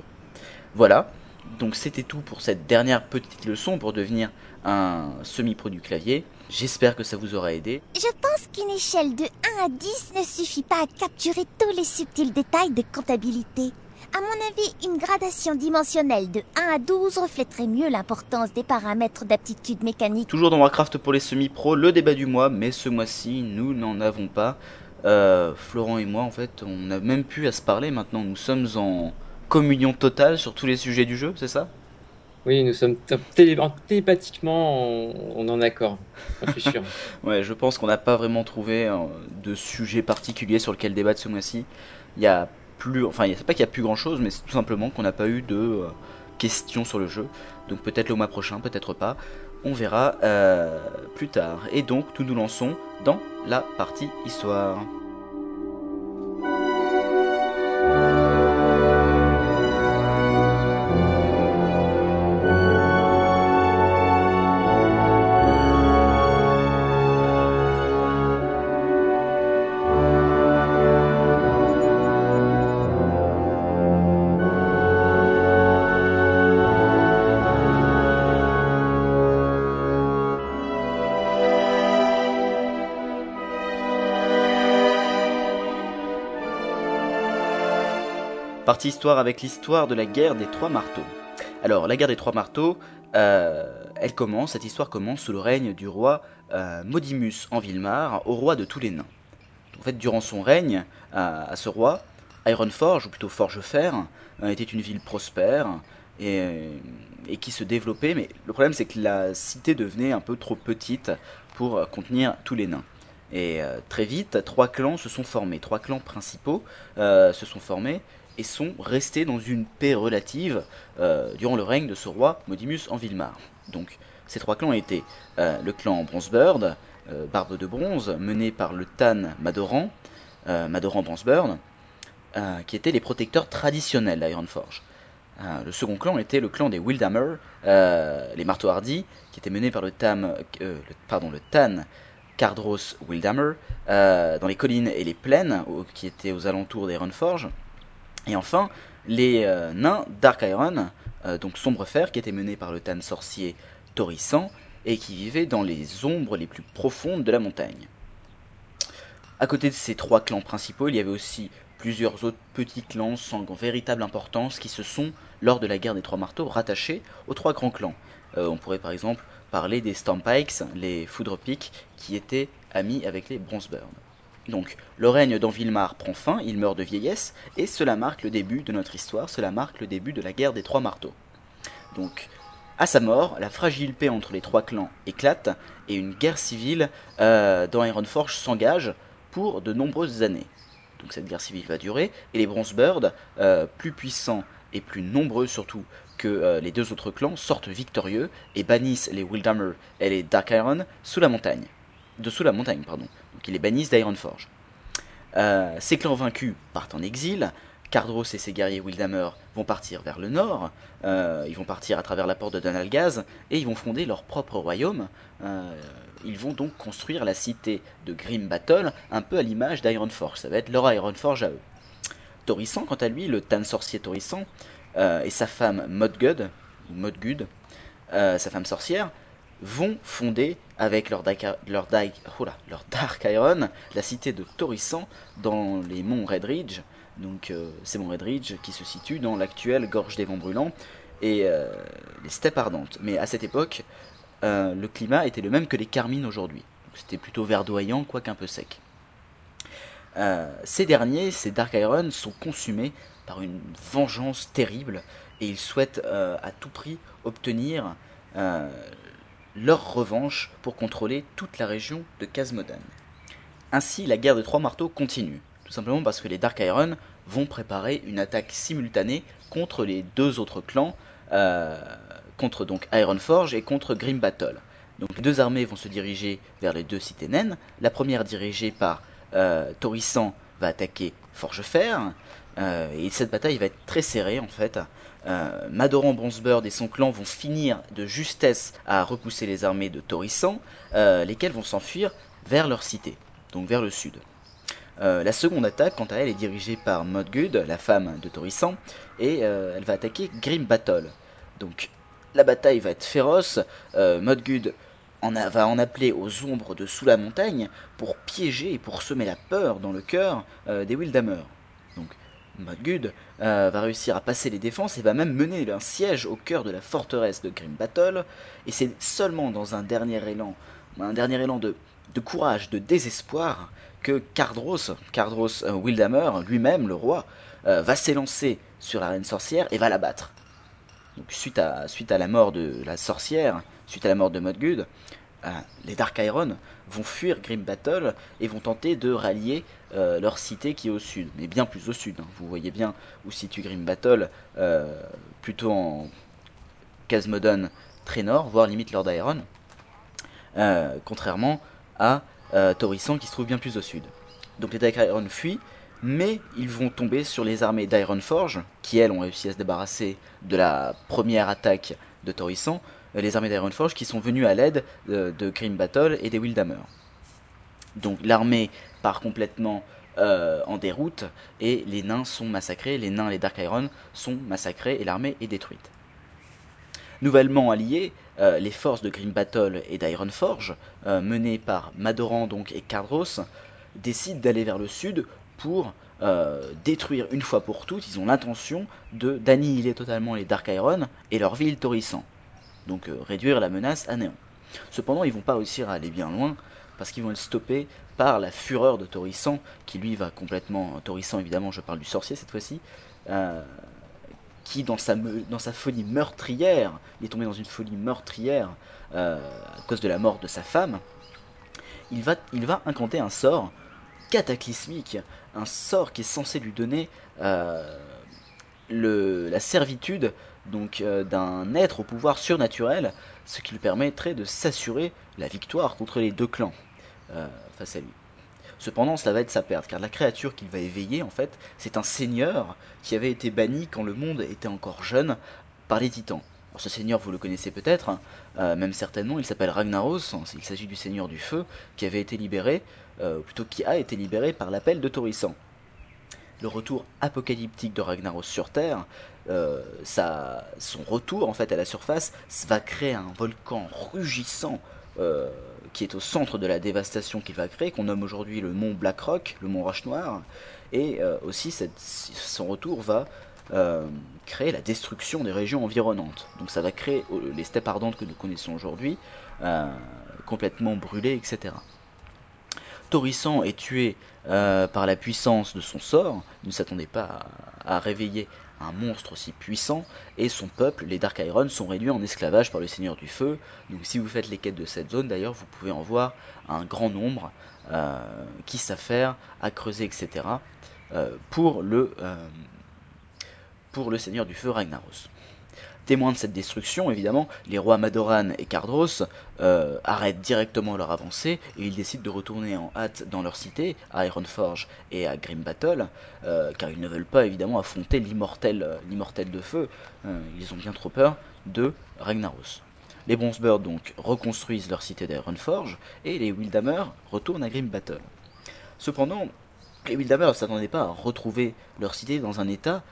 Voilà. Donc c'était tout pour cette dernière petite leçon pour devenir un semi-pro du clavier. J'espère que ça vous aura aidé. Je pense qu'une échelle de 1 à 10 ne suffit pas à capturer tous les subtils détails de comptabilité. À mon avis, une gradation dimensionnelle de 1 à 12 reflèterait mieux l'importance des paramètres d'aptitude mécanique. Toujours dans Warcraft pour les semi-pros, le débat du mois, mais ce mois-ci, nous n'en avons pas. Euh, Florent et moi, en fait, on n'a même plus à se parler maintenant. Nous sommes en communion totale sur tous les sujets du jeu, c'est ça? Oui, nous sommes télé télépathiquement on, en accord, je sûr. ouais, je pense qu'on n'a pas vraiment trouvé euh, de sujet particulier sur lequel débattre ce mois-ci. Il y a plus, enfin, c'est pas qu'il y a plus grand-chose, mais c'est tout simplement qu'on n'a pas eu de euh, questions sur le jeu. Donc peut-être le mois prochain, peut-être pas. On verra euh, plus tard. Et donc, nous nous lançons dans la partie histoire. Histoire avec l'histoire de la guerre des trois marteaux. Alors, la guerre des trois marteaux, euh, elle commence, cette histoire commence sous le règne du roi euh, Modimus en Vilmar, au roi de tous les nains. En fait, durant son règne, à, ce roi, Ironforge, ou plutôt Forgefer, euh, était une ville prospère et, qui se développait, mais le problème c'est que la cité devenait un peu trop petite pour contenir tous les nains. Et très vite, trois clans se sont formés, trois clans principaux se sont formés, et sont restés dans une paix relative euh, durant le règne de ce roi Modimus en Vilmar. Donc ces trois clans étaient euh, le clan Bronzebird, euh, Barbe de Bronze, mené par le Tan Madoran, Madoran Bronzebird, qui étaient les protecteurs traditionnels d'Ironforge. le second clan était le clan des Wildhammer, les marteaux hardis, qui étaient menés par le, Tam, pardon, le Tan Cardros Wildhammer, dans les collines et les plaines qui étaient aux alentours d'Ironforge. Et enfin, les euh, nains Dark Iron, euh, donc Sombre Fer, qui étaient menés par le Tan sorcier Torissan et qui vivaient dans les ombres les plus profondes de la montagne. À côté de ces trois clans principaux, il y avait aussi plusieurs autres petits clans sans véritable importance qui se sont, lors de la guerre des trois marteaux, rattachés aux trois grands clans. Euh, on pourrait par exemple parler des Stormpikes, les Foudrepiques, qui étaient amis avec les Bronzeburn. Donc, le règne d'Anvilmar prend fin, il meurt de vieillesse, et cela marque le début de notre histoire, cela marque le début de la guerre des trois marteaux. Donc, à sa mort, la fragile paix entre les trois clans éclate, et une guerre civile euh, dans Ironforge s'engage pour de nombreuses années. Donc cette guerre civile va durer, et les Bronzebirds, euh, plus puissants et plus nombreux surtout que euh, les deux autres clans, sortent victorieux et bannissent les Wildhammer et les Dark Iron sous la montagne. Dessous la montagne, pardon qui les bannissent d'Ironforge. Euh, ces clans vaincus partent en exil. Cardros et ses guerriers Wildhammer vont partir vers le nord, euh, ils vont partir à travers la porte de Donalgaz et ils vont fonder leur propre royaume. Euh, ils vont donc construire la cité de Grim Battle, un peu à l'image d'Ironforge. Ça va être leur Ironforge à eux. Torissan, quant à lui, le Tan sorcier Torissan, et sa femme Modgud, Modgud, sa femme sorcière, vont fonder avec leur, Dark Iron la cité de Torissan dans les monts Redridge. Donc euh, ces monts Redridge qui se situent dans l'actuelle gorge des vents brûlants et euh, les steppes ardentes. Mais à cette époque, euh, le climat était le même que les Carmines aujourd'hui. C'était plutôt verdoyant, quoique un peu sec. ces derniers, ces Dark Iron, sont consumés par une vengeance terrible et ils souhaitent à tout prix obtenir leur revanche pour contrôler toute la région de Casmodan. Ainsi, la guerre des trois marteaux continue, tout simplement parce que les Dark Iron vont préparer une attaque simultanée contre les deux autres clans, euh, contre donc Ironforge et contre Grim Battle. Donc les deux armées vont se diriger vers les deux cités naines. La première dirigée par euh, va attaquer Forgefer. Euh, et cette bataille va être très serrée en fait. Euh, Madoran Bronzebird et son clan vont finir de justesse à repousser les armées de Torissan, euh, lesquelles vont s'enfuir vers leur cité, donc vers le sud. Euh, la seconde attaque, quant à elle, est dirigée par Modgud, la femme de Torissan, et elle va attaquer Grim Battle. Donc la bataille va être féroce, Modgud en va en appeler aux ombres de sous la montagne pour piéger et pour semer la peur dans le cœur des Wildhammer. Modgud euh, va réussir à passer les défenses et va même mener un siège au cœur de la forteresse de Grim Battle. Et c'est seulement dans un dernier élan, un dernier élan de, courage, de désespoir, que Cardros, Cardros euh, Wildhammer, lui-même, le roi, euh, va s'élancer sur la reine sorcière et va la battre. Suite à, suite à la mort de la sorcière, suite à la mort de Modgud, les Dark Iron vont fuir Grim Battle et vont tenter de rallier euh, leur cité qui est au sud, mais bien plus au sud. hein. Vous voyez bien où situe Grim Battle, euh, plutôt en Casmodon très nord, voire limite Lord Iron, euh, contrairement à Torissan qui se trouve bien plus au sud. Donc les Dark Iron fuient, mais ils vont tomber sur les armées d'Ironforge, qui elles ont réussi à se débarrasser de la première attaque de Torissan, euh, les armées d'Ironforge qui sont venues à l'aide de, de Grim Battle et des Wildhammer. Donc l'armée part complètement euh, en déroute et les nains sont massacrés, les nains les Dark Iron sont massacrés et l'armée est détruite. Nouvellement alliés, euh, les forces de Grim Battle et d'Ironforge, euh, menées par Madoran donc et Cardros, décident d'aller vers le sud pour euh, détruire une fois pour toutes. Ils ont l'intention d'annihiler totalement les Dark Iron et leur ville Torissan. Donc euh, réduire la menace à néant. Cependant, ils vont pas réussir à aller bien loin parce qu'ils vont être stoppés par la fureur de Torissan qui lui va complètement Torissan évidemment, je parle du sorcier cette fois-ci. euh, qui dans sa, dans sa folie meurtrière, il est tombé dans une folie meurtrière euh, à cause de la mort de sa femme, il va, il va incanter un sort cataclysmique, un sort qui est censé lui donner euh, le, la servitude donc euh, d'un être au pouvoir surnaturel, ce qui lui permettrait de s'assurer la victoire contre les deux clans euh, face à lui. Cependant, cela va être sa perte, car la créature qu'il va éveiller, en fait, c'est un seigneur qui avait été banni quand le monde était encore jeune par les titans. Ce seigneur, vous le connaissez peut-être, hein, euh, même certainement, il s'appelle Ragnaros, il s'agit du seigneur du feu, qui avait été libéré, ou plutôt qui a été libéré par l'appel de Torissan. Le retour apocalyptique de Ragnaros sur Terre, euh, son retour en fait à la surface va créer un volcan rugissant euh, qui est au centre de la dévastation qu'il va créer, qu'on nomme aujourd'hui le mont Blackrock, le mont Roche Noire, et euh, aussi son retour va créer la destruction des régions environnantes. Donc ça va créer les steppes ardentes que nous connaissons aujourd'hui, complètement brûlées, etc. Torissan est tué par la puissance de son sort, il ne s'attendait pas à réveiller un monstre aussi puissant, et son peuple, les Dark Iron, sont réduits en esclavage par le Seigneur du Feu. Donc si vous faites les quêtes de cette zone, d'ailleurs, vous pouvez en voir un grand nombre euh, qui s'affairent à creuser, etc. euh, pour, le, euh, pour le Seigneur du Feu Ragnaros. Témoins de cette destruction, évidemment, les rois Madoran et Cardros euh, arrêtent directement leur avancée et ils décident de retourner en hâte dans leur cité, à Ironforge et à Grim Battle, euh, car ils ne veulent pas évidemment affronter l'immortel, euh, de feu. Ils ont bien trop peur de Ragnaros. Les Bronzebirds donc reconstruisent leur cité d'Ironforge et les Wildhammer retournent à Grim Battle. Cependant, les Wildhammer ne s'attendaient pas à retrouver leur cité dans un état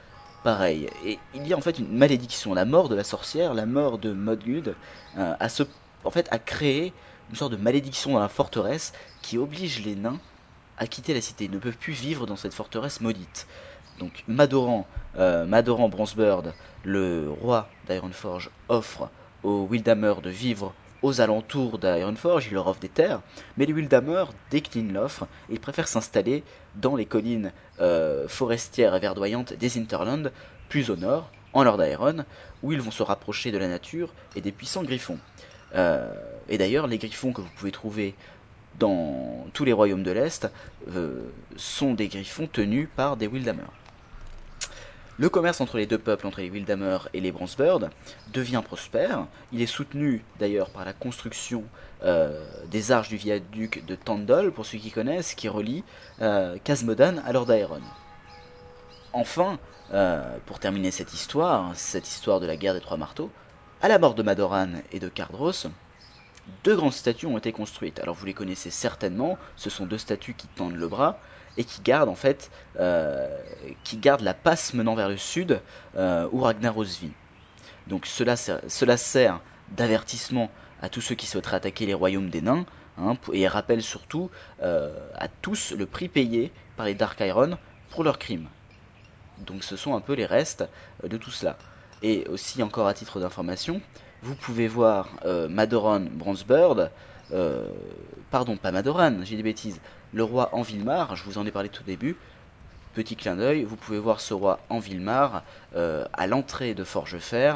pareil. Et il y a en fait une malédiction. La mort de la sorcière, la mort de Modgud, euh, a, ce, en fait, une sorte de malédiction dans la forteresse qui oblige les nains à quitter la cité. Ils ne peuvent plus vivre dans cette forteresse maudite. Donc Madoran, euh, Madoran Bronzebird, le roi d'Ironforge, offre aux Wildhammer de vivre aux alentours d'Ironforge, il leur offre des terres, mais les Wildhammer déclinent l'offre et ils préfèrent s'installer dans les collines euh, forestières et verdoyantes des Interlands, plus au nord, en Lord Iron, où ils vont se rapprocher de la nature et des puissants griffons. Euh, et d'ailleurs, les griffons que vous pouvez trouver dans tous les royaumes de l'Est euh, sont des griffons tenus par des Wildhammer. Le commerce entre les deux peuples, entre les Wildhammer et les Bronzebird, devient prospère. Il est soutenu d'ailleurs par la construction euh, des arches du viaduc de Tandol, pour ceux qui connaissent, qui relie euh, Casmodan à Lord Aeron. Enfin, euh, pour terminer cette histoire, cette histoire de la guerre des trois marteaux, à la mort de Madoran et de Cardros, deux grandes statues ont été construites. Alors vous les connaissez certainement, ce sont deux statues qui tendent le bras et qui gardent en fait, euh, qui gardent la passe menant vers le sud euh, où Ragnaros vit. Donc cela, cela sert d'avertissement à tous ceux qui souhaiteraient attaquer les royaumes des nains, hein, et rappelle surtout euh, à tous le prix payé par les Dark Iron pour leurs crimes. Donc ce sont un peu les restes de tout cela. Et aussi encore à titre d'information, vous pouvez voir euh, Madoran Bronzebird, pardon, pas Madoran, j'ai des bêtises, le roi Anvilmar, je vous en ai parlé tout au début, petit clin d'œil, vous pouvez voir ce roi Anvilmar euh, à l'entrée de Forgefer,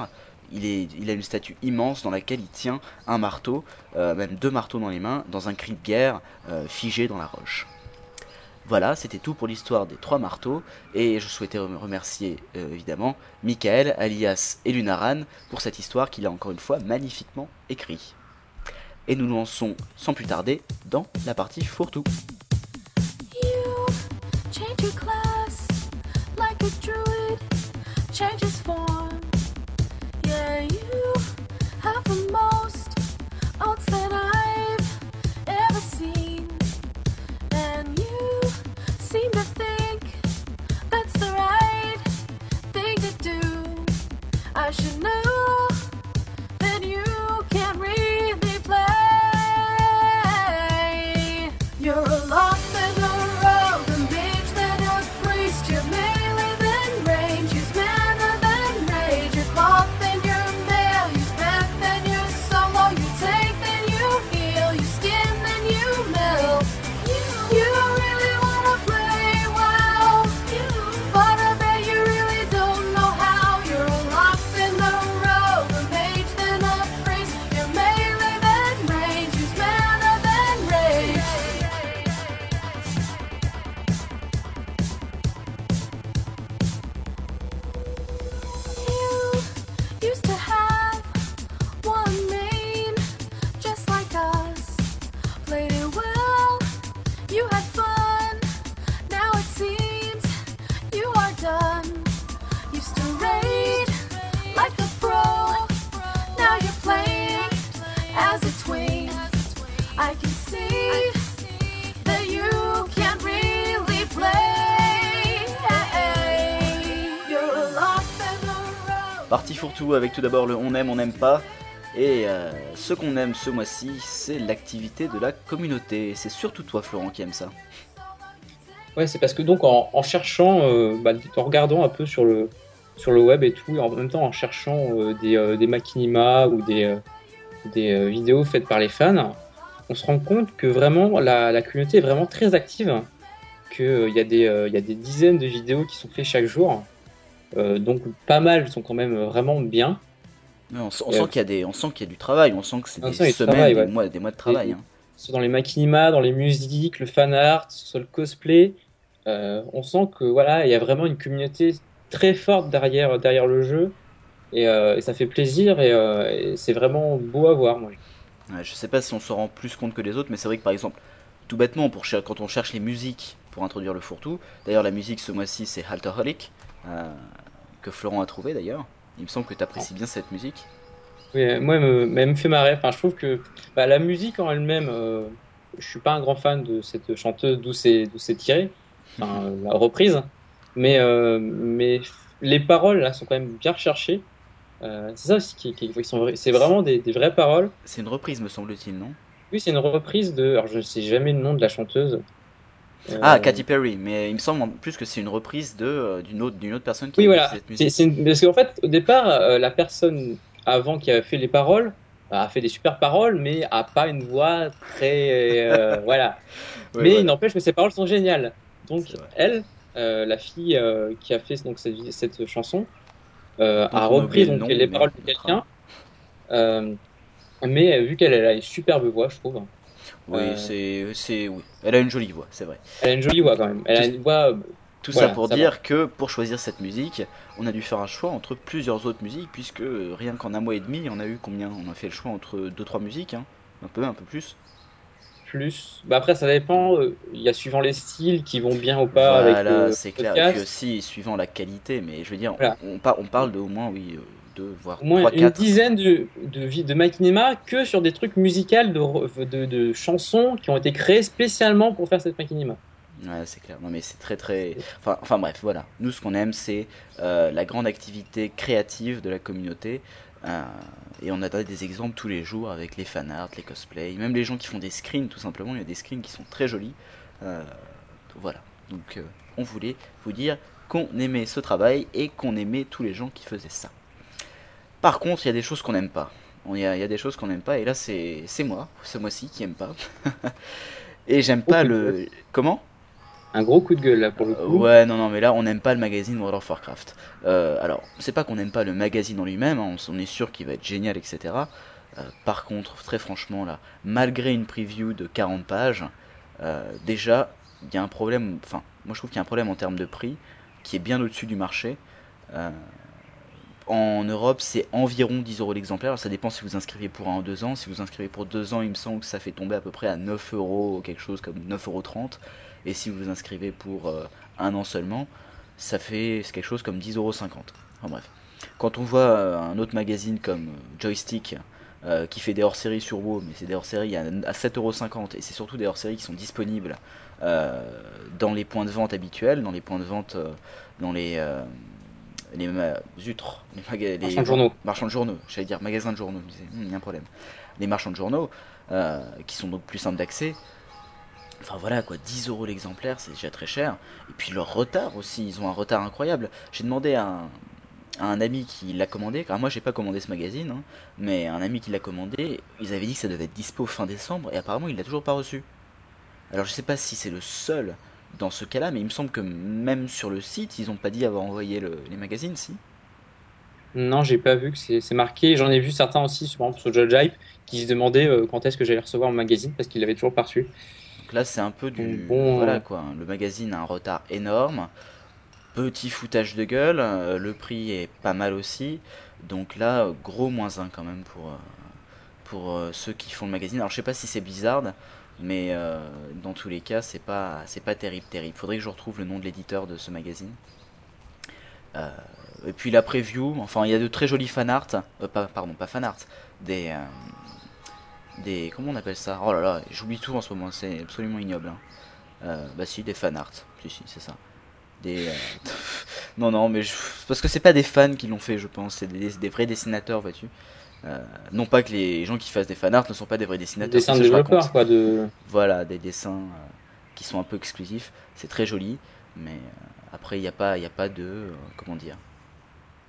il, a une statue immense dans laquelle il tient un marteau, euh, même deux marteaux dans les mains, dans un cri de guerre euh, figé dans la roche. Voilà, c'était tout pour l'histoire des trois marteaux, et je souhaitais rem- remercier évidemment Michael, alias Elunaran, pour cette histoire qu'il a encore une fois magnifiquement écrit. Et nous nous lançons sans plus tarder dans la partie fourre-tout. Change your class like a druid changes form. Yeah, you have the most odds that I've ever seen. And you seem to think that's the right thing to do. I should know avec tout d'abord le on aime, on n'aime pas. Et euh, ce qu'on aime ce mois-ci, c'est l'activité de la communauté. C'est surtout toi, Florent, qui aime ça. Ouais, c'est parce que donc en, cherchant, euh, bah, en regardant un peu sur le, sur le web et tout, et en même temps en cherchant euh, des, des ou des, des vidéos faites par les fans, on se rend compte que vraiment la, la communauté est vraiment très active, qu'il y, y a des dizaines de vidéos qui sont faites chaque jour, donc pas mal sont quand même vraiment bien. On, sent euh, qu'il y, a des- on sent qu'il y a du travail, on sent que c'est des semaines, travail, des, ouais. mois, des mois de travail. Et- hein. soit dans les machinima, dans les musiques, le fan art, sur le cosplay. Euh, on sent que voilà, il y a vraiment une communauté très forte derrière, derrière le jeu. Et, euh, et ça fait plaisir et, euh, et c'est vraiment beau à voir. Moi. Ouais, je sais pas si on s'en rend plus compte que les autres, mais c'est vrai que par exemple, tout bêtement, pour quand on cherche les musiques pour introduire le fourre-tout, d'ailleurs la musique ce mois-ci c'est Halterholic, euh, que Florent a trouvé d'ailleurs. Il me semble que tu apprécies bien cette musique. Oui, moi, elle me, mais elle me fait marrer. Enfin, je trouve que bah, la musique en elle-même, euh, je suis pas un grand fan de cette chanteuse d'où c'est tiré, enfin, *laughs* euh, la reprise. Mais, euh, mais les paroles là sont quand même bien recherchées. Euh, c'est ça aussi qui, qui- qui sont c'est vraiment des, des vraies paroles. C'est une reprise me semble-t-il, non? Oui, c'est une reprise de. Alors, je ne sais jamais le nom de la chanteuse. Euh, Ah, Katy Perry, mais il me semble en plus que c'est une reprise euh, d'une autre, autre personne qui Oui, a voilà. cette musique. c'est une- Parce qu'en fait, au départ, euh, la personne avant qui a fait les paroles a fait des super paroles, mais a pas une voix très. euh, *laughs* voilà. Mais voilà. il n'empêche que ses paroles sont géniales. Donc, elle, euh, la fille euh, qui a fait donc, cette, cette chanson, euh, a repris donc, les paroles de quelqu'un. euh, Mais euh, vu qu'elle a une superbe voix, je trouve. Oui, Euh. c'est, c'est, oui. Elle a une jolie voix, c'est vrai. Elle a une jolie voix quand même. Elle a une voix. euh, Tout Voilà, ça pour ça dire que pour choisir cette musique, on a dû faire un choix entre plusieurs autres musiques, puisque euh, rien qu'en un mois et demi, on a eu combien? On a fait le choix entre deux trois musiques, hein. un peu, un peu plus. plus. Bah après, ça dépend. Il y a suivant les styles qui vont bien ou pas avec voilà, c'est clair. Et puis aussi suivant la qualité, mais je veux dire, Voilà. on, on parle de au moins oui, deux voire Au moins trois, une quatre. dizaine de, de, de que sur des trucs musicaux de, de, de chansons qui ont été créées spécialement pour faire cette makinema. Ouais, c'est clair. Non, mais c'est très très. Enfin, enfin bref, voilà. Nous, ce qu'on aime, c'est euh, la grande activité créative de la communauté. Euh, et on a des exemples tous les jours avec les fanarts, les cosplays, même les gens qui font des screens, tout simplement. Il y a des screens qui sont très jolis. Euh, voilà. Donc, on voulait vous dire qu'on aimait ce travail et qu'on aimait tous les gens qui faisaient ça. Par contre, il y a des choses qu'on n'aime pas. Il y, a, il y a des choses qu'on n'aime pas, et là, c'est moi, ce mois-ci, qui aime pas. *laughs* et j'aime pas le. Comment? Un gros coup de gueule là pour le euh, coup. Ouais, non, non, mais là, on n'aime pas le magazine World of Warcraft. Euh, alors, c'est pas qu'on n'aime pas le magazine en lui-même, hein, on, on est sûr qu'il va être génial, etc. Euh, par contre, très franchement, là, malgré une preview de 40 pages, euh, déjà, il y a un problème, enfin, moi je trouve qu'il y a un problème en termes de prix qui est bien au-dessus du marché. En Europe, c'est environ 10 euros l'exemplaire. Ça dépend si vous inscrivez pour un ou deux ans. Si vous inscrivez pour deux ans, il me semble que ça fait tomber à peu près à 9 euros, quelque chose comme 9,30 euros. Et si vous vous inscrivez pour euh, un an seulement, ça fait quelque chose comme 10,50 euros. Enfin bref. Quand on voit euh, un autre magazine comme euh, Joystick euh, qui fait des hors-séries sur WoW, mais c'est des hors-séries à, à 7,50€ et c'est surtout des hors-séries qui sont disponibles dans les points de vente habituels, dans les points de vente, dans les les ma- zut, les, maga- les Marchands de journaux. marchands de journaux, j'allais dire magasins de journaux, je me disais, Hmm, il y a un problème. Les marchands de journaux, euh, qui sont donc plus simples d'accès, Enfin voilà quoi, 10 euros l'exemplaire, c'est déjà très cher. Et puis leur retard aussi, ils ont un retard incroyable. J'ai demandé à un, à un ami qui l'a commandé, car moi j'ai pas commandé ce magazine, hein, mais un ami qui l'a commandé, ils avaient dit que ça devait être dispo fin décembre, et apparemment il l'a toujours pas reçu. Alors je sais pas si c'est le seul dans ce cas-là, mais il me semble que même sur le site, ils ont pas dit avoir envoyé le- les magazines, si? Non, j'ai pas vu que c'est marqué. J'en ai vu certains aussi, sur- par exemple sur Judge Hype, qui se demandaient euh, quand est-ce que j'allais recevoir mon magazine parce qu'ils l'avaient toujours pas reçu. Donc là, c'est un peu du. Bon, voilà euh, quoi. Le magazine a un retard énorme. Petit foutage de gueule. euh, Le prix est pas mal aussi. Donc là, gros moins 1 quand même pour, pour euh, ceux qui font le magazine. Alors je sais pas si c'est Blizzard. Mais euh, dans tous les cas, c'est pas, c'est pas terrible, terrible. Faudrait que je retrouve le nom de l'éditeur de ce magazine. Euh, et puis la preview, enfin il y a de très jolis fanarts, euh, pas, pardon, pas fanarts, des, euh, des, comment on appelle ça? Oh là là, j'oublie tout en ce moment, c'est absolument ignoble. hein. Bah si, des fanarts, si si, c'est ça. Des, *laughs* non non, mais je- parce que c'est pas des fans qui l'ont fait, je pense, c'est des, des vrais dessinateurs, vois-tu. Euh, non pas que les gens qui fassent des fanarts ne sont pas des vrais dessinateurs. Dessin c'est de ce que je raconte. développeur, quoi. De... Voilà, des dessins euh, qui sont un peu exclusifs. C'est très joli, mais euh, après, il n'y a, pas- il y a pas de. comment dire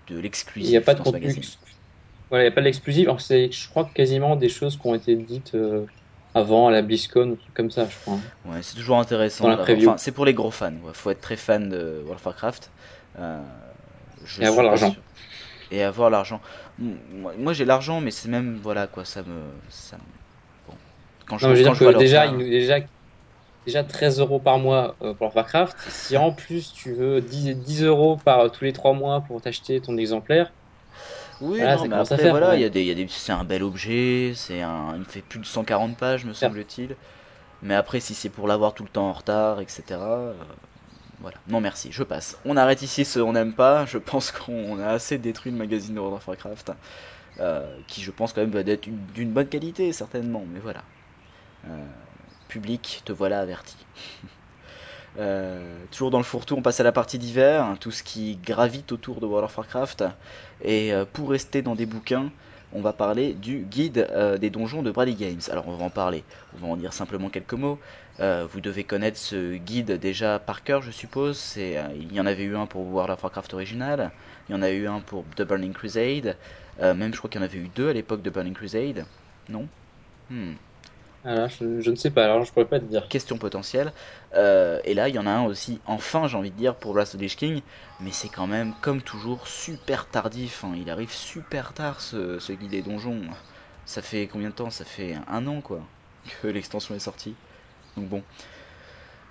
De Il l'exclusif n'y a pas de contenu. ex- Voilà, il n'y a pas de l'exclusif. Alors, c'est, je crois, quasiment des choses qui ont été dites avant à la BlizzCon, ou truc comme ça, je crois. Ouais, c'est toujours intéressant. Enfin, c'est pour les gros fans. Il faut être très fan de World of Warcraft. Je Et avoir l'argent. sûr. Et avoir l'argent. Moi, j'ai l'argent, mais c'est même. Voilà quoi, ça me. Ça me- Bon. Quand je, Non, je quand je vois leur déjà, il déjà, déjà 13 euros par mois euh, pour Warcraft. Si en plus tu veux 10, 10 euros par tous les 3 mois pour t'acheter ton exemplaire, Oui, Voilà, non, mais après, faire, voilà, ouais. il y a des, il y a des, c'est un bel objet, c'est un, il fait plus de 140 pages, me semble-t-il. Mais après, si c'est pour l'avoir tout le temps en retard, etc. euh, voilà. Non, merci, je passe. On arrête ici ce on n'aime pas. Je pense qu'on a assez détruit le magazine de World of Warcraft, euh, qui, je pense, quand même, va être une- d'une bonne qualité, certainement. Mais voilà. Euh, public, te voilà averti. *laughs* Euh, toujours dans le fourre-tout, on passe à la partie d'hiver, hein, tout ce qui gravite autour de World of Warcraft. Et pour rester dans des bouquins, on va parler du guide des donjons de Brady Games. Alors on va en parler, on va en dire simplement quelques mots. Euh, vous devez connaître ce guide déjà par cœur, je suppose. C'est, euh, il y en avait eu un pour World of Warcraft original, il y en a eu un pour The Burning Crusade, Euh, même je crois qu'il y en avait eu deux à l'époque de Burning Crusade. Non? Hmm je, je ne sais pas, alors je pourrais pas te dire. question potentielle. Et là, il y en a un aussi, enfin, j'ai envie de dire, pour Blast of the Lich King, mais c'est quand même, comme toujours, super tardif. hein. Il arrive super tard, ce, ce guide des donjons. Ça fait combien de temps? Ça fait un an quoi que l'extension est sortie. Donc bon.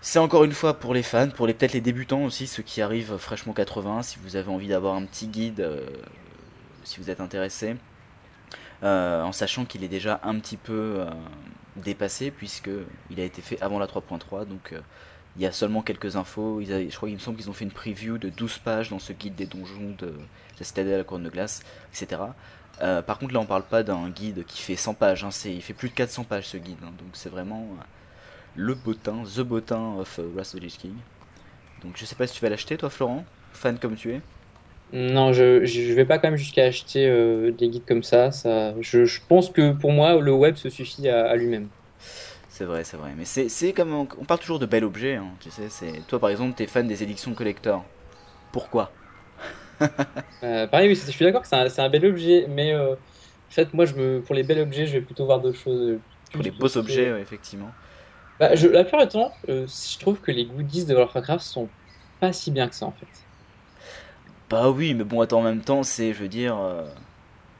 C'est encore une fois pour les fans, pour les peut-être les débutants aussi, ceux qui arrivent fraîchement 80, si vous avez envie d'avoir un petit guide, euh, si vous êtes intéressé, Euh, en sachant qu'il est déjà un petit peu euh, dépassé puisque il a été fait avant la 3.3, donc il y a seulement quelques infos. Je crois qu'il me semble qu'ils ont fait une preview de 12 pages dans ce guide des donjons de la citadelle à la couronne de glace, etc. Par contre là on parle pas d'un guide qui fait 100 pages, hein, il fait plus de 400 pages ce guide, hein, donc c'est vraiment le botin, the botin of Wrath of the Lich King. Donc je sais pas si tu vas l'acheter toi Florent, fan comme tu es. Non, je, je vais pas quand même jusqu'à acheter euh, des guides comme ça. ça je, je pense que pour moi, le web se suffit à, à lui-même. C'est vrai, c'est vrai. Mais c'est, comme on, on parle toujours de bel objet, hein, tu sais. Toi par exemple, t'es fan des éditions collector. Pourquoi? *laughs* Euh, pareil, oui, je suis d'accord que c'est un, un bel objet, mais euh, en fait, moi, je me, pour les bels objets, je vais plutôt voir d'autres choses. Pour les beaux objets, ouais, effectivement. Bah, je, la plupart du temps, euh, je trouve que les goodies de World of Warcraft sont pas si bien que ça en fait. Bah oui, mais bon, attends, en même temps, c'est, je veux dire. euh,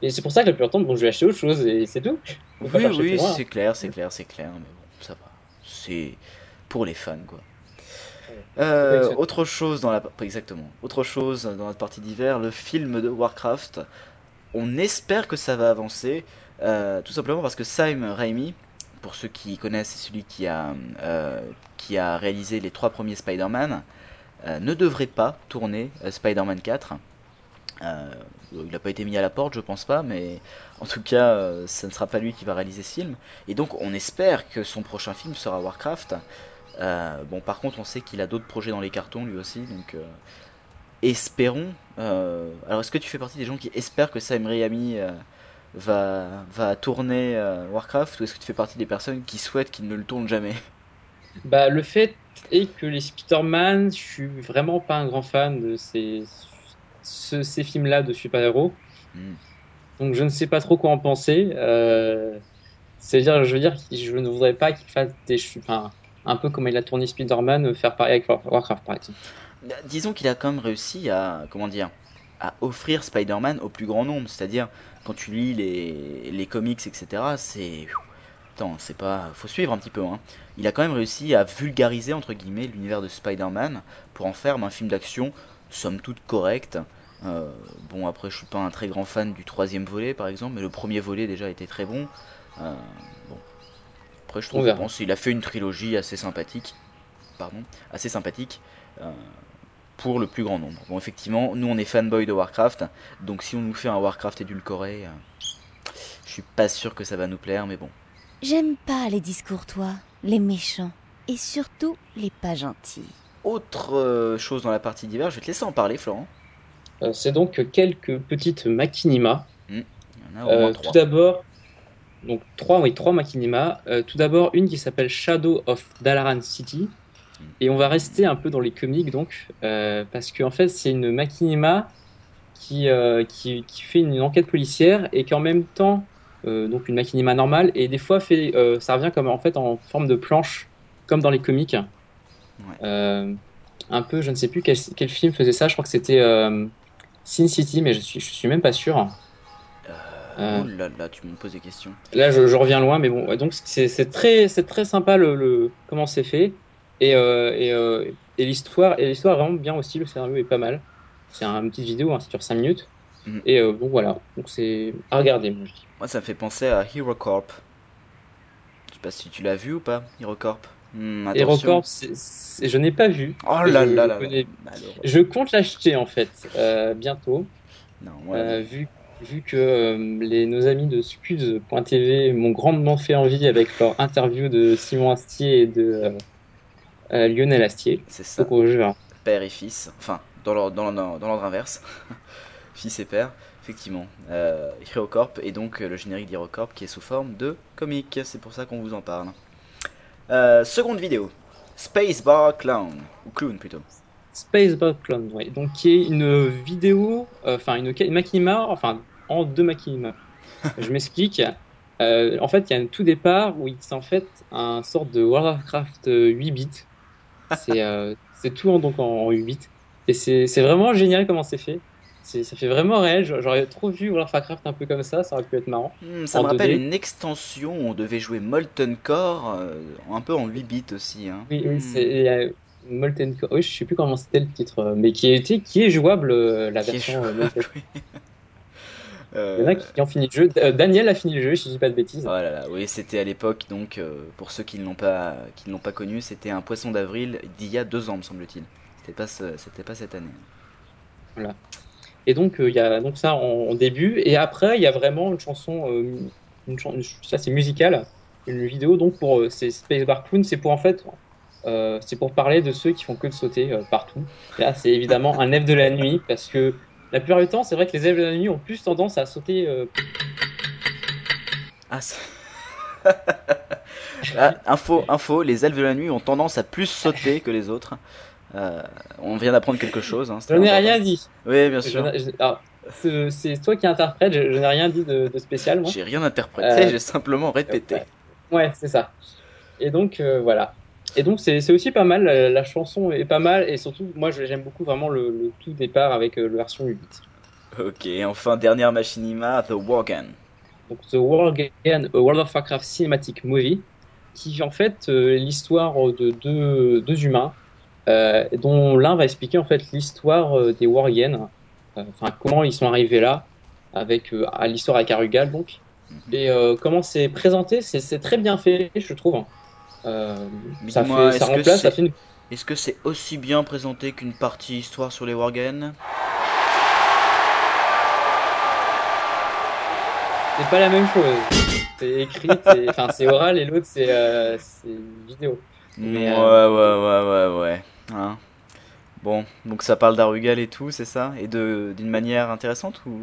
Et c'est pour ça que la plupart du temps, bon, je vais acheter autre chose et c'est tout. Faut pas Oui, chercher oui, loin. c'est clair, c'est clair, c'est clair, mais bon, ça va. C'est pour les fans, quoi. Euh, Exactement. autre chose dans la exactement. Autre chose dans la partie d'hiver, le film de Warcraft. On espère que ça va avancer, euh, tout simplement parce que Sam Raimi, pour ceux qui connaissent, c'est celui qui a euh, qui a réalisé les trois premiers Spider-Man, euh, ne devrait pas tourner euh, Spider-Man 4. Euh, il n'a pas été mis à la porte, je pense pas, mais en tout cas, ce ne sera pas lui qui va réaliser ce film. Et donc, on espère que son prochain film sera Warcraft. Bon, par contre, on sait qu'il a d'autres projets dans les cartons lui aussi, donc espérons. alors, est-ce que tu fais partie des gens qui espèrent que Sam Raimi va, va tourner euh, Warcraft, ou est-ce que tu fais partie des personnes qui souhaitent qu'il ne le tourne jamais? Bah, le fait est que les Spider-Man, je suis vraiment pas un grand fan de ces, ce- ces films-là de super-héros. Hmm. Donc je ne sais pas trop quoi en penser. Euh, C'est-à-dire, je veux dire, je ne voudrais pas qu'il fasse des, enfin, un peu comme il a tourné Spider-Man, faire pareil avec War- Warcraft par exemple. Euh, Disons qu'il a quand même réussi à, comment dire, à offrir Spider-Man au plus grand nombre. C'est-à-dire, quand tu lis les, les comics, etc., c'est. Attends, c'est pas. Faut suivre un petit peu, hein. Il a quand même réussi à vulgariser, entre guillemets, l'univers de Spider-Man pour en faire un film d'action, somme toute correct. Euh, bon, après, je suis pas un très grand fan du troisième volet, par exemple, mais le premier volet déjà était très bon. Euh, bon. Après, je trouve, verra. bon, il a fait une trilogie assez sympathique. Pardon, assez sympathique. Euh, pour le plus grand nombre. Bon, effectivement, nous on est fanboy de Warcraft, donc si on nous fait un Warcraft édulcoré, euh, je suis pas sûr que ça va nous plaire, mais bon. J'aime pas les discourtois, les méchants, et surtout les pas gentils. Autre euh, chose dans la partie d'hiver, je vais te laisser en parler, Florent. Euh, C'est donc quelques petites machinima. Il y en a au moins Euh, trois. tout d'abord, donc trois, oui, trois machinima. Euh, tout d'abord, une qui s'appelle Shadow of Dalaran City. Et on va rester un peu dans les comics, donc, euh, parce qu'en fait, c'est une machinima qui, euh, qui, qui fait une enquête policière et qui en même temps, euh, donc une machinima normale, et des fois, fait, ça revient comme en fait en forme de planche, comme dans les comics. Un peu, je ne sais plus quel, quel film faisait ça, je crois que c'était Sin City, mais je suis, je suis même pas sûr. Euh, Oh là là, tu me poses des questions. Là, je, je reviens loin, mais bon, donc c'est très, très sympa le, le- comment c'est fait et, euh, et, euh, et l'histoire et l'histoire est vraiment bien aussi. Le scénario est pas mal. C'est un- une petite vidéo, hein, ça dure 5 minutes. Mhm. Et euh, bon voilà, donc c'est à regarder. Moi, je dis. Moi, ça me fait penser à HeroCorp. Je sais pas si tu l'as vu ou pas, HeroCorp. C'est- c'est- je n'ai pas vu. Oh là je, là là. connais- là. Je compte l'acheter en fait euh, bientôt, Non, euh, vu vu que euh, les nos amis de Scud.tv m'ont grandement fait envie avec leur interview de Simon Astier et de euh, Lionel Astier. c'est ça. Père et fils, enfin dans l'ordre dans dans inverse, *laughs* fils et père, effectivement. Euh, HeroCorp et donc euh, le générique d'HeroCorp qui est sous forme de comique, c'est pour ça qu'on vous en parle. Euh, seconde vidéo, Space Bar Clown, ou Clown plutôt. Space Clone, ouais. donc qui est une vidéo, euh, enfin une, une enfin en deux machinima. Je m'explique. Euh, en fait, il y a un tout départ où c'est en fait un sorte de Warcraft euh, 8 bits. C'est euh, c'est tout en, donc en 8 bits. Et c'est vraiment génial comment c'est fait. ça fait vraiment réel. J'a- J'aurais trop vu Warcraft un peu comme ça, ça aurait pu être marrant. Hmm, ça me rappelle 2D. une extension où on devait jouer Molten Core, euh, un peu en 8 bits aussi. Hein. Oui, oui, Hmm. c'est a Molten Core. Oui, je sais plus comment c'était le titre, euh, mais qui était, qui est jouable euh, la Qui version. euh, jouable, Molten. oui. *laughs* Il y en Euh, a qui ont fini le jeu. Euh, Daniel a fini le jeu, si je dis pas de bêtises. Oh là là, oui, c'était à l'époque, donc euh, pour ceux qui ne l'ont pas, qui l'ont pas connu, c'était un poisson d'avril d'il y a deux ans, me semble-t-il. C'était pas, ce- c'était pas cette année. Et donc euh, il y a donc ça en, en début, et après il y a vraiment une chanson, euh, une chan- ça c'est musical, une vidéo donc pour euh, c'est Space Barcoon, c'est pour en fait, euh, c'est pour parler de ceux qui font que de sauter euh, partout. Là c'est évidemment un elfe de la nuit parce que la plupart du temps c'est vrai que les elfes de la nuit ont plus tendance à sauter. euh, Ah, ça- *laughs* Ah, info, info, les elfes de la nuit ont tendance à plus sauter que les autres. Euh, on vient d'apprendre quelque chose. Hein, Je n'ai rien dit. Oui, bien sûr. alors, c'est toi qui interprète. Je, je n'ai rien dit de, de spécial. J'ai rien interprété, Euh, j'ai simplement répété. Ouais, c'est ça. Et donc, euh, voilà. Et donc, c'est aussi pas mal. La, la chanson est pas mal. Et surtout, moi, j'aime beaucoup vraiment le, le tout départ avec euh, la version 8. Ok, enfin, dernière machinima, The Worgen. Donc, The a World of Warcraft Cinematic Movie, qui en fait euh, l'histoire de deux, deux humains, euh, dont l'un va expliquer en fait l'histoire euh, des Worgen, enfin comment ils sont arrivés là, avec à l'histoire avec Arugal donc, et euh, comment c'est présenté, c'est c'est très bien fait, je trouve. Euh, ça, fait, ça remplace, ça c'est- fait une Est-ce que c'est aussi bien présenté qu'une partie histoire sur les Worgen C'est pas la même chose. C'est écrit, c'est- enfin c'est oral et l'autre c'est euh, vidéo. Mais, ouais, euh, ouais, ouais, ouais, ouais. Hein? Bon, donc ça parle d'Arugal et tout, c'est ça? Et d'une manière intéressante ou?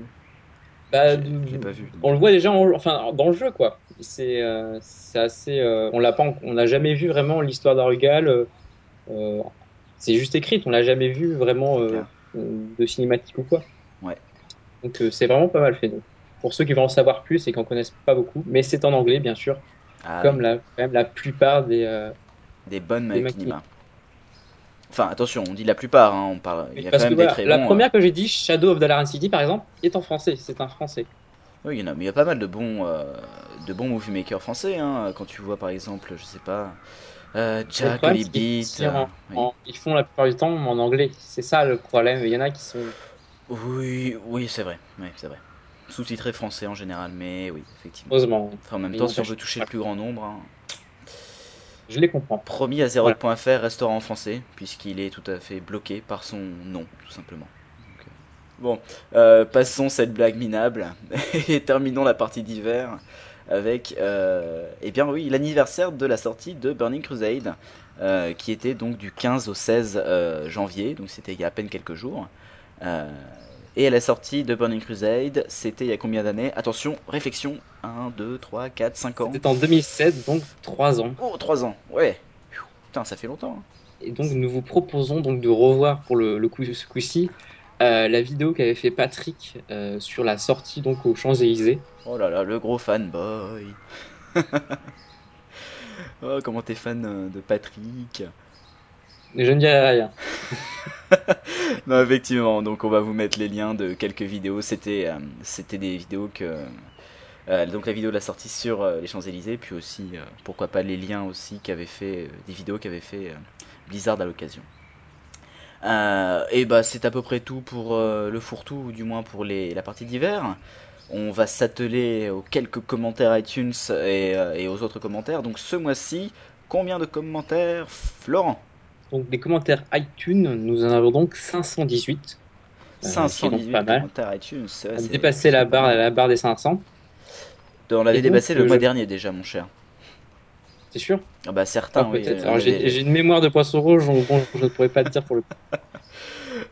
Bah, pas vu. On le voit déjà, en- enfin dans le jeu quoi. C'est euh, c'est assez, euh, on l'a pas, on n'a jamais vu vraiment l'histoire d'Arugal. euh, c'est juste écrit, on l'a jamais vu vraiment de cinématique ou quoi. Ouais. Donc c'est vraiment pas mal fait. Donc. Pour ceux qui veulent en savoir plus et qui en connaissent pas beaucoup, mais c'est en anglais bien sûr, Ah, comme la, quand même la plupart des. des bonnes des machinima. Enfin, attention, on dit la plupart, hein, on parle. Il y a quand que des voilà, très la bons. première que j'ai dit, Shadow of Dalaran City par exemple, est en français. C'est un français. Oui, il y en a, mais il y a pas mal de bons, euh, de bons movie makers français. Hein, quand tu vois par exemple, je sais pas, euh, Jack problème, Holly c'est qu'ils- Beat. c'est euh, oui. ils font la plupart du temps en anglais. C'est ça le problème. Il y en a qui sont. Oui, oui, c'est vrai. Oui, c'est vrai. Sous-titré français en général, mais oui, effectivement. Heureusement, Enfin, en même Mais temps, ils si on veut toucher le plus grand nombre, hein, je les comprends. promis à Zeroth.fr restera en français, puisqu'il est tout à fait bloqué par son nom, tout simplement. Bon, euh, passons cette blague minable *laughs* et terminons la partie d'hiver avec, euh, eh bien oui, l'anniversaire de la sortie de Burning Crusade, euh, qui était donc du 15 au 16 euh, janvier, donc c'était il y a à peine quelques jours. Et à la sortie de Burning Crusade, c'était il y a combien d'années? Attention, réflexion 1, 2, 3, 4, 5 ans. C'était en 2007, donc 3 ans. Oh, 3 ans, ouais. Putain, ça fait longtemps. hein. Et donc nous vous proposons donc de revoir pour le, le coup, ce coup-ci euh, la vidéo qu'avait fait Patrick euh, sur la sortie donc aux Champs Élysées. Oh là là, le gros fanboy. *laughs* oh, comment t'es fan euh, de Patrick Mais je ne dirai rien. Non, *laughs* effectivement, donc on va vous mettre les liens de quelques vidéos. C'était euh, c'était des vidéos que. euh, donc la vidéo de la sortie sur euh, les Champs-Élysées, puis aussi, euh, pourquoi pas, les liens aussi qu'avait fait, des vidéos qu'avait fait Blizzard à l'occasion. Euh, et bah c'est à peu près tout pour euh, le fourre-tout, ou du moins pour les, la partie d'hiver. On va s'atteler aux quelques commentaires iTunes et, euh, et aux autres commentaires. Donc ce mois-ci, combien de commentaires, Florent? Donc les commentaires iTunes, nous en avons donc 518. Euh, qui est 518 donc pas mal. commentaires iTunes. On a dépassé la barre, la barre des 500. On l'avait dépassé le mois je- dernier déjà, mon cher. C'est sûr? Ah bah certains, Ah, oui. Euh, Alors j'ai une mémoire de poisson rouge, donc bon, je ne pourrais pas te dire pour le coup. *laughs*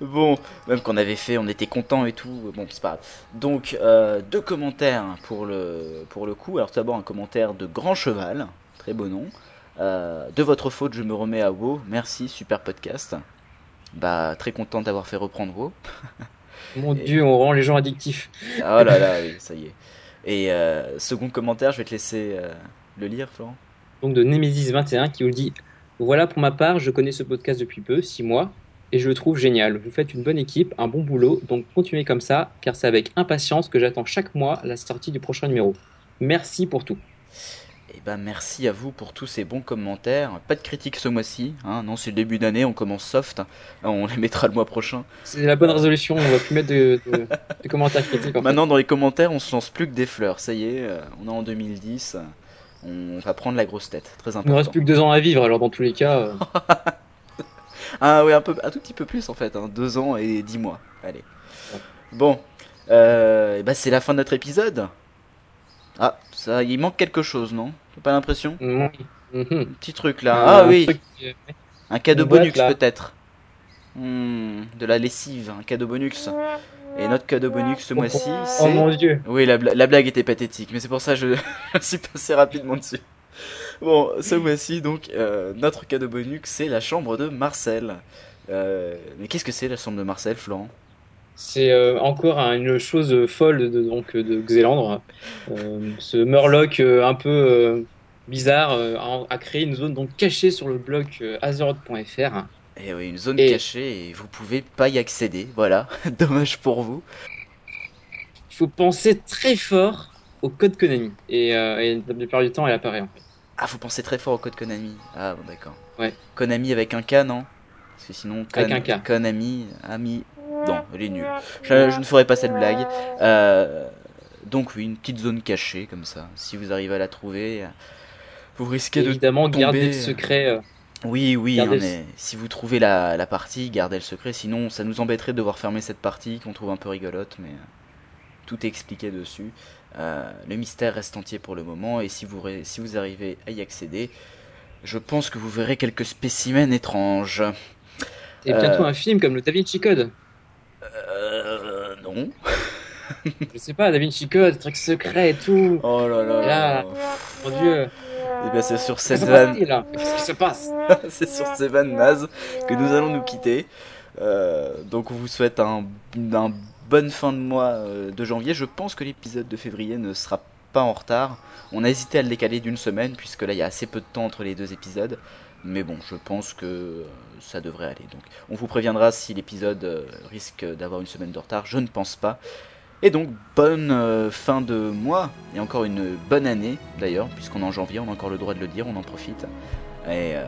Bon, même qu'on avait fait, on était content et tout. Bon, c'est pas grave. Donc, euh, deux commentaires pour le, pour le coup. Alors, tout d'abord, un commentaire de Grand Cheval, très beau nom. Euh, de votre faute, je me remets à WoW. Merci, super podcast. Bah, très content d'avoir fait reprendre WoW. *laughs* Mon Et- dieu, on rend les gens addictifs. Oh là là, *laughs* oui, ça y est. Et euh, second commentaire, je vais te laisser le lire, Florent. Donc de Nemesis21 qui vous dit Voilà pour ma part, je connais ce podcast depuis peu, 6 mois. et je le trouve génial. Vous faites une bonne équipe, un bon boulot, donc continuez comme ça, car c'est avec impatience que j'attends chaque mois la sortie du prochain numéro. Merci pour tout. Et ben merci à vous pour tous ces bons commentaires. Pas de critiques ce mois-ci, hein. non c'est le début d'année, on commence soft, on les mettra le mois prochain. C'est la bonne résolution, on va plus mettre de, de- *laughs* de commentaires critiques. En fait. Maintenant dans les commentaires on se lance plus que des fleurs, ça y est, euh, on est en 2010, on va prendre la grosse tête, très Il nous important. reste plus que deux ans à vivre, alors dans tous les cas, euh, *laughs* Ah oui un, peu, un tout petit peu plus en fait, hein. deux ans et dix mois, allez. Bon, euh, ben c'est la fin de notre épisode. Ah, ça, il manque quelque chose, non? T'as pas l'impression? Mhm, mhm. Un petit truc là. Un ah oui, truc, Un cadeau bonus peut-être. Hmm, de la lessive, un cadeau bonus. Et notre cadeau bonus ce mois-ci, Oh c'est... mon dieu. oui, la, bla- la blague était pathétique, mais c'est pour ça que je, *laughs* je suis passé rapidement dessus. Bon, ce mois-ci, donc, euh, notre cadeau bonus, c'est la chambre de Marcel. Euh, mais qu'est-ce que c'est la chambre de Marcel, Florent? C'est euh, encore un- une chose folle de, donc, de Xélandre. Ce Murloc un peu bizarre a, a créé une zone donc cachée sur le blog azeroth.fr. Eh oui, une zone Et- cachée et vous pouvez pas y accéder, voilà. *laughs* Dommage pour vous. Il faut penser très fort au code Konami. Et, euh, et la plupart du temps, elle apparaît. En fait. Ah, vous pensez très fort au code Konami. Ah, bon, d'accord. Ouais. Konami avec un K, non? Parce que sinon, Avec un K. Konami, ami. Non, elle est nulle. Je, je ne ferai pas cette blague. Euh, donc, oui, une petite zone cachée, comme ça. Si vous arrivez à la trouver, vous risquez de. Évidemment, garder le secret. euh, Oui, oui, Gardez hein, le- si vous trouvez la, la partie, gardez le secret. Sinon, ça nous embêterait de devoir fermer cette partie qu'on trouve un peu rigolote, mais euh, tout est expliqué dessus. Euh, le mystère reste entier pour le moment, et si vous, si vous arrivez à y accéder, je pense que vous verrez quelques spécimens étranges. Et bientôt Euh. un film comme le Da Vinci Code. Euh, non. *laughs* Je sais pas, Da Vinci Code, truc secret et tout. Oh là là. Et là, Mon dieu. Et bien c'est sur cette vanne, Qu'est-ce qui se passe *laughs* c'est sur ces vannes nazes que nous allons nous quitter. Euh, donc on vous souhaite un, un bonne fin de mois euh, de janvier. Je pense que l'épisode de février ne sera pas en retard. On a hésité à le décaler d'une semaine puisque là il y a assez peu de temps entre les deux épisodes. Mais bon, je pense que euh, ça devrait aller. Donc on vous préviendra si l'épisode risque d'avoir une semaine de retard. Je ne pense pas. Et donc bonne euh, fin de mois et encore une bonne année d'ailleurs puisqu'on est en janvier, on a encore le droit de le dire, on en profite. Et, euh,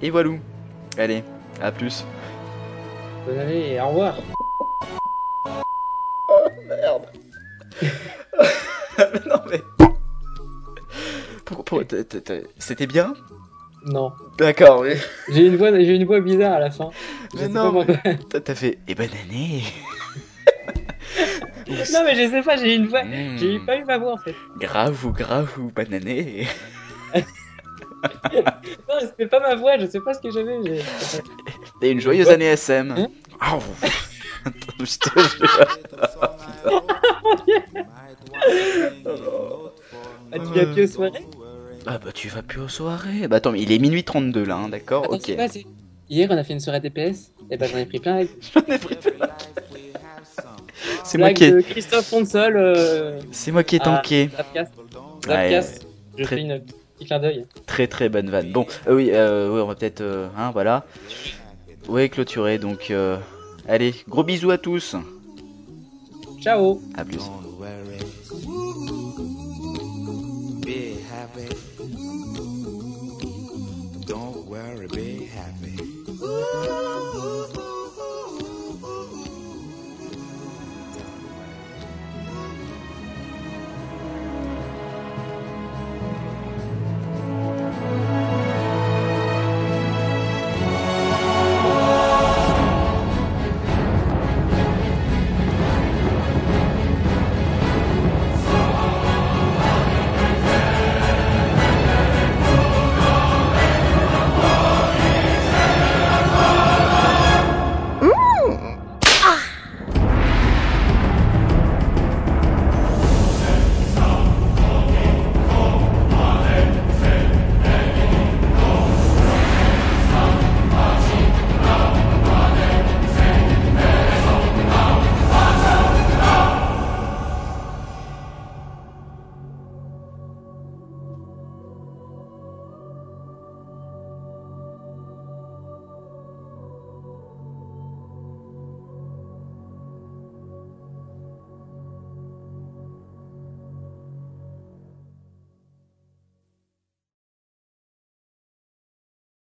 et voilà. Allez, à plus. Bonne année et au revoir. *laughs* non mais. Pourquoi, pourquoi- t'as- t'as- t'as- C'était bien? Non. D'accord, oui. J'ai une voix, une voix bizarre à la fin. Mais non, pourquoi. T'as t'as fait. Et bonne année *laughs* Non mais je sais pas, j'ai une voix. Hmm, J'ai pas eu ma voix en fait. Grave ou grave ou bonne année *laughs* Non, c'était pas ma voix, je sais pas ce que j'avais. Et une joyeuse année SM Hein Ah, vous- *laughs* Je te jure. *laughs* Ah, tu viens plus aux soirées Ah bah tu vas plus aux soirées Bah attends, mais il est minuit 32 là, hein, d'accord Ok. pas, Hier, on a fait une soirée TPS. Et ben j'en ai pris plein avec. J'en ai pris plein. *laughs* C'est moi qui ai, Christophe Ponsol. Euh... c'est moi qui ai tanké. Zapcast. Je très- fais une petit clin d'œil. Très très bonne vanne. Bon, euh, oui, euh, oui, on va peut-être, euh, hein, voilà. Ouais, clôturer. Donc, allez, gros bisous à tous. Ciao À plus.